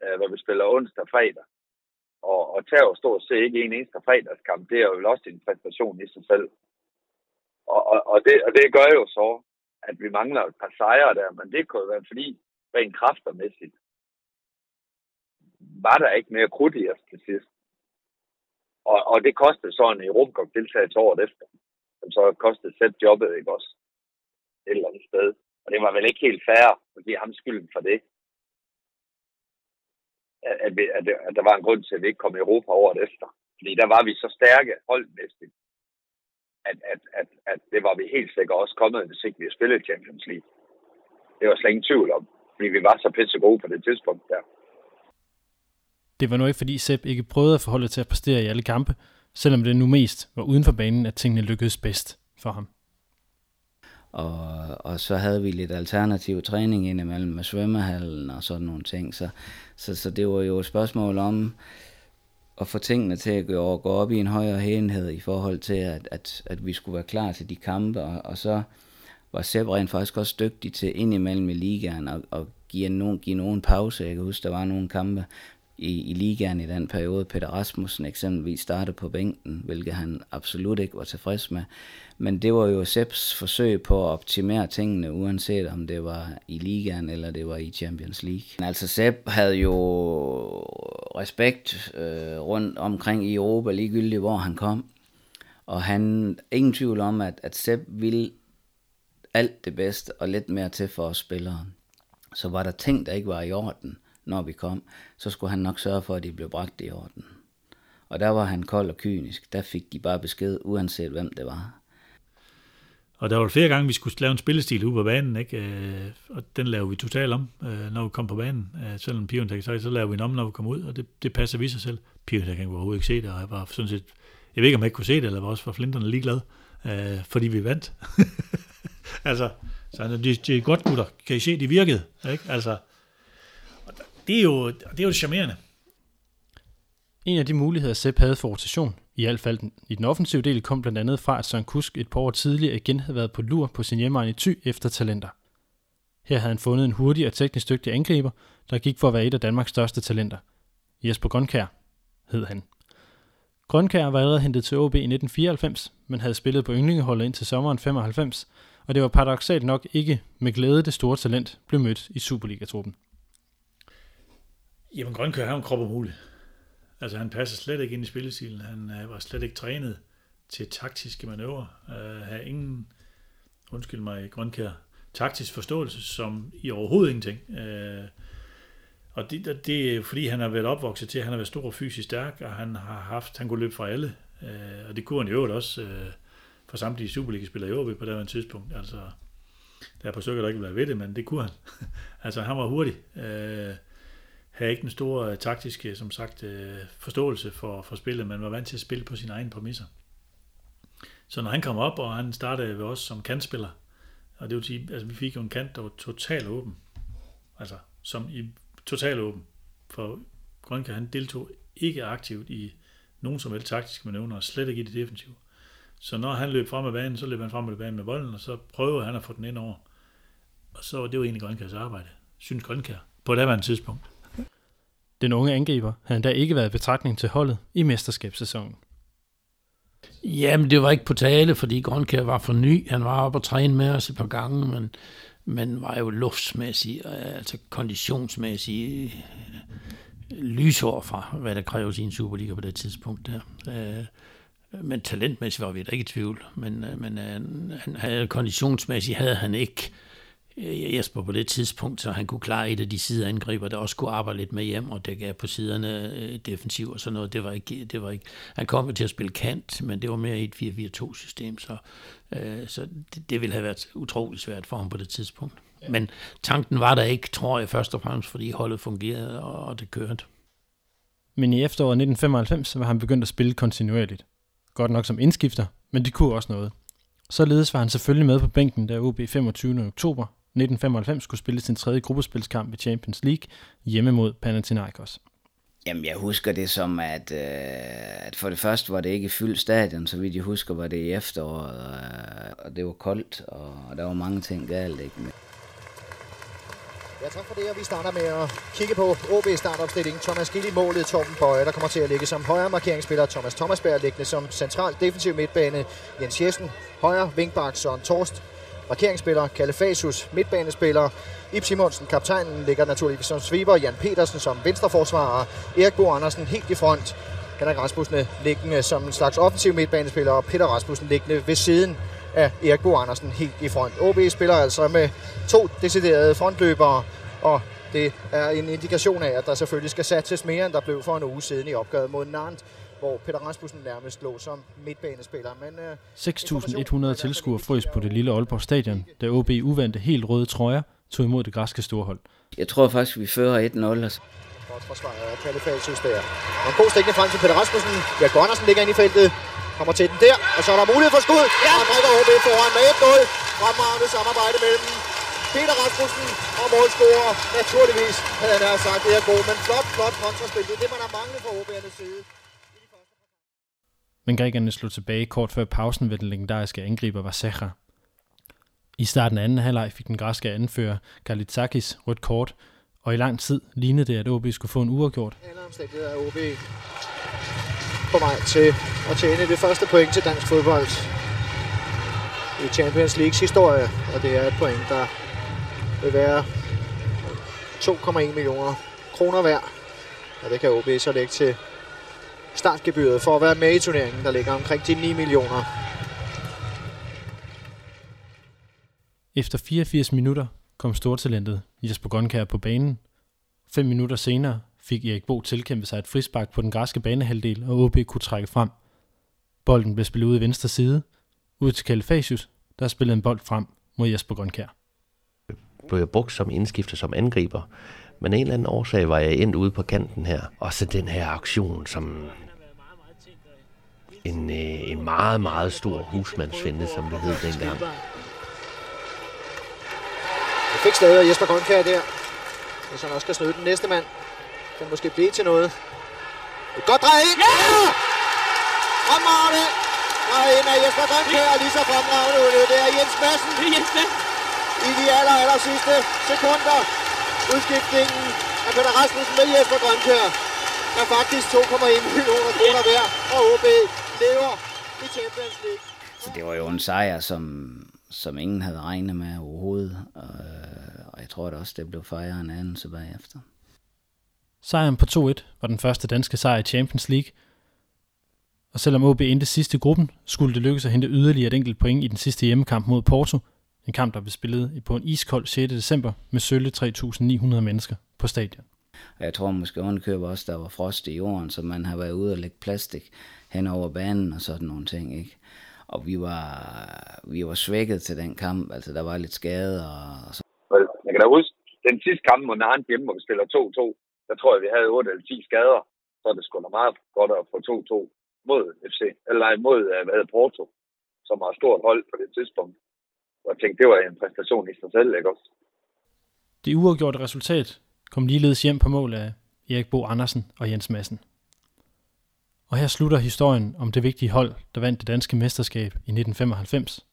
øh, hvor vi spiller onsdag og fredag. Og, og tager jo stort set ikke en eneste fredagskamp. Det er jo også en præstation i sig selv. Og, og, og, det, og det gør jo så, at vi mangler et par sejre der, men det kunne jo være fordi, rent kræftermæssigt, var der ikke mere krudt i os til sidst. Og, og det kostede så en Europacup deltagelse året efter, som så kostede sæt jobbet, ikke også? et eller andet sted. Og det var vel ikke helt fair at give ham skylden for det. At, at, at, at der var en grund til, at vi ikke kom i Europa året efter. Fordi der var vi så stærke holdmæssigt, at, at, at, at det var vi helt sikkert også kommet, hvis ikke vi havde spillet Champions League. Det var slet ingen tvivl om, fordi vi var så pisse gode på det tidspunkt der. Det var nu ikke, fordi Sepp ikke prøvede at forholde til at præstere i alle kampe, selvom det nu mest var uden for banen, at tingene lykkedes bedst for ham. Og, og så havde vi lidt alternativ træning indimellem med svømmehallen og sådan nogle ting. Så, så, så det var jo et spørgsmål om at få tingene til at gå, gå op i en højere enhed i forhold til, at, at, at vi skulle være klar til de kampe. Og, og så var Sepp rent faktisk også dygtig til indimellem i ligaen og, at give, nogen, give nogen pause. Jeg kan huske, der var nogle kampe i, i ligaen i den periode. Peter Rasmussen eksempelvis startede på bænken, hvilket han absolut ikke var tilfreds med. Men det var jo Sepps forsøg på at optimere tingene, uanset om det var i ligaen eller det var i Champions League. Altså Sepp havde jo respekt øh, rundt omkring i Europa, ligegyldigt hvor han kom. Og han, ingen tvivl om, at, at Sepp ville alt det bedste og lidt mere til for os spillere. Så var der ting, der ikke var i orden, når vi kom, så skulle han nok sørge for, at de blev bragt i orden. Og der var han kold og kynisk. Der fik de bare besked, uanset hvem det var. Og der var flere gange, vi skulle lave en spillestil ude på banen, ikke? Øh, og den laver vi totalt om, øh, når vi kom på banen. Øh, selvom Piontek så, så laver vi den om, når vi kommer ud, og det, det passer vi sig selv. Piontek kan overhovedet ikke se det, og jeg var sådan set, jeg ved ikke, om jeg ikke kunne se det, eller var også for flinterne ligeglad, fordi vi vandt. altså, så de, det er godt, gutter. Kan I se, det virkede? Ikke? Altså, det er jo det, er jo det charmerende. En af de muligheder, Sepp havde for rotation, i hvert fald i den offensive del, kom blandt andet fra, at Søren Kusk et par år tidligere igen havde været på lur på sin hjemmeegn i Thy efter talenter. Her havde han fundet en hurtig og teknisk dygtig angriber, der gik for at være et af Danmarks største talenter. Jesper Grønkær hed han. Grønkær var allerede hentet til OB i 1994, men havde spillet på yndlingeholdet indtil sommeren 95, og det var paradoxalt nok ikke med glæde det store talent blev mødt i Superliga-truppen. Jamen Grønkær har en krop umulig. Altså han passer slet ikke ind i spillestilen. Han uh, var slet ikke trænet til taktiske manøvrer. Øh, uh, har ingen, undskyld mig, Grønkær, taktisk forståelse som i overhovedet ingenting. Uh, og det, det er fordi, han har været opvokset til, at han har været stor og fysisk stærk, og han har haft, han kunne løbe fra alle. Uh, og det kunne han i øvrigt også uh, for samtlige Superliga-spillere i OB på det tidspunkt. Altså, der er på stykker, der ikke vil være ved det, men det kunne han. altså, han var hurtig. Uh, havde ikke den store øh, taktiske, som sagt, øh, forståelse for, for spillet, men var vant til at spille på sine egne præmisser. Så når han kom op, og han startede ved os som kantspiller, og det vil sige, altså vi fik jo en kant, der var totalt åben. Altså, som i totalt åben. For Grønke, han deltog ikke aktivt i nogen som helst taktiske manøvrer, og slet ikke i det defensive. Så når han løb frem af banen, så løb han frem af banen med bolden, og så prøvede han at få den ind over. Og så var det jo egentlig Grønkærs arbejde, synes Grønkær, på det her tidspunkt. Den unge angriber havde endda ikke været i betragtning til holdet i mesterskabssæsonen. Jamen, det var ikke på tale, fordi Grønkær var for ny. Han var oppe og træne med os et par gange, men, men var jo luftsmæssig, altså konditionsmæssig lysår fra, hvad der kræves i en Superliga på det tidspunkt der. Øh, men talentmæssigt var vi da ikke i tvivl, men, øh, men øh, han havde, konditionsmæssigt havde han ikke Øh, Jesper på det tidspunkt, så han kunne klare et af de sideangriber, der også kunne arbejde lidt med hjem, og gav på siderne øh, defensiv og sådan noget. Det var ikke, det var ikke, han kom til at spille kant, men det var mere et 4-4-2-system, så, øh, så det, det ville have været utrolig svært for ham på det tidspunkt. Ja. Men tanken var der ikke, tror jeg, først og fremmest, fordi holdet fungerede, og, og det kørte. Men i efteråret 1995 var han begyndt at spille kontinuerligt. Godt nok som indskifter, men det kunne også noget. Således var han selvfølgelig med på bænken, da OB 25. oktober 1995 skulle spille sin tredje gruppespilskamp i Champions League hjemme mod Panathinaikos. Jamen, jeg husker det som, at, øh, at for det første var det ikke fyldt stadion, så vidt jeg husker, var det i efteråret, øh, og det var koldt, og der var mange ting galt. Ikke? Ja, tak for det, og vi starter med at kigge på OB startopstillingen. Thomas Gill i målet, Torben Bøje, der kommer til at ligge som højre markeringsspiller. Thomas Thomasberg liggende som central defensiv midtbane. Jens Jessen, højre vinkbak, Søren Torst, markeringsspiller, Kalle Fasus, midtbanespiller, Ip Simonsen, kaptajnen, ligger naturligvis som sweeper, Jan Petersen som venstreforsvarer, Erik Bo Andersen helt i front, Henrik Rasmussen liggende som en slags offensiv midtbanespiller, og Peter Rasmussen liggende ved siden af Erik Bo Andersen helt i front. OB spiller altså med to deciderede frontløbere, og det er en indikation af, at der selvfølgelig skal satses mere, end der blev for en uge siden i opgøret mod Nantes hvor Peter Rasmussen nærmest lå som midtbanespiller. Men, øh, 6.100 tilskuere frøs på det lille Aalborg stadion, da OB uvandte helt røde trøjer tog imod det græske storhold. Jeg tror faktisk, vi fører 1-0. Altså. Godt forsvaret af Kalifatius der. Og en god stikning frem til Peter Rasmussen. Ja, Gundersen ligger ind i feltet. Kommer til den der, og så er der mulighed for skud. Ja. Og han drikker OB foran med 1-0. Fremragende samarbejde mellem Peter Rasmussen og målscorer. Naturligvis havde han sagt, det er god, men flot, flot kontraspil. Det er det, man har manglet fra OB'ernes side. Men grækerne slog tilbage kort før pausen ved den legendariske angriber Vasecha. I starten af anden halvleg fik den græske anfører Galitsakis rødt kort, og i lang tid lignede det, at OB skulle få en uafgjort. Alle omstændigheder er OB på vej til at tjene det første point til dansk fodbold i Champions Leagues historie, og det er et point, der vil være 2,1 millioner kroner værd. Og det kan OB så lægge til startgebyret for at være med i turneringen, der ligger omkring de 9 millioner. Efter 84 minutter kom stortalentet Jesper Grønkær på banen. Fem minutter senere fik Erik Bo tilkæmpet sig et frispark på den græske banehalvdel, og OB kunne trække frem. Bolden blev spillet ud i venstre side, ud til Kalifasius, der spillede en bold frem mod Jesper Grønkær. Blev jeg brugt som indskifter som angriber, men en eller anden årsag var jeg endt ude på kanten her. Og så den her aktion, som en, øh, en meget, meget stor husmandsfinde, som det hed dengang. Det fik stadig Jesper Grønkær der. Hvis han også skal snyde den næste mand, kan måske blive til noget. Et godt drej ind! Ja! Fremragende! Drej ind af Jesper Grønkær, lige så fremragende ud. Det er Jens Madsen. Det er Jens Madsen. I de aller, aller sidste sekunder. Udskiftningen af Peter Rasmussen med Jesper Grønkær er faktisk 2,1 millioner kroner værd, og OB lever i Champions League. Så det var jo en sejr, som, som ingen havde regnet med overhovedet. Og, og jeg tror da også, det blev fejret en anelse bagefter. Sejren på 2-1 var den første danske sejr i Champions League. Og selvom OB endte sidste i gruppen, skulle det lykkes at hente yderligere et enkelt point i den sidste hjemmekamp mod Porto. En kamp, der blev spillet på en iskold 6. december med sølle 3.900 mennesker på stadion. Og jeg tror måske ovenkøber også, der var frost i jorden, så man har været ude og lægge plastik hen over banen og sådan nogle ting. Ikke? Og vi var, vi var svækket til den kamp, altså der var lidt skade og så. Jeg kan da huske, den sidste kamp mod Narnt hjemme, hvor vi spiller 2-2, der tror jeg, vi havde 8 eller 10 skader. Så er det sgu da meget godt at få 2-2 mod FC, eller mod hvad hedder Porto, som var et stort hold på det tidspunkt. Og jeg tænkte, det var en præstation i sig selv, ikke også? Det uafgjorte resultat kom ligeledes hjem på mål af Erik Bo Andersen og Jens Madsen. Og her slutter historien om det vigtige hold, der vandt det danske mesterskab i 1995.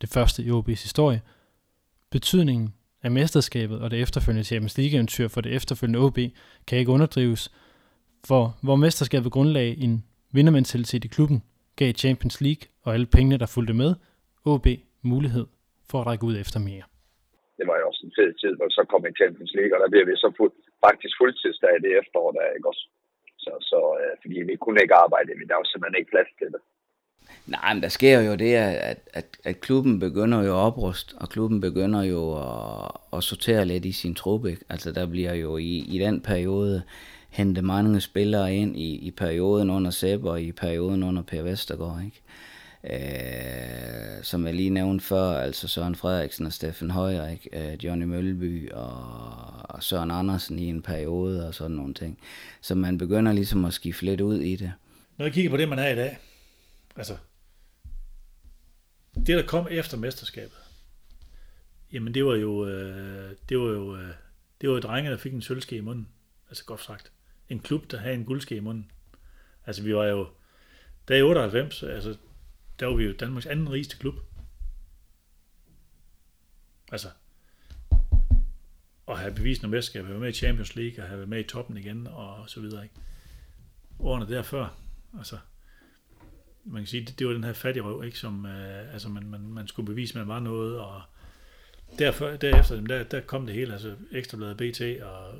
Det første i OB's historie. Betydningen af mesterskabet og det efterfølgende Champions League-eventyr for det efterfølgende OB kan ikke underdrives, for hvor mesterskabet grundlag en vindermentalitet i klubben gav Champions League og alle pengene, der fulgte med, OB mulighed for at række ud efter mere. Det var jo også en fed tid, hvor så kom i Champions League, og der bliver vi så fuld, faktisk fuldtidsdag det efterår, der ikke også. Så, så øh, fordi vi kunne ikke arbejde, men der var simpelthen ikke plads til det. Nej, men der sker jo det, at, at, at klubben begynder jo at opruste, og klubben begynder jo at, at sortere lidt i sin trup. Ikke? Altså der bliver jo i, i den periode hentet mange spillere ind i, i perioden under Sepp og i perioden under Per Vestergaard. Ikke? Øh, Øh, som jeg lige nævnte før, altså Søren Frederiksen og Steffen Højer, ikke? Øh, Johnny Mølby og, og Søren Andersen i en periode og sådan nogle ting. Så man begynder ligesom at skifte lidt ud i det. Når jeg kigger på det, man er i dag, altså det, der kom efter mesterskabet, jamen det var jo, øh, det var jo, øh, det var jo drenge, der fik en sølvske i munden. Altså godt sagt. En klub, der havde en guldske i munden. Altså vi var jo, der i 98, altså der var vi jo Danmarks anden rigeste klub. Altså, at have bevist noget mesterskab, have været med i Champions League, og have været med i toppen igen, og så videre, ikke? Årene derfør, altså, man kan sige, det, det var den her fattige røv, ikke, som, øh, altså man, man, man skulle bevise, at man var noget, og derfor, derefter, der, der kom det hele, altså Ekstrabladet BT og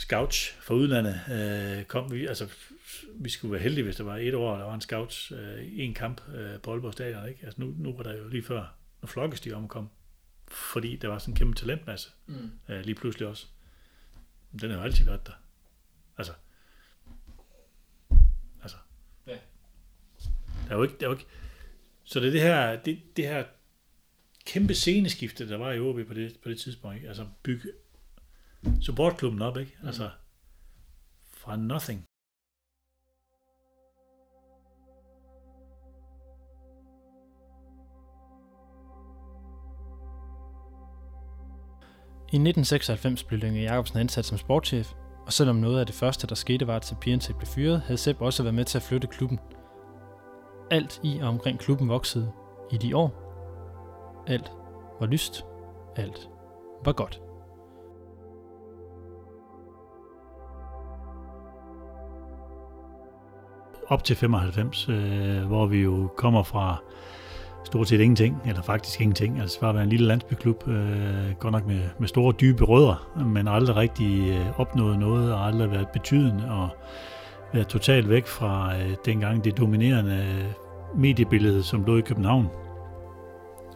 scouts fra udlandet øh, kom vi, altså vi skulle være heldige, hvis der var et år, der var en scouts øh, en kamp øh, på Aalborg Stadion, ikke? Altså nu, nu var der jo lige før, når flokkes de omkom, fordi der var sådan en kæmpe talentmasse, mm. øh, lige pludselig også. Den har jo altid været der. Altså, altså, ja. der er jo ikke, der er jo ikke, så det er det her, det, det her kæmpe sceneskifte, der var i OB på det, på det tidspunkt, ikke? altså bygge supportklubben op, ikke? Altså, fra nothing. I 1996 blev Lønge Jacobsen ansat som sportschef, og selvom noget af det første, der skete, var, at Sapientek blev fyret, havde Sepp også været med til at flytte klubben. Alt i og omkring klubben voksede i de år. alt var lyst, alt var godt. Op til 95, øh, hvor vi jo kommer fra stort set ingenting, eller faktisk ingenting. Altså bare være en lille landsbyklub, øh, godt nok med, med store, dybe rødder, men aldrig rigtig øh, opnået noget, og aldrig været betydende, og været totalt væk fra øh, dengang det dominerende øh, mediebillede, som lå i København.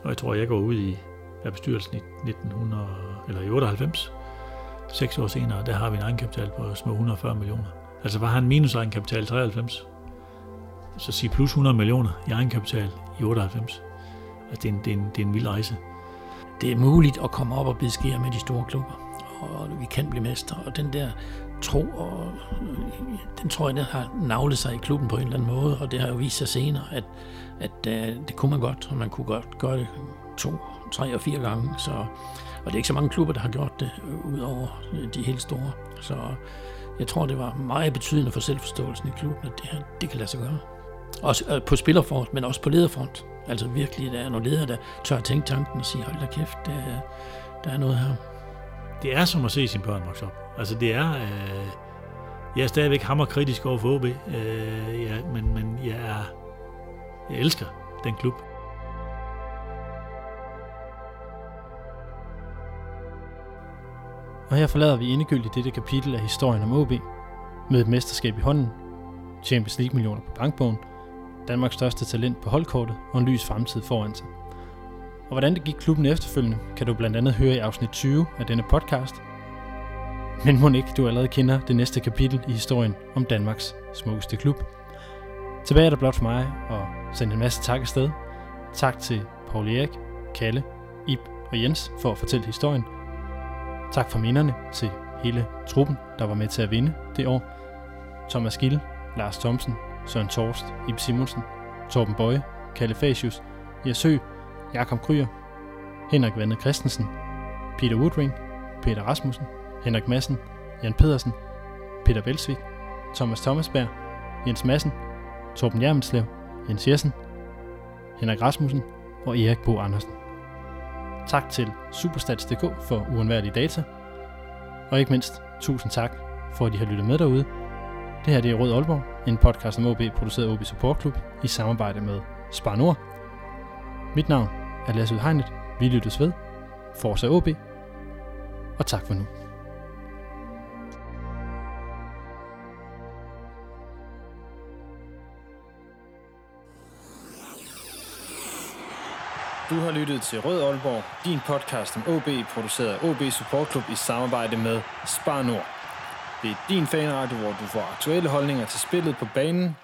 Og jeg tror, jeg går ud i af bestyrelsen i 1900, eller i 98. Seks år senere, der har vi en egenkapital på små 140 millioner. Altså var han minus egenkapital 93. Så sige plus 100 millioner i egenkapital i 98. Altså det er en, det er en, det er en vild rejse. Det er muligt at komme op og blive beskære med de store klubber, og vi kan blive mestre. Og den der tro, og den tror jeg, den har navlet sig i klubben på en eller anden måde, og det har jo vist sig senere, at, at uh, det kunne man godt, og man kunne godt gøre det to, tre og fire gange. Så, og det er ikke så mange klubber, der har gjort det, øh, ud over de helt store. Så jeg tror, det var meget betydende for selvforståelsen i klubben, at det her, det kan lade sig gøre. Også øh, på spillerfront, men også på lederfront. Altså virkelig, der er nogle ledere, der tør at tænke tanken og sige, hold da kæft, der, der er noget her. Det er som at se sin børn vokse op. Altså det er... Øh, jeg er stadigvæk hammerkritisk over for OB, øh, ja, men, men jeg er... Jeg elsker den klub. Og her forlader vi endegyldigt dette kapitel af historien om OB med et mesterskab i hånden, Champions League millioner på bankbogen, Danmarks største talent på holdkortet og en lys fremtid foran sig. Og hvordan det gik klubben efterfølgende, kan du blandt andet høre i afsnit 20 af denne podcast. Men må ikke du allerede kender det næste kapitel i historien om Danmarks smukkeste klub. Tilbage er der blot for mig at sende en masse tak afsted. Tak til Paul Erik, Kalle, Ib og Jens for at fortælle historien. Tak for minderne til hele truppen, der var med til at vinde det år. Thomas Gille, Lars Thomsen, Søren Torst, Ib Simonsen, Torben Bøje, Kalle Fasius, Jesø, Jakob Kryer, Henrik Vande Christensen, Peter Woodring, Peter Rasmussen, Henrik Madsen, Jan Pedersen, Peter Velsvik, Thomas Thomasberg, Jens Madsen, Torben Jermenslev, Jens Jessen, Henrik Rasmussen og Erik Bo Andersen. Tak til Superstats.dk for uundværlige data. Og ikke mindst, tusind tak for, at I har lyttet med derude. Det her det er Rød Aalborg, en podcast om OB, produceret af OB Support Club i samarbejde med Spar Nord. Mit navn er Lasse Udhegnet. Vi lyttes ved. Forza OB. Og tak for nu. Du har lyttet til Rød Aalborg, din podcast om OB, produceret af OB Support Club i samarbejde med Spar Nord. Det er din fanradio, hvor du får aktuelle holdninger til spillet på banen.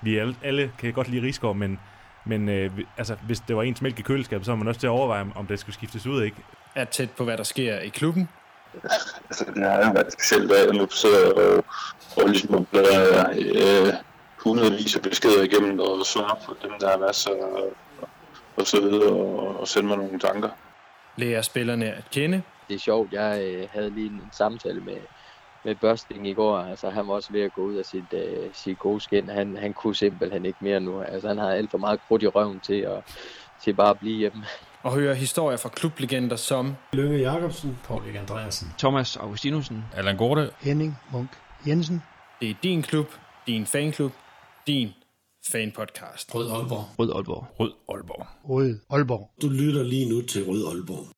Vi alle, alle kan godt lide Rigsgaard, men, men øh, altså, hvis det var ens mælk i køleskabet, så var man også til at overveje, om det skulle skiftes ud, ikke? Er tæt på, hvad der sker i klubben. altså, det har været specielt, at jeg nu sidder og, og ligesom bladrer øh, hundredvis af beskeder igennem og svarer på dem, der har været så og så videre, og, og sende mig nogle tanker. Lærer spillerne at kende. Det er sjovt, jeg øh, havde lige en samtale med, med Børsting i går. Altså, han var også ved at gå ud af sit, øh, sit gode skin. Han, han kunne simpelthen ikke mere nu. Altså, han har alt for meget krudt i røven til at, til bare at blive hjemme. Og høre historier fra klublegender som Lønge Jacobsen, Paul Andreasen, Thomas Augustinusen, Allan Gorte, Henning Munk Jensen. Det er din klub, din fanklub, din fanpodcast. Rød Aalborg. Rød Aalborg. Rød Aalborg. Rød Aalborg. Du lytter lige nu til Rød Aalborg.